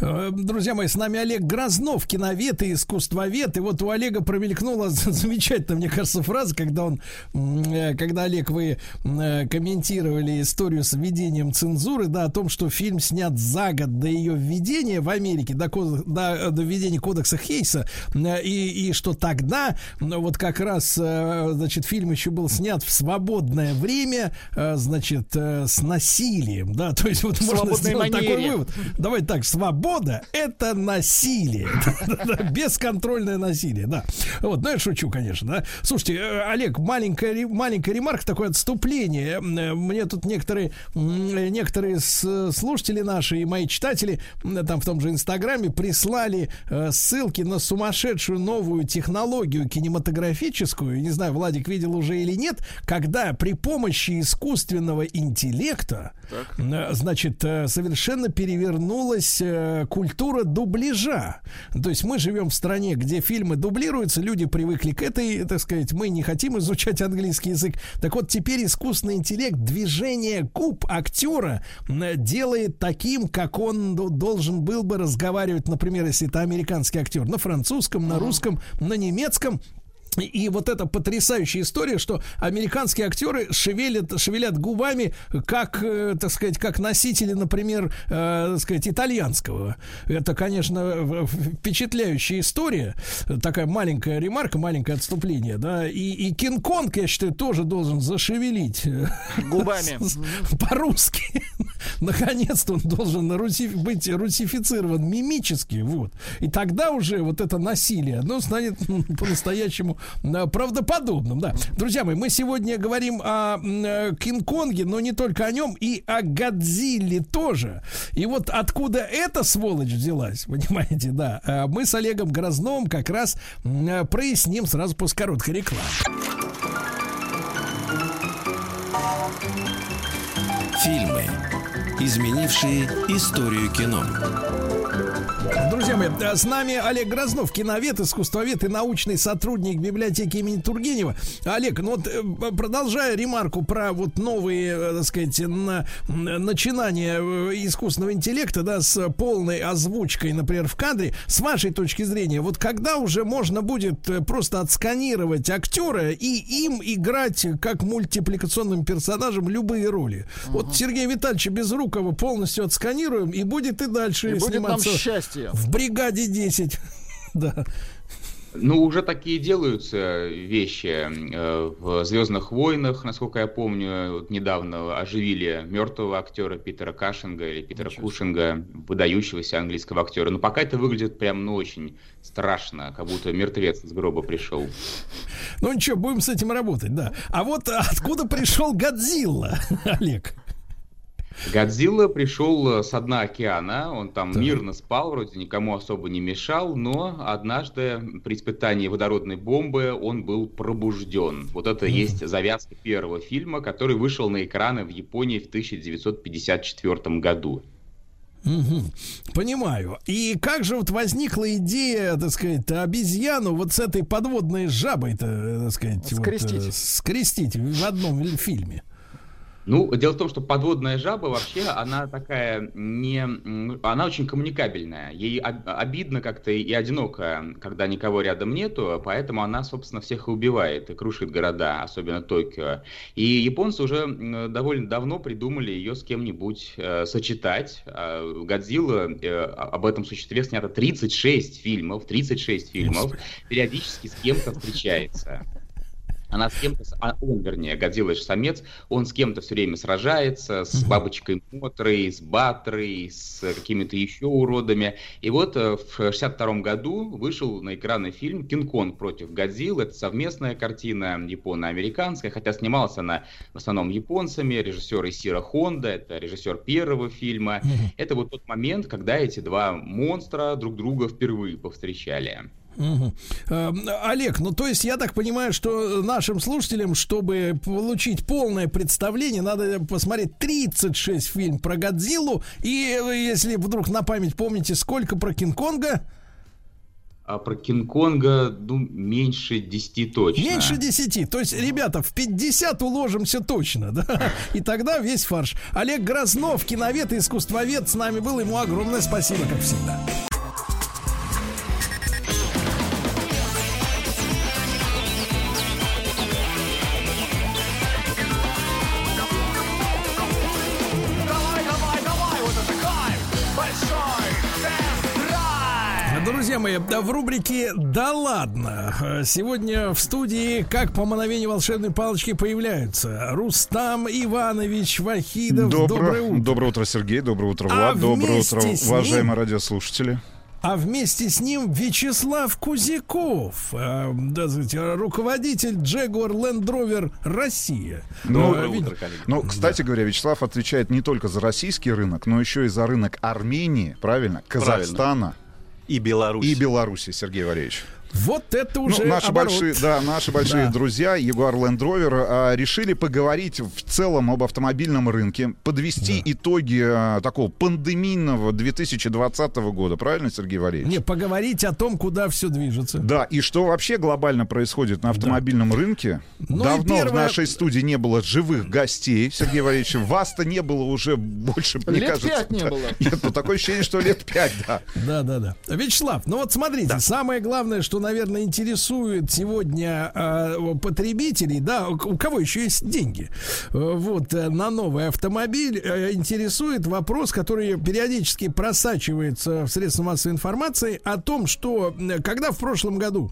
Э, друзья мои, с нами Олег Грознов, киновед и искусствовед. И вот у Олега промелькнула замечательная, мне кажется, фраза, когда он, э, когда Олег, вы э, комментировали историю с введением цензуры, да, о том, что фильм снят за год до ее введения в Америке, до, до, до введения кодекса Хейса, и, и что тогда, вот как раз, значит, фильм еще был снят в свободное время, значит, с насилием, да, то есть вот можно сделать манере. такой вывод. Давайте так, свободно свобода – это насилие. Бесконтрольное насилие, да. Вот, ну, я шучу, конечно, да. Слушайте, э, Олег, маленькая, маленькая ремарка, такое отступление. Э, мне тут некоторые, некоторые слушатели наши и мои читатели там в том же Инстаграме прислали э, ссылки на сумасшедшую новую технологию кинематографическую. Не знаю, Владик видел уже или нет, когда при помощи искусственного интеллекта, так. значит, совершенно перевернулась культура дубляжа. То есть мы живем в стране, где фильмы дублируются, люди привыкли к этой, так сказать, мы не хотим изучать английский язык. Так вот, теперь искусственный интеллект, движение губ актера делает таким, как он должен был бы разговаривать, например, если это американский актер, на французском, на русском, на немецком. И вот эта потрясающая история, что американские актеры шевелят, шевелят губами, как, э, так сказать, как носители, например, э, так сказать, итальянского. Это, конечно, впечатляющая история. Такая маленькая ремарка, маленькое отступление, да. И, и Кинг-Конг, я считаю, тоже должен зашевелить. Э, губами. По-русски. Наконец-то он должен быть русифицирован мимически, вот. И тогда уже вот это насилие, оно станет по-настоящему правдоподобным, да. Друзья мои, мы сегодня говорим о э, Кинг-Конге, но не только о нем, и о Годзилле тоже. И вот откуда эта сволочь взялась, понимаете, да, э, мы с Олегом Грозновым как раз проясним сразу после короткой рекламы. Фильмы, изменившие историю кино. Друзья мои, э, с нами Олег Грознов, киновед, искусствовед и научный сотрудник библиотеки имени Тургенева. Олег, ну вот э, продолжая ремарку про вот новые, э, так сказать, на, начинания искусственного интеллекта, да, с полной озвучкой, например, в кадре, с вашей точки зрения, вот когда уже можно будет просто отсканировать актера и им играть как мультипликационным персонажем любые роли? Uh-huh. Вот Сергея Витальевича Безрукова полностью отсканируем и будет и дальше и сниматься. Будет нам счастье. В бригаде 10. да. Ну, уже такие делаются вещи. Э, в Звездных войнах, насколько я помню, вот недавно оживили мертвого актера Питера Кашинга или Питера Ничего. Кушинга, выдающегося английского актера. Но пока это выглядит прям, ну, очень страшно, как будто мертвец из гроба пришел. Ну ничего, будем с этим работать, да. А вот откуда пришел Годзилла, Олег? Годзилла пришел э, с дна океана, он там так. мирно спал, вроде никому особо не мешал, но однажды при испытании водородной бомбы он был пробужден. Вот это mm. есть завязка первого фильма, который вышел на экраны в Японии в 1954 году. Угу. Понимаю. И как же вот возникла идея, так сказать, обезьяну вот с этой подводной жабой-то, э, так сказать, скрестить, вот, э, скрестить в одном фильме? Ну, дело в том, что подводная жаба вообще, она такая не... Она очень коммуникабельная. Ей обидно как-то и одиноко, когда никого рядом нету, поэтому она, собственно, всех и убивает, и крушит города, особенно Токио. И японцы уже довольно давно придумали ее с кем-нибудь э, сочетать. Э, Годзилла, э, об этом существе снято 36 фильмов, 36 фильмов, периодически с кем-то встречается. Она с кем-то, а он, вернее, Годзилла же самец, он с кем-то все время сражается, с бабочкой Мотрой, с Батрой, с какими-то еще уродами. И вот э, в 62 году вышел на экраны фильм «Кинг-Конг против Годзиллы». Это совместная картина японо-американская, хотя снималась она в основном японцами, режиссер Исира Хонда, это режиссер первого фильма. Это вот тот момент, когда эти два монстра друг друга впервые повстречали. Угу. Олег, ну то есть я так понимаю, что нашим слушателям, чтобы получить полное представление, надо посмотреть 36 фильм про Годзиллу. И если вдруг на память помните, сколько про Кинг-Конга? А про Кинг-Конга, ну, меньше 10 точно. Меньше 10. То есть, ребята, в 50 уложимся точно, да? И тогда весь фарш. Олег Грознов, киновед и искусствовед, с нами был. Ему огромное спасибо, как всегда. Мои, в рубрике «Да ладно» сегодня в студии, как по мановению волшебной палочки, появляются Рустам Иванович Вахидов. Добро, Доброе утро. Доброе утро, Сергей. Доброе утро, А Влад. Доброе вместе утро, ним- уважаемые радиослушатели. А вместе с ним Вячеслав Кузяков, э, да, знаете, руководитель Jaguar Land Rover Россия. Ну, Э, ведь- Ну, кстати говоря, Вячеслав отвечает не только за российский рынок, но еще и за рынок Армении, правильно? Казахстана. И Беларуси. И Беларуси, Сергей Валерьевич. Вот это Ну, уже наши оборот. большие, да, наши большие Да. друзья Jaguar Land Rover а, решили поговорить в целом об автомобильном рынке, подвести итоги а, такого пандемийного 2020 года, правильно, Сергей Валерьевич? Не, поговорить о том, куда все движется. Да, и что вообще глобально происходит на автомобильном рынке? Ну Давно в первое- нашей студии не было живых гостей, Сергей Валерьевич. Вас-то не было уже больше, мне Лет кажется. пять не да. было. Нет, ну такое ощущение, что лет пять, да. Да, да, да. Вячеслав, ну вот смотрите, самое главное, что, наверное, интересует сегодня э, потребителей, да, у, кого еще есть деньги, э, вот, э, на новый автомобиль, э, интересует вопрос, который периодически просачивается в средства массовой информации о том, что э, когда в прошлом году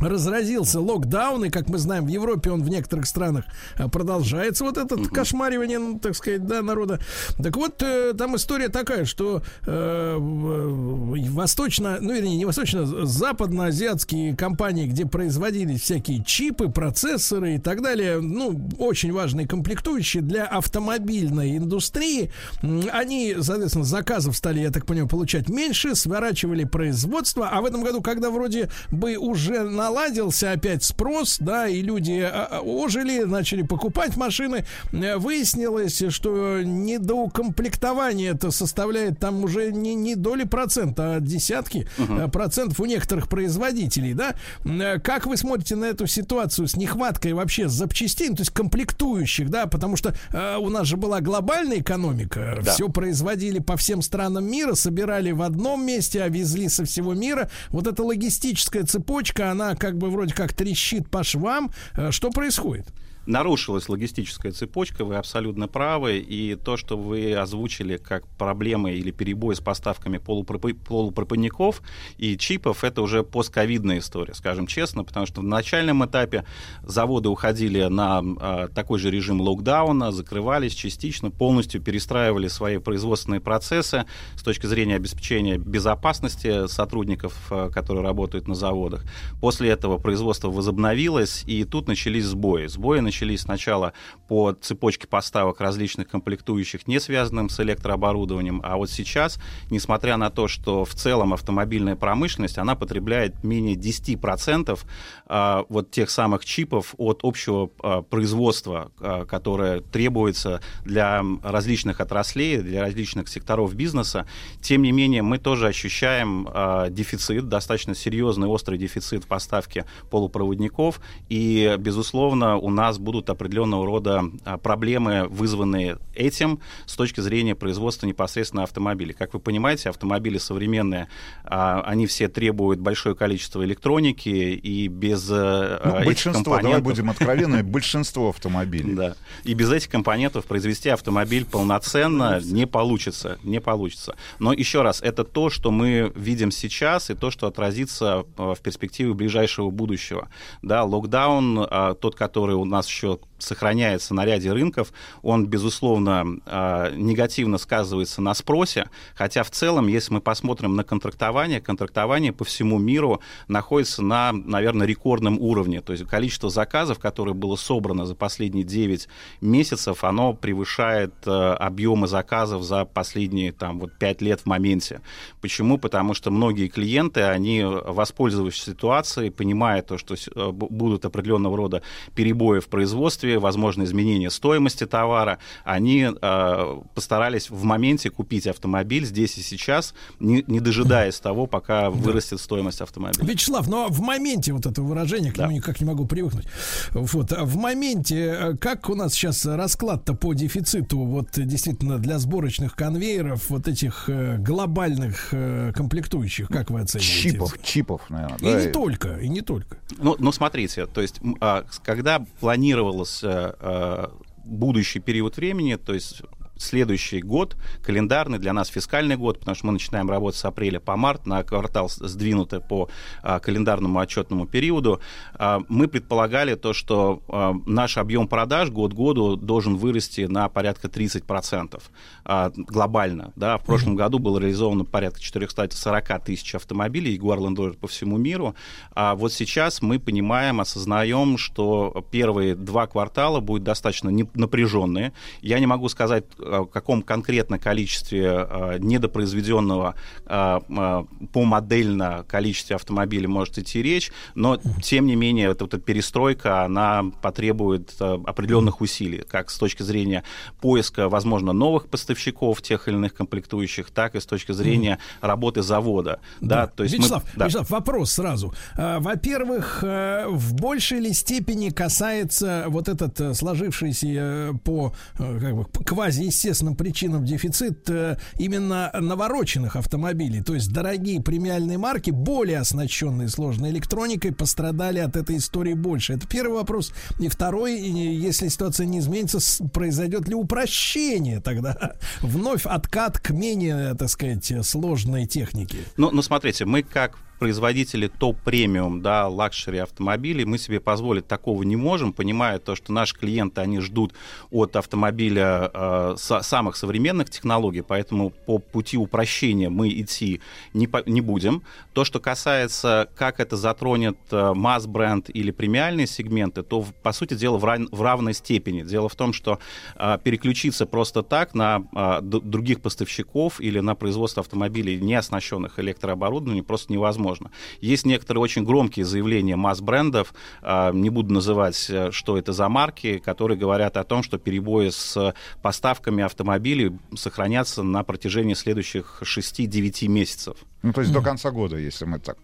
разразился локдаун, и, как мы знаем, в Европе он в некоторых странах э, продолжается. Вот этот кошмаривание, ну, так сказать, да, народа. Так вот, э, там история такая, что э, в- восточно, ну, вернее, не восточно, западноазиатские компании, где производились всякие чипы, процессоры и так далее, ну, очень важные комплектующие для автомобильной индустрии, они, соответственно, заказов стали, я так понимаю, получать меньше, сворачивали производство, а в этом году, когда вроде бы уже наладился опять спрос, да, и люди а, а, ожили, начали покупать машины, э, выяснилось, что недоукомплектование это составляет там уже не, не доли процента, а десятки э, процентов у некоторых производителей, да. Э, Как вы смотрите на эту ситуацию с нехваткой вообще запчастей, ну, то есть комплектующих, да, потому что э, у нас же была глобальная экономика, Да. все производили по всем странам мира, собирали в одном месте, а везли со всего мира. Вот эта логистическая цепочка, она как бы вроде как трещит по швам. Э, Что происходит? Нарушилась логистическая цепочка, вы абсолютно правы, и то, что вы озвучили как проблемы или перебой с поставками полупропы- полупропыльников и чипов, это уже постковидная история, скажем честно, потому что в начальном этапе заводы уходили на а, такой же режим локдауна, закрывались частично, полностью перестраивали свои производственные процессы с точки зрения обеспечения безопасности сотрудников, а, которые работают на заводах. После этого производство возобновилось, и тут начались сбои. Сбои начались сначала по цепочке поставок различных комплектующих, не связанным с электрооборудованием, а вот сейчас, несмотря на то, что в целом автомобильная промышленность, она потребляет менее 10% а, вот тех самых чипов от общего а, производства, а, которое требуется для различных отраслей, для различных секторов бизнеса. Тем не менее, мы тоже ощущаем дефицит, достаточно серьезный, острый дефицит в поставке полупроводников, и, безусловно, у нас будут определенного рода а, проблемы, вызванные этим с точки зрения производства непосредственно автомобилей. Как вы понимаете, автомобили современные, а, они все требуют большое количество электроники, и без э, Ну, большинство, давай будем откровенны, большинство автомобилей. Да. И без этих компонентов произвести автомобиль полноценно не получится. Не получится. Но еще раз, это то, что мы видим сейчас, и то, что отразится э, в перспективе ближайшего будущего. Да, локдаун, а, тот, который у нас еще сохраняется на ряде рынков, он, безусловно, а, негативно сказывается на спросе, хотя в целом, если мы посмотрим на контрактование, контрактование по всему миру находится на, наверное, рекордном уровне, то есть количество заказов, которое было собрано за последние 9 месяцев, оно превышает а, объемы заказов за последние там, вот, 5 лет в моменте. Почему? Потому что многие клиенты, они, воспользовавшись ситуацией, понимая то, что э, будут определенного рода перебои в производстве, возможно, изменение стоимости товара, они э, постарались в моменте купить автомобиль здесь и сейчас, не, не дожидаясь того, пока вырастет стоимость автомобиля. Вячеслав, но в моменте вот это выражение, к нему никак не могу привыкнуть. Вот, а в моменте, э, как у нас сейчас расклад-то по дефициту, вот действительно для сборочных конвейеров, вот этих э, глобальных э, комплектующих, как вы оцениваете? Чипов, чипов, наверное. И да, не только, и не только. Ну, ну смотрите, то есть, а, когда планировалось Э, э, будущий период времени, то есть следующий год, календарный для нас фискальный год, потому что мы начинаем работать с апреля по март, на квартал сдвинуты по а, календарному отчетному периоду, а, мы предполагали то, что а, наш объем продаж год году должен вырасти на порядка 30% а, глобально. Да? В прошлом mm-hmm. году было реализовано порядка 440 тысяч автомобилей Jaguar Land Rover по всему миру. А вот сейчас мы понимаем, осознаем, что первые два квартала будут достаточно напряженные. Я не могу сказать о каком конкретно количестве а, недопроизведенного а, по модельно количестве автомобилей может идти речь, но тем не менее эта, эта перестройка, она потребует определенных усилий, как с точки зрения поиска, возможно, новых поставщиков тех или иных комплектующих, так и с точки зрения работы завода. Да. Да, то есть Вячеслав, мы, да. Вячеслав, вопрос сразу. Во-первых, э, в большей ли степени касается вот этот э, сложившийся э, по как бы, квази естественным причинам дефицит э, именно навороченных автомобилей. То есть дорогие премиальные марки, более оснащенные сложной электроникой, пострадали от этой истории больше. Это первый вопрос. И второй, если ситуация не изменится, произойдет ли упрощение тогда? Вновь откат к менее, так сказать, сложной технике. Ну, ну смотрите, мы как производители топ-премиум, да, luxury автомобилей, мы себе позволить такого не можем, понимая то, что наши клиенты, они ждут от автомобиля э, со, самых современных технологий, поэтому по пути упрощения мы идти не, по, не будем. То, что касается, как это затронет э, масс-бренд или премиальные сегменты, то, по сути дела, в, рав, в равной степени. Дело в том, что э, переключиться просто так на э, других поставщиков или на производство автомобилей, не оснащенных электрооборудованием, просто невозможно возможно. Есть некоторые очень громкие заявления масс-брендов, а, не буду называть, э, что это за марки, которые говорят о том, что перебои с поставками автомобилей сохранятся на протяжении следующих 6-9 месяцев. Ну, то есть до конца года, если мы так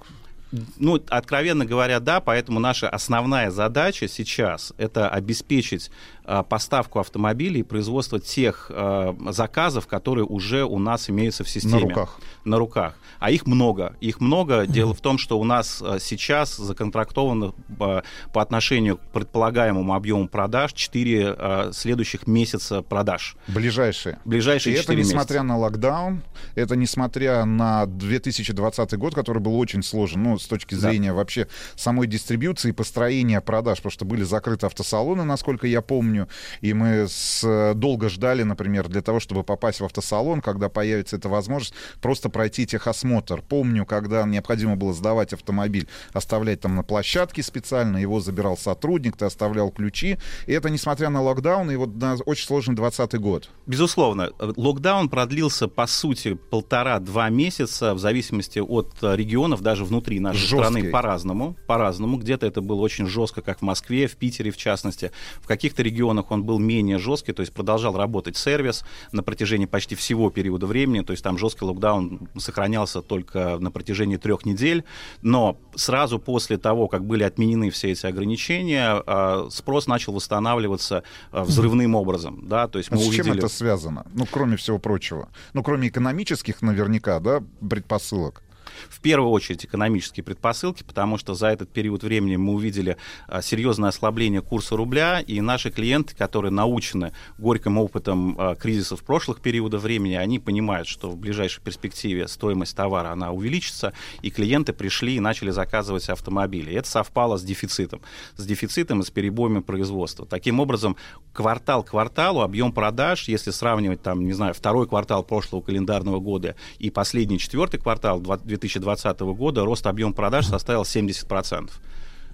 ну, откровенно говоря, да, поэтому наша основная задача сейчас это обеспечить поставку автомобилей и производство тех э, заказов, которые уже у нас имеются в системе. На руках. На руках. А их много. Их много. Дело в том, что у нас э, сейчас законтрактовано э, по отношению к предполагаемому объему продаж 4 э, следующих месяца продаж. Ближайшие. Ближайшие и это несмотря месяца. на локдаун, это несмотря на 2020 год, который был очень сложен. Ну, с точки зрения да. вообще самой дистрибьюции и построения продаж, потому что были закрыты автосалоны, насколько я помню, и мы с, долго ждали, например, для того, чтобы попасть в автосалон, когда появится эта возможность, просто пройти техосмотр. Помню, когда необходимо было сдавать автомобиль, оставлять там на площадке специально, его забирал сотрудник, ты оставлял ключи, и это несмотря на локдаун, и вот на очень сложный 20 год. Безусловно, локдаун продлился, по сути, полтора-два месяца, в зависимости от регионов, даже внутри нашей Жесткий. страны по-разному. По-разному. Где-то это было очень жестко, как в Москве, в Питере в частности. В каких-то регионах он был менее жесткий, то есть продолжал работать сервис на протяжении почти всего периода времени. То есть там жесткий локдаун сохранялся только на протяжении трех недель. Но сразу после того, как были отменены все эти ограничения, а, спрос начал восстанавливаться а, взрывным образом. Да? То есть мы а с увидели... чем это связано? Ну, кроме всего прочего. Ну, кроме экономических наверняка, да, предпосылок. В первую очередь экономические предпосылки, потому что за этот период времени мы увидели а, серьезное ослабление курса рубля, и наши клиенты, которые научены горьким опытом а, кризисов прошлых периодов времени, они понимают, что в ближайшей перспективе стоимость товара она увеличится, и клиенты пришли и начали заказывать автомобили. Это совпало с дефицитом. С дефицитом и с перебоями производства. Таким образом, квартал к кварталу объем продаж, если сравнивать там, не знаю, второй квартал прошлого календарного года и последний четвертый квартал 2020 года, рост объема продаж составил 70%.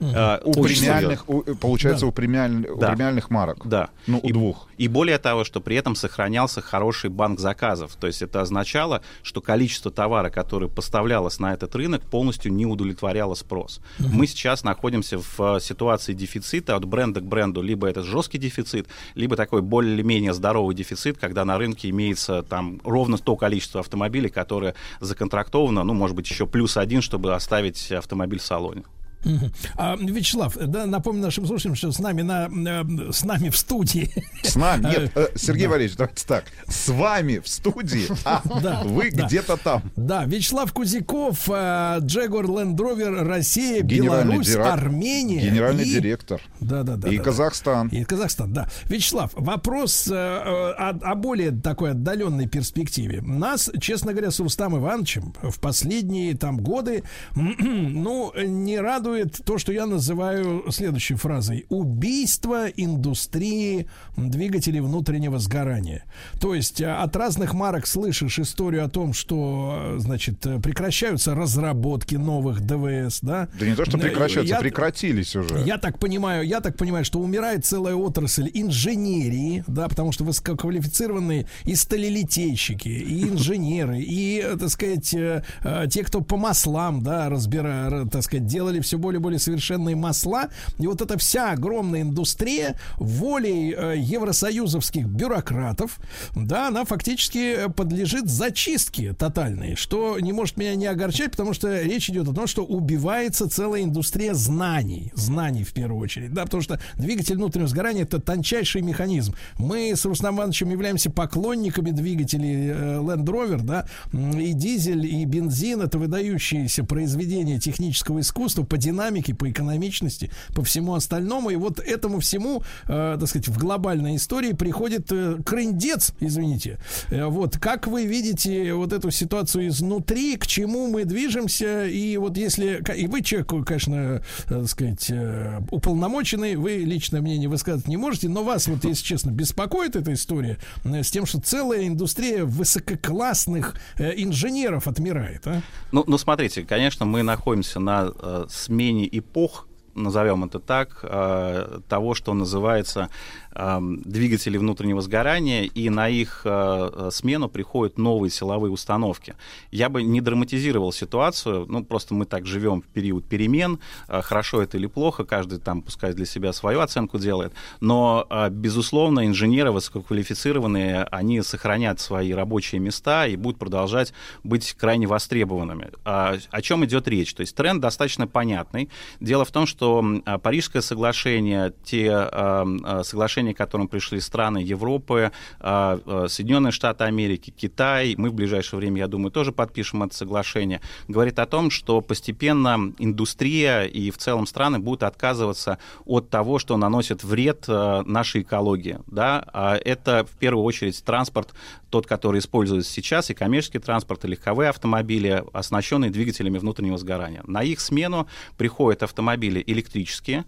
Uh, у премиальных, у, получается, да. у, премиаль, да. у премиальных марок. Да. Ну, у и, двух. И более того, что при этом сохранялся хороший банк заказов. То есть это означало, что количество товара, которое поставлялось на этот рынок, полностью не удовлетворяло спрос. Uh-huh. Мы сейчас находимся в э, ситуации дефицита от бренда к бренду. Либо это жесткий дефицит, либо такой более-менее здоровый дефицит, когда на рынке имеется там ровно то количество автомобилей, которое законтрактовано, ну, может быть, еще плюс один, чтобы оставить автомобиль в салоне. А, Вячеслав, да, напомню нашим слушателям, что с нами, на, э, с нами в студии. С нами? Нет, э, Сергей да. Валерьевич, давайте так. С вами в студии, а да, вы да. где-то там. Да, Вячеслав Кузяков, э, Джегор Лендровер, Россия, Беларусь, дирек... Армения. Генеральный и... директор. Да, да, да. И да, Казахстан. И Казахстан, да. Вячеслав, вопрос э, о, о более такой отдаленной перспективе. Нас, честно говоря, с Рустам Ивановичем в последние там годы, ну, не радует радует то, что я называю следующей фразой. Убийство индустрии двигателей внутреннего сгорания. То есть э, от разных марок слышишь историю о том, что, э, значит, э, прекращаются разработки новых ДВС, да? Да не то, что прекращаются, я, прекратились уже. Я так понимаю, я так понимаю, что умирает целая отрасль инженерии, да, потому что высококвалифицированные и сталелитейщики, и инженеры, и, так сказать, те, кто по маслам, да, разбирают, так сказать, делали все более и более совершенные масла. И вот эта вся огромная индустрия волей э, евросоюзовских бюрократов, да, она фактически подлежит зачистке тотальной, что не может меня не огорчать, потому что речь идет о том, что убивается целая индустрия знаний, знаний в первую очередь, да, потому что двигатель внутреннего сгорания это тончайший механизм. Мы с Рустам Ивановичем являемся поклонниками двигателей э, Land Rover, да, и дизель, и бензин это выдающиеся произведения технического искусства по динамике, по экономичности, по всему остальному. И вот этому всему, э, так сказать, в глобальной истории приходит э, крындец, извините. Э, вот как вы видите вот эту ситуацию изнутри, к чему мы движемся, и вот если... И вы человек, конечно, э, так сказать, э, уполномоченный, вы личное мнение высказывать не можете, но вас, вот, если честно, беспокоит эта история э, с тем, что целая индустрия высококлассных э, инженеров отмирает, а? Ну, ну, смотрите, конечно, мы находимся на э, смене эпох, назовем это так, э, того, что называется двигателей внутреннего сгорания, и на их э, э, смену приходят новые силовые установки. Я бы не драматизировал ситуацию, ну, просто мы так живем в период перемен, э, хорошо это или плохо, каждый там пускай для себя свою оценку делает, но, безусловно, инженеры высококвалифицированные, они сохранят свои рабочие места и будут продолжать быть крайне востребованными. А, о чем идет речь? То есть тренд достаточно понятный. Дело в том, что Парижское соглашение, те соглашения, соглашение, к которому пришли страны Европы, а, а, Соединенные Штаты Америки, Китай, мы в ближайшее время, я думаю, тоже подпишем это соглашение, говорит о том, что постепенно индустрия и в целом страны будут отказываться от того, что наносит вред а, нашей экологии. Да? Это в первую очередь транспорт, тот, который используется сейчас, и коммерческий транспорт, и легковые автомобили, оснащенные двигателями внутреннего сгорания. На их смену приходят автомобили электрические,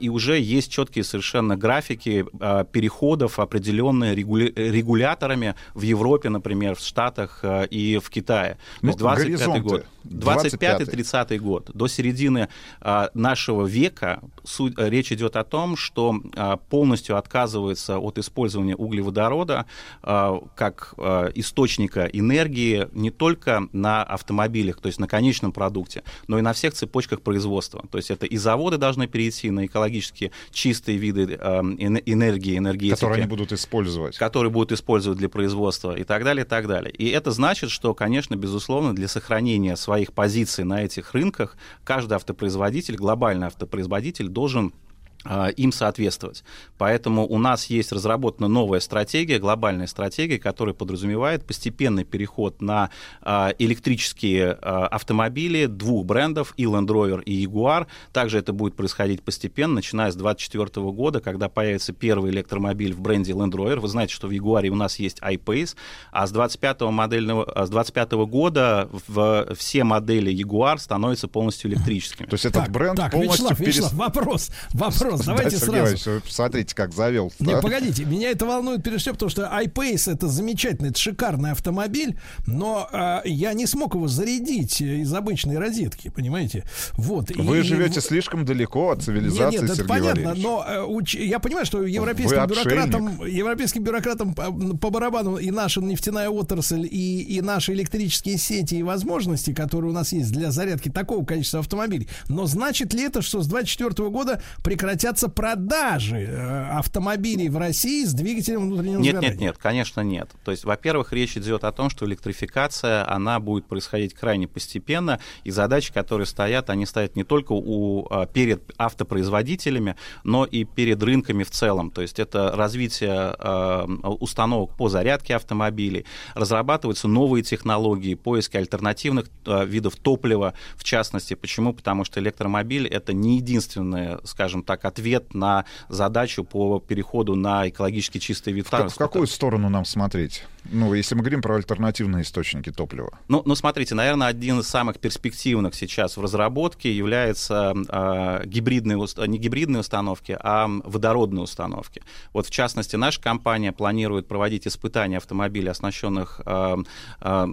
и уже есть четкие совершенно графики э, переходов, определенные регуля- регуляторами в Европе, например, в Штатах э, и в Китае. Ну, То есть 25 год. 25-30 год. До середины э, нашего века суть, речь идет о том, что э, полностью отказывается от использования углеводорода э, как э, источника энергии не только на автомобилях, то есть на конечном продукте, но и на всех цепочках производства. То есть это и заводы должны перейти на экологически чистые виды э, энергии, энергетики. Которые они будут использовать. Которые будут использовать для производства и так далее, и так далее. И это значит, что, конечно, безусловно, для сохранения своих позиций на этих рынках. Каждый автопроизводитель, глобальный автопроизводитель должен им соответствовать. Поэтому у нас есть разработана новая стратегия, глобальная стратегия, которая подразумевает постепенный переход на а, электрические а, автомобили двух брендов, и Land Rover, и Jaguar. Также это будет происходить постепенно, начиная с 2024 года, когда появится первый электромобиль в бренде Land Rover. Вы знаете, что в Jaguar у нас есть iPace, а с 25 модельного, с 25 года в, все модели Jaguar становятся полностью электрическими. То есть этот так, бренд так, полностью Вячеслав, перес... Вячеслав, вопрос, вопрос вопрос. Давайте да, сразу. Вы посмотрите, как завел. Не, да? погодите, меня это волнует прежде всего, потому что iPace это замечательный, это шикарный автомобиль, но э, я не смог его зарядить из обычной розетки, понимаете? Вот. Вы и, живете и... слишком далеко от цивилизации, нет, нет, Сергей это понятно, Валерьевич. но э, уч... я понимаю, что европейским бюрократам, европейским бюрократам по, по барабану и наша нефтяная отрасль, и, и наши электрические сети и возможности, которые у нас есть для зарядки такого количества автомобилей. Но значит ли это, что с 2024 года прекратятся продажи э, автомобилей в России с двигателем внутреннего нет, сгорания? Нет, нет, конечно нет. То есть, во-первых, речь идет о том, что электрификация, она будет происходить крайне постепенно, и задачи, которые стоят, они стоят не только у, а, перед автопроизводителями, но и перед рынками в целом. То есть это развитие э, установок по зарядке автомобилей, разрабатываются новые технологии, поиски альтернативных э, видов топлива, в частности. Почему? Потому что электромобиль — это не единственное, скажем так, ответ на задачу по переходу на экологически чистый вид транспорта. В какую сторону нам смотреть? Ну, если мы говорим про альтернативные источники топлива. Ну, ну смотрите, наверное, один из самых перспективных сейчас в разработке является э, гибридные, не гибридные установки, а водородные установки. Вот, в частности, наша компания планирует проводить испытания автомобилей, оснащенных э, э,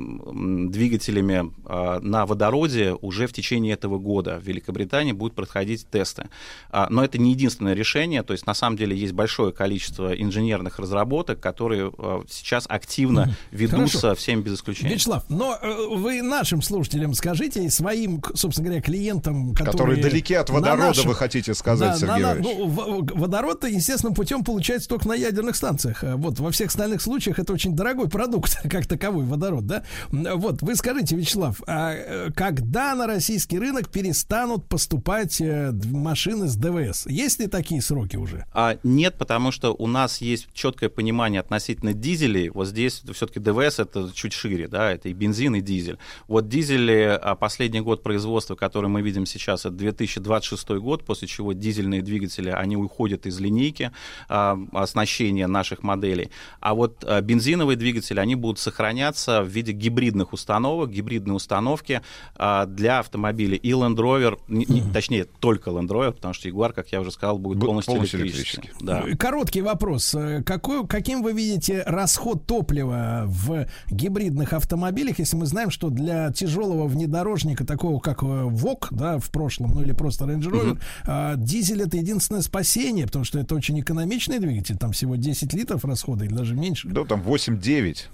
двигателями э, на водороде уже в течение этого года. В Великобритании будут проходить тесты. А, но это не единственное решение, то есть на самом деле есть большое количество инженерных разработок, которые а, сейчас активно ведутся Хорошо. всеми без исключения. Вячеслав, но э, вы нашим слушателям скажите и своим, собственно говоря, клиентам, которые... Которые далеки от водорода, наших... вы хотите сказать, да, Сергей на, ну, водород-то, естественным путем получается только на ядерных станциях. А вот во всех остальных случаях это очень дорогой продукт, как таковой водород, да? Вот, вы скажите, Вячеслав, а э, когда на российский рынок перестанут поступать э, машины с ДВС? Есть ли такие сроки уже? А, нет, потому что у нас есть четкое понимание относительно дизелей. Вот здесь все-таки ДВС это чуть шире, да, это и бензин, и дизель. Вот дизели, а последний год производства, который мы видим сейчас, это 2026 год, после чего дизельные двигатели, они уходят из линейки а, оснащения наших моделей. А вот а, бензиновые двигатели, они будут сохраняться в виде гибридных установок, гибридные установки а, для автомобилей и Land Rover, не, не, точнее, только Land Rover, потому что Jaguar, как я уже сказал, будет полностью, полностью электрический. Да. Короткий вопрос. Какой, каким вы видите расход топлива в гибридных автомобилях, если мы знаем, что для тяжелого внедорожника, такого как ВОК, да, в прошлом, ну или просто Range Rover, угу. дизель это единственное спасение, потому что это очень экономичный двигатель, там всего 10 литров расхода или даже меньше. Да, там 8-9.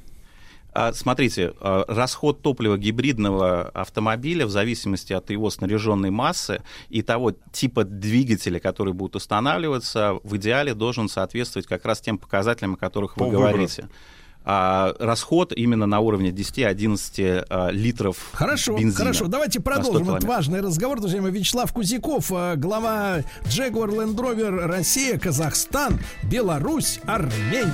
А, смотрите, а, расход топлива гибридного автомобиля в зависимости от его снаряженной массы и того типа двигателя, который будет устанавливаться, в идеале должен соответствовать как раз тем показателям, о которых вы По говорите. А, расход именно на уровне 10-11 а, литров хорошо, бензина. Хорошо, давайте продолжим этот важный разговор. Друзья мои, Вячеслав Кузяков, а, глава Jaguar Land Rover Россия, Казахстан, Беларусь, Армения.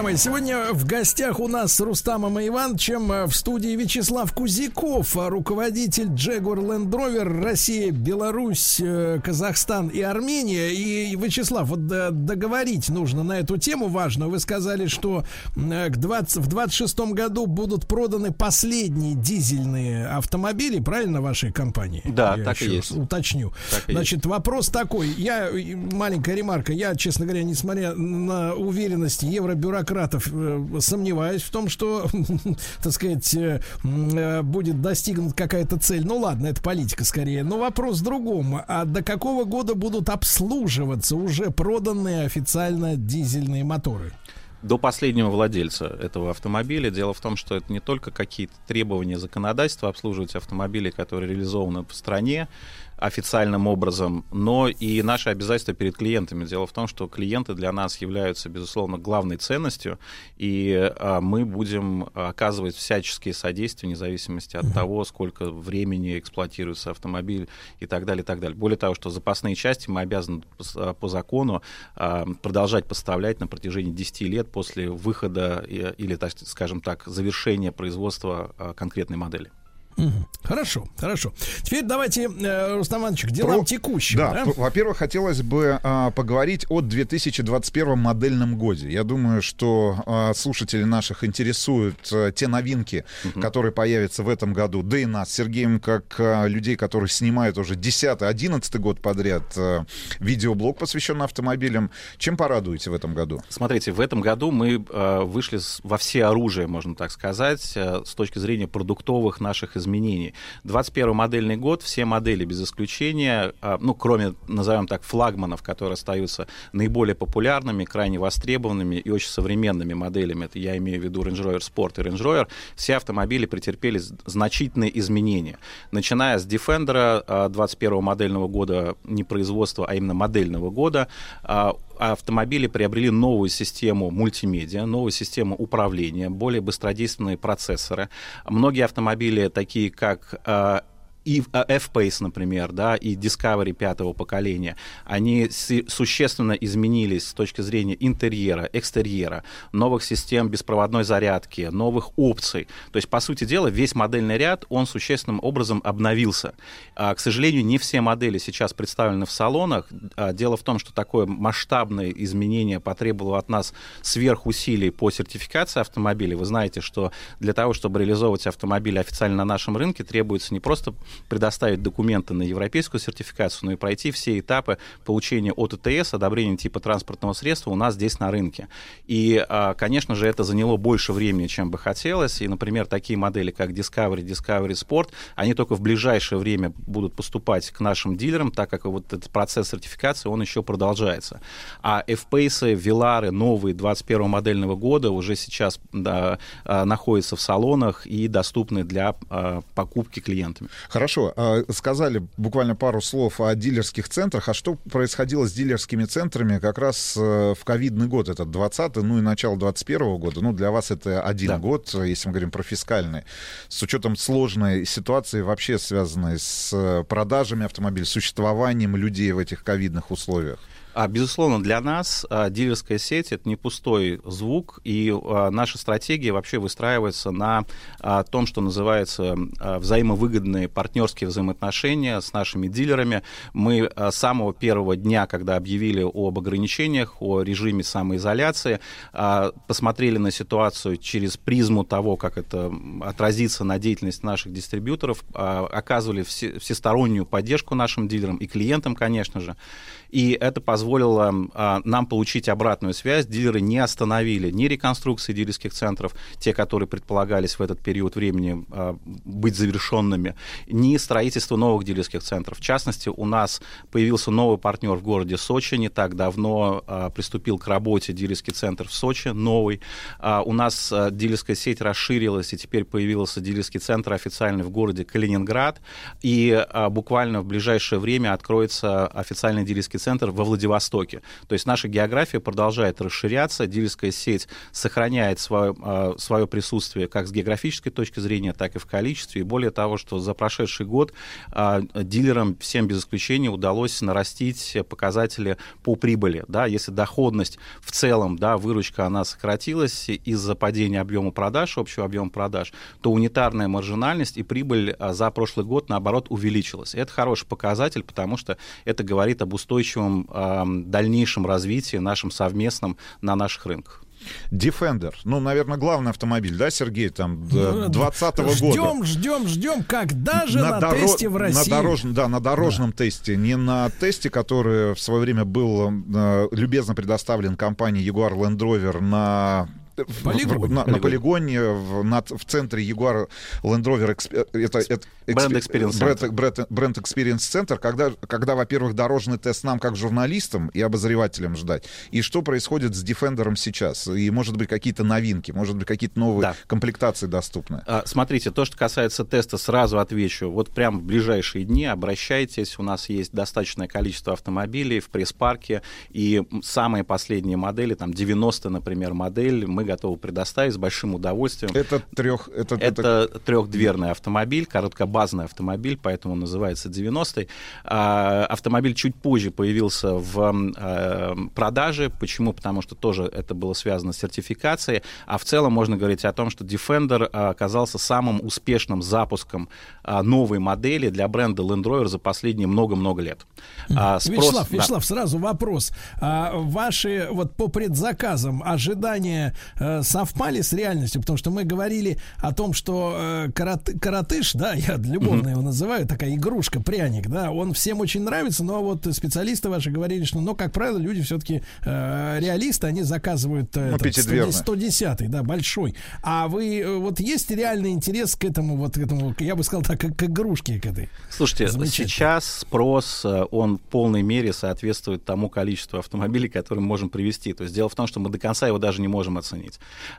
Друзья мои, сегодня в гостях у нас с Рустамом и Ивановичем э, в студии Вячеслав Кузяков, э, руководитель Jaguar Land Rover Россия, Беларусь, э, Казахстан и Армения. И, Вячеслав, вот договорить нужно на эту тему важно. Вы сказали, что к 20, в 26 году будут проданы последние дизельные автомобили, правильно, вашей компании? Да, я так и есть. Уточню. Так Значит, есть. вопрос такой. Я, маленькая ремарка, я, честно говоря, несмотря на уверенность евро бюрократов э, сомневаюсь в том, что, так сказать, э, э, будет достигнута какая-то цель. Ну ладно, это политика скорее. Но вопрос в другом. А до какого года будут обслуживаться уже проданные официально дизельные моторы? до последнего владельца этого автомобиля. Дело в том, что это не только какие-то требования законодательства обслуживать автомобили, которые реализованы в стране, официальным образом, но и наши обязательства перед клиентами. Дело в том, что клиенты для нас являются, безусловно, главной ценностью, и а, мы будем оказывать всяческие содействия, вне зависимости от того, сколько времени эксплуатируется автомобиль и так далее, и так далее. Более того, что запасные части мы обязаны по, по закону а, продолжать поставлять на протяжении 10 лет после выхода или, так, скажем так, завершения производства а, конкретной модели. Хорошо, хорошо. Теперь давайте, э, Рустам Иванович, к делам Про... текущим. Да, да? во-первых, хотелось бы а, поговорить о 2021 модельном годе. Я думаю, что а, слушатели наших интересуют а, те новинки, угу. которые появятся в этом году. Да и нас, Сергеем, как а, людей, которые снимают уже 10-11 год подряд а, видеоблог, посвященный автомобилям. Чем порадуете в этом году? Смотрите, в этом году мы а, вышли во все оружие, можно так сказать, а, с точки зрения продуктовых наших изменений. 21 модельный год, все модели без исключения, а, ну, кроме, назовем так, флагманов, которые остаются наиболее популярными, крайне востребованными и очень современными моделями, это я имею в виду Range Rover Sport и Range Rover, все автомобили претерпели значительные изменения. Начиная с Defender 21 а, модельного года, не производства, а именно модельного года, а, автомобили приобрели новую систему мультимедиа, новую систему управления, более быстродейственные процессоры. Многие автомобили, такие как а, и а, F-Pace, например, да, и Discovery пятого поколения, они существенно изменились с точки зрения интерьера, экстерьера, новых систем беспроводной зарядки, новых опций. То есть, по сути дела, весь модельный ряд, он существенным образом обновился. А, к сожалению, не все модели сейчас представлены в салонах. А, дело в том, что такое масштабное изменение потребовало от нас сверхусилий по сертификации автомобилей. Вы знаете, что для того, чтобы реализовывать автомобили официально на нашем рынке, требуется не просто предоставить документы на европейскую сертификацию, но и пройти все этапы получения от ОТС, одобрения типа транспортного средства у нас здесь на рынке. И, а, конечно же, это заняло больше времени, чем бы хотелось. И, например, такие модели, как Discovery, Discovery Sport, они только в ближайшее время будут поступать к нашим дилерам, так как вот этот процесс сертификации, он еще продолжается. А F-Pace, Velar, новые 21 модельного года уже сейчас да, а, находятся в салонах и доступны для а, покупки клиентами. Хорошо, а, сказали буквально пару слов о дилерских центрах. А что происходило с дилерскими центрами как раз э, в ковидный год, этот 20-й, ну и начало 21 года? Ну, для вас это один да. год, если мы говорим про фискальный. С учетом сложной ситуации, вообще связанной с э, продажами автомобилей, существованием людей в этих ковидных условиях. А, безусловно, для нас а, дилерская сеть это не пустой звук, и а, наша стратегия вообще выстраивается на а, том, что называется а, взаимовыгодные партнерские взаимоотношения с нашими дилерами. Мы а, с самого первого дня, когда объявили об ограничениях, о режиме самоизоляции, а, посмотрели на ситуацию через призму того, как это отразится на деятельность наших дистрибьюторов, а, оказывали все, всестороннюю поддержку нашим дилерам и клиентам, конечно же. И это позволило а, нам получить обратную связь. Дилеры не остановили ни реконструкции дилерских центров, те, которые предполагались в этот период времени а, быть завершенными, ни строительство новых дилерских центров. В частности, у нас появился новый партнер в городе Сочи. Не так давно а, приступил к работе дилерский центр в Сочи, новый. А, у нас а, дилерская сеть расширилась, и теперь появился дилерский центр официальный в городе Калининград. И а, буквально в ближайшее время откроется официальный дилерский центр во Владивостоке. То есть наша география продолжает расширяться, дилерская сеть сохраняет свое, а, свое присутствие как с географической точки зрения, так и в количестве. И более того, что за прошедший год а, дилерам всем без исключения удалось нарастить показатели по прибыли. Да, если доходность в целом, да, выручка, она сократилась из-за падения объема продаж, общего объема продаж, то унитарная маржинальность и прибыль а, за прошлый год, наоборот, увеличилась. Это хороший показатель, потому что это говорит об устойчивом э, дальнейшем развитии нашим совместном на наших рынках. Defender. Ну, наверное, главный автомобиль, да, Сергей, там, 20-го года. Ждем, ждем, ждем, когда же на, на доро... тесте в России? На дорож... Да, на дорожном да. тесте. Не на тесте, который в свое время был э, любезно предоставлен компанией Jaguar Land Rover на В, на, на полигон. полигоне в, над- в центре Jaguar Land Rover это, это Experience Center. бренд- бренд Experience Center, когда, когда, во-первых, дорожный тест нам как журналистам и обозревателям ждать, и что происходит с Defender'ом сейчас, и может быть какие-то новинки, может быть какие-то новые Да. комплектации доступны. А, Смотрите, то, что касается теста, сразу отвечу. Вот прям в ближайшие дни обращайтесь. У нас есть достаточное количество автомобилей в пресс-парке. И самые последние модели, там 90, например, модель, мы готовы предоставить с большим удовольствием. Это трех... Это, Это трехдверный автомобиль, короткобазный автомобиль, поэтому он называется 90-й. А, Автомобиль чуть позже появился в э, продаже. Почему? Потому что тоже это было связано с сертификацией. А в целом можно говорить о том, что Defender а, оказался самым успешным запуском а, новой модели для бренда Land Rover за последние много-много лет. А, спрос- Вячеслав, да. Вячеслав, сразу вопрос. А, ваши вот по предзаказам ожидания э, совпали с реальностью? Потому что мы говорили о том, что э, карат- каратыш, да, я любовно его называю, такая игрушка, пряник, да, он всем очень нравится, но вот специалисты ваши говорили, что, ну, как правило, люди все-таки э, реалисты, они заказывают э, Ну, этот пятидверный. 110, да, большой. А вы, э, вот есть реальный интерес к этому, вот к этому, я бы сказал так, к, к игрушке к этой? Слушайте, сейчас спрос, э, он в полной мере соответствует тому количеству автомобилей, которые мы можем привести. То есть дело в том, что мы до конца его даже не можем оценить.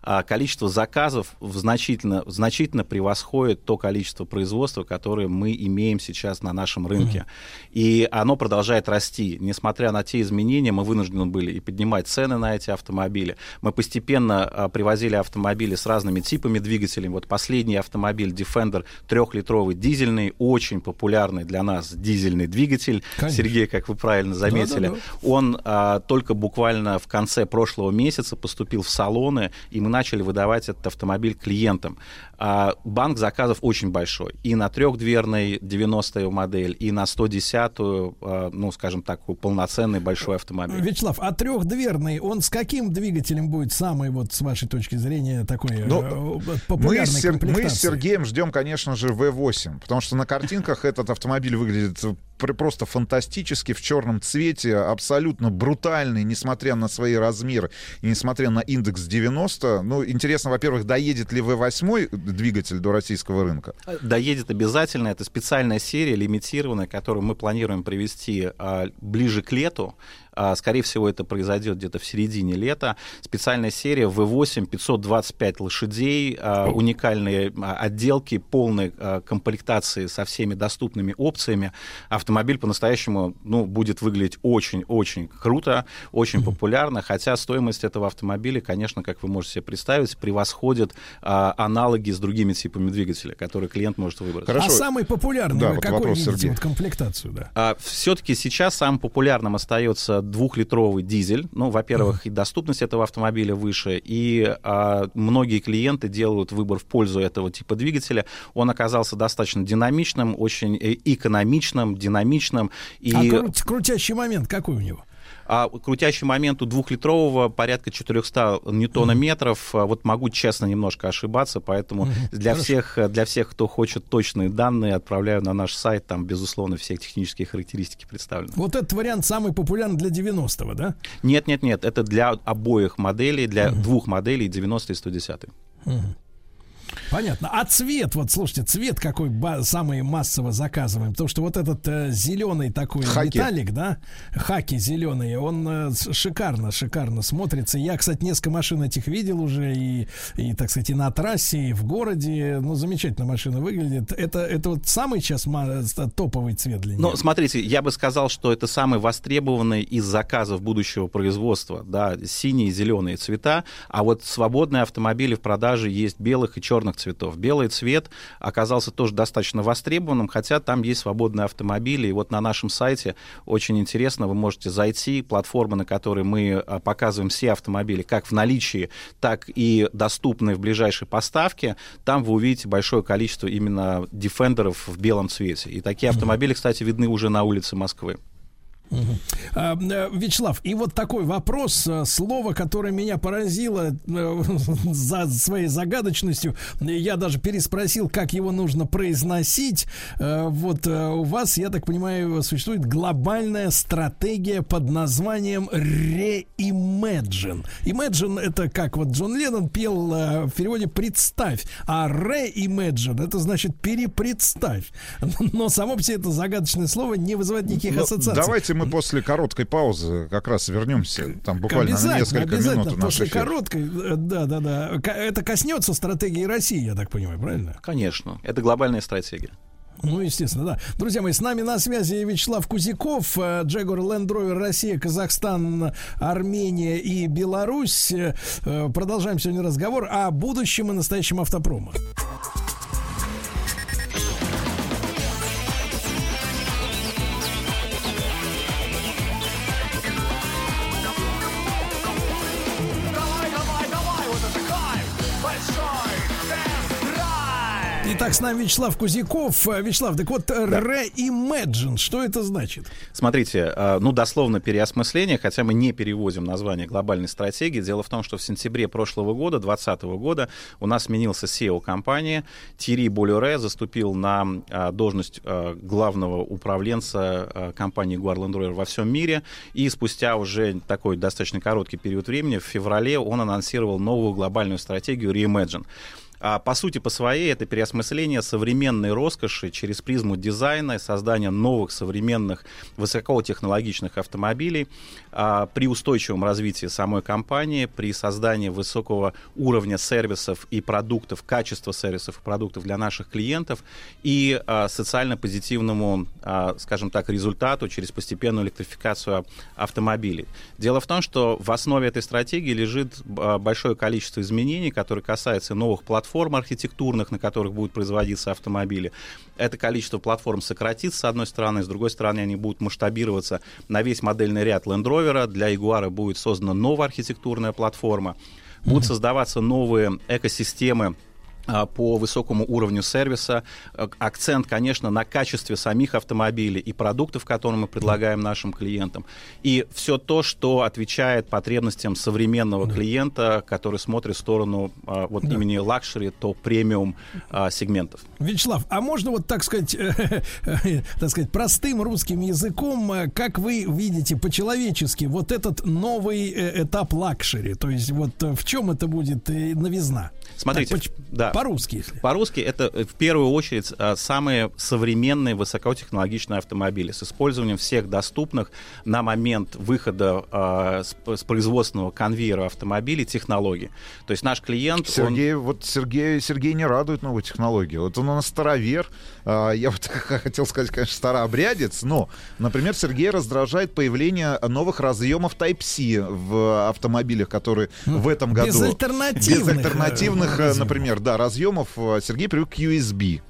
А количество заказов значительно, значительно превосходит то количество производства, которое мы имеем сейчас на нашем рынке. И оно продолжает расти. Несмотря на те изменения, мы вынуждены были и поднимать цены на эти автомобили. Мы постепенно а, привозили автомобили с разными типами двигателей. Вот последний автомобиль Defender трехлитровый дизельный, очень популярный для нас дизельный двигатель. Конечно. Сергей, как вы правильно заметили, Да-да-да. он а, только буквально в конце прошлого месяца поступил в салоны, и мы начали выдавать этот автомобиль клиентам. А, банк заказов очень большой. И на трехдверной 90-ю модель, и на 110-ю, а, ну, скажем так, полноценный большой автомобиль. Вячеслав, а трехдверный, он с каким двигателем будет самый, вот с вашей точки зрения, такой э, Ну, Мы популярной с, Сер- мы с? Сергеем ждем, конечно же, V8, потому что на картинках этот автомобиль выглядит пр- просто фантастически в черном цвете, абсолютно брутальный, несмотря на свои размеры и несмотря на индекс 90. Ну, интересно, во-первых, доедет ли V8 двигатель до российского рынка? Доедет обязательно. Это специальная серия, лимитированная, которую мы планируем привести а, ближе к лету. А, скорее всего, это произойдет где-то в середине лета. Специальная серия V8, 525 лошадей, а, уникальные а, отделки, полной а, комплектации со всеми доступными опциями. Автомобиль по-настоящему ну, будет выглядеть очень-очень круто, очень популярно, хотя стоимость этого автомобиля, конечно, как вы можете себе представить, превосходит а, аналоги с другими типами двигателя, которые клиент может выбрать. А самый популярный, Да, вы вот какой вопрос, видите, Сергей. вот комплектацию, да? А, все-таки сейчас самым популярным остается двухлитровый дизель. Ну, во-первых, и доступность этого автомобиля выше, и а, многие клиенты делают выбор в пользу этого типа двигателя. Он оказался достаточно динамичным, очень э, экономичным, динамичным. И... А крут- крутящий момент какой у него? А крутящий момент у двухлитрового порядка 400 ньютона-метров. А Вот могу честно немножко ошибаться, поэтому для всех, для всех, кто хочет точные данные, отправляю на наш сайт. Там, безусловно, все технические характеристики представлены. Вот этот вариант самый популярный для 90-го, да? Нет, нет, нет, это для обоих моделей, для двух моделей 90 и 110. Мгм. Понятно. А цвет, вот слушайте, цвет какой ба- самый массово заказываем? Потому что вот этот зеленый такой Хаки. металлик, да, хаки зеленые, он э, шикарно, шикарно смотрится. Я, кстати, несколько машин этих видел уже и, и так сказать, и на трассе, и в городе. Ну, замечательно машина выглядит. Это, это вот самый сейчас топовый цвет для нее. Ну, смотрите, я бы сказал, что это самый востребованный из заказов будущего производства. Да, синие и зеленые цвета, а вот свободные автомобили в продаже есть белых и черных цветов. Белый цвет оказался тоже достаточно востребованным, хотя там есть свободные автомобили. И вот на нашем сайте очень интересно, вы можете зайти, платформа, на которой мы а, показываем все автомобили, как в наличии, так и доступные в ближайшей поставке. Там вы увидите большое количество именно дефендеров в белом цвете. И такие автомобили, кстати, видны уже на улице Москвы. Э, Вячеслав, и вот такой вопрос, э, слово, которое меня поразило э, за своей загадочностью. Я даже переспросил, как его нужно произносить. Вот у вас, я так понимаю, существует глобальная стратегия под названием Imagine. Imagine это как вот Джон Леннон пел в переводе «представь», а Re-Imagine это значит «перепредставь». Но само по себе это загадочное слово не вызывает никаких Ну, ассоциаций. Давайте мы после короткой паузы как раз вернемся. Там буквально на Обязательно, несколько обязательно, минут у нас после эфир. короткой, э, да, да, да. Это коснется стратегии России, я так понимаю, правильно? Конечно, это глобальная стратегия. Ну, естественно, да. Друзья мои, с нами на связи Вячеслав Кузяков, э, Джегор Land Rover Россия, Казахстан, Армения и Беларусь. Э, Продолжаем сегодня разговор о будущем и настоящем автопрома. Итак, с нами Вячеслав Кузяков. Э, Вячеслав, так вот, Re-Imagine, что это значит? Смотрите, э, ну, дословно переосмысление, хотя мы не переводим название глобальной стратегии. Дело в том, что в сентябре прошлого года, 2020 года, у нас сменился SEO компании. Тири Болюре заступил на э, должность э, главного управленца э, компании Jaguar Land Rover во всем мире. И спустя уже такой достаточно короткий период времени, в феврале, он анонсировал новую глобальную стратегию Reimagine. А, по сути, по своей, это переосмысление современной роскоши через призму дизайна и создания новых современных высокотехнологичных автомобилей а, при устойчивом развитии самой компании, при создании высокого уровня сервисов и продуктов, качества сервисов и продуктов для наших клиентов и а, социально позитивному, а, скажем так, результату через постепенную электрификацию автомобилей. Дело в том, что в основе этой стратегии лежит а, большое количество изменений, которые касаются новых платформ архитектурных, на которых будут производиться автомобили. Это количество платформ сократится, с одной стороны, с другой стороны, они будут масштабироваться на весь модельный ряд Land Rover. Для Jaguar будет создана новая архитектурная платформа. Будут создаваться новые экосистемы по высокому уровню сервиса. А, Акцент, конечно, на качестве самих автомобилей и продуктов, которые мы предлагаем нашим клиентам. И все то, что отвечает потребностям современного клиента, который смотрит в сторону а, вот Да. именно luxury, то премиум а, сегментов. Вячеслав, а можно вот так сказать, так сказать, простым русским языком, э, как вы видите по-человечески вот этот новый э, этап luxury? То есть вот э, в чем это будет э, новизна? Смотрите, Так, да. По-русски, если. По-русски это э, в первую очередь а, самые современные высокотехнологичные автомобили с использованием всех доступных на момент выхода а, с, с производственного конвейера автомобилей технологий. То есть наш клиент... он- Сергей, вот Сергей, Сергей не радует новые технологии. Вот он у нас старовер. А, Я вот хотел сказать, конечно, старообрядец, но, например, Сергей раздражает появление новых разъемов Type-C в автомобилях, которые в этом году... Безальтернативных, Безальтернативных, э, э, разъемов. например, да, разъемов. э, Сергей привык к USB.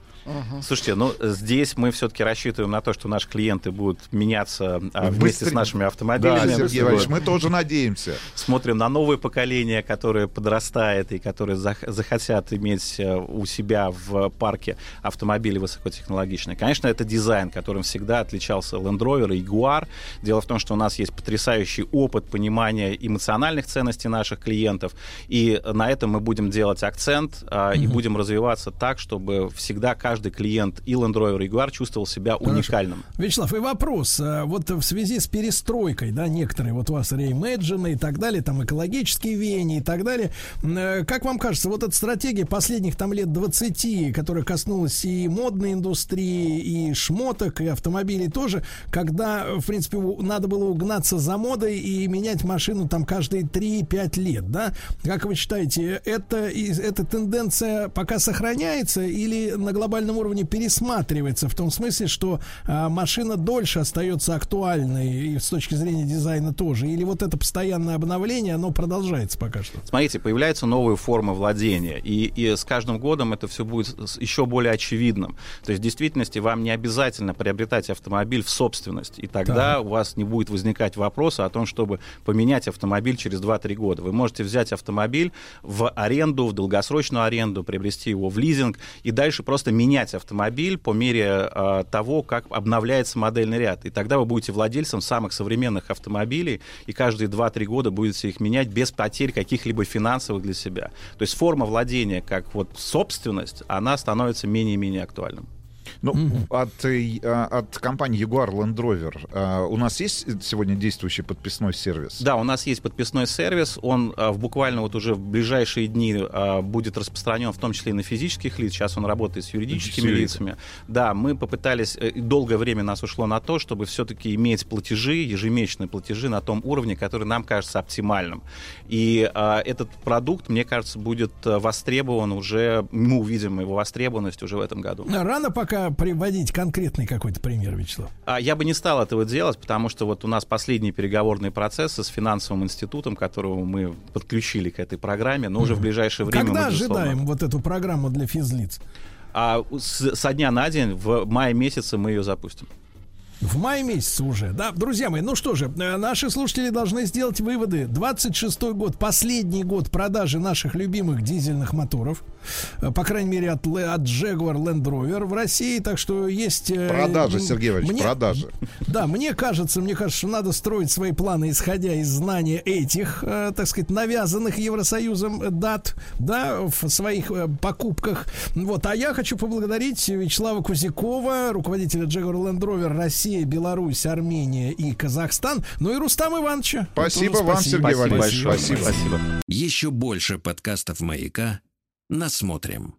Слушайте, ну здесь мы все-таки рассчитываем на то, что наши клиенты будут меняться а, вместе Быстрее. с нашими автомобилями. Да, Сергей Иванович, мы тоже надеемся. Смотрим на новое поколение, которое подрастает и которые зах- захотят иметь э, у себя в парке автомобили высокотехнологичные. Конечно, это дизайн, которым всегда отличался Land Rover и Jaguar. Дело в том, что у нас есть потрясающий опыт понимания эмоциональных ценностей наших клиентов, и на этом мы будем делать акцент а, и будем развиваться так, чтобы всегда каждый клиент и Land Rover, и Jaguar чувствовал себя уникальным. Вячеслав, и вопрос. а, Вот в связи с перестройкой, да, некоторые, вот у вас Reimagine и так далее, там экологические веяния и так далее. э, Как вам кажется, вот эта стратегия последних там лет 20, которая коснулась и модной индустрии, и шмоток, и автомобилей тоже, когда, в принципе, надо было угнаться за модой и менять машину там каждые 3-5 лет, да? Как вы считаете, это, эта тенденция пока сохраняется или на глобальном уровне пересматривается в том смысле, что а, машина дольше остается актуальной и с точки зрения дизайна тоже? Или вот это постоянное обновление, оно продолжается пока что? Смотрите, появляются новые формы владения, и, и с каждым годом это все будет еще более очевидным. То есть в действительности вам не обязательно приобретать автомобиль в собственность, и тогда Так. у вас не будет возникать вопроса о том, чтобы поменять автомобиль через 2-3 года. Вы можете взять автомобиль в аренду, в долгосрочную аренду, приобрести его в лизинг, и дальше просто менять автомобиль по мере э, того, как обновляется модельный ряд. И тогда вы будете владельцем самых современных автомобилей, и каждые 2-3 года будете их менять без потерь каких-либо финансовых для себя. То есть форма владения как вот собственность, она становится менее и менее актуальным. Ну, от, э, а, от компании Jaguar Land Rover а, у нас есть сегодня действующий подписной сервис? Да, у нас есть подписной сервис. Он а, в буквально вот уже в ближайшие дни будет распространен, в том числе и на физических лиц. Сейчас он работает с юридическими это. лицами. Да, мы попытались, э, долгое время нас ушло на то, чтобы все-таки иметь платежи, ежемесячные платежи на том уровне, который нам кажется оптимальным. И этот продукт, мне кажется, будет э, востребован уже, мы увидим его востребованность уже в этом году. Рано пока приводить конкретный какой-то пример, Вячеслав. А Я бы не стал этого делать, потому что вот у нас последние переговорные процессы с финансовым институтом, которого мы подключили к этой программе, но уже в ближайшее время Когда мы, безусловно, ожидаем вот эту программу для физлиц? А с- со дня на день в мае месяце мы ее запустим. В мае месяце уже, да, друзья мои, ну что же, э, наши слушатели должны сделать выводы. 26-й год, последний год продажи наших любимых дизельных моторов, Э, по крайней мере от, от Jaguar Land Rover в России, так что есть... э, Продажи, Сергей Иванович, мне- продажи. Да, мне кажется, мне кажется, что надо строить свои планы, исходя из знания этих, так сказать, навязанных Евросоюзом дат, да, в своих покупках. Вот, а я хочу поблагодарить Вячеслава Кузякова, руководителя Jaguar Land Rover Россия, Беларусь, Армения и Казахстан, ну и Рустама Ивановича. Спасибо вам, спасибо. Сергей Валерьевич. Спасибо. Спасибо. Спасибо. Еще больше подкастов «Маяка» насмотрим.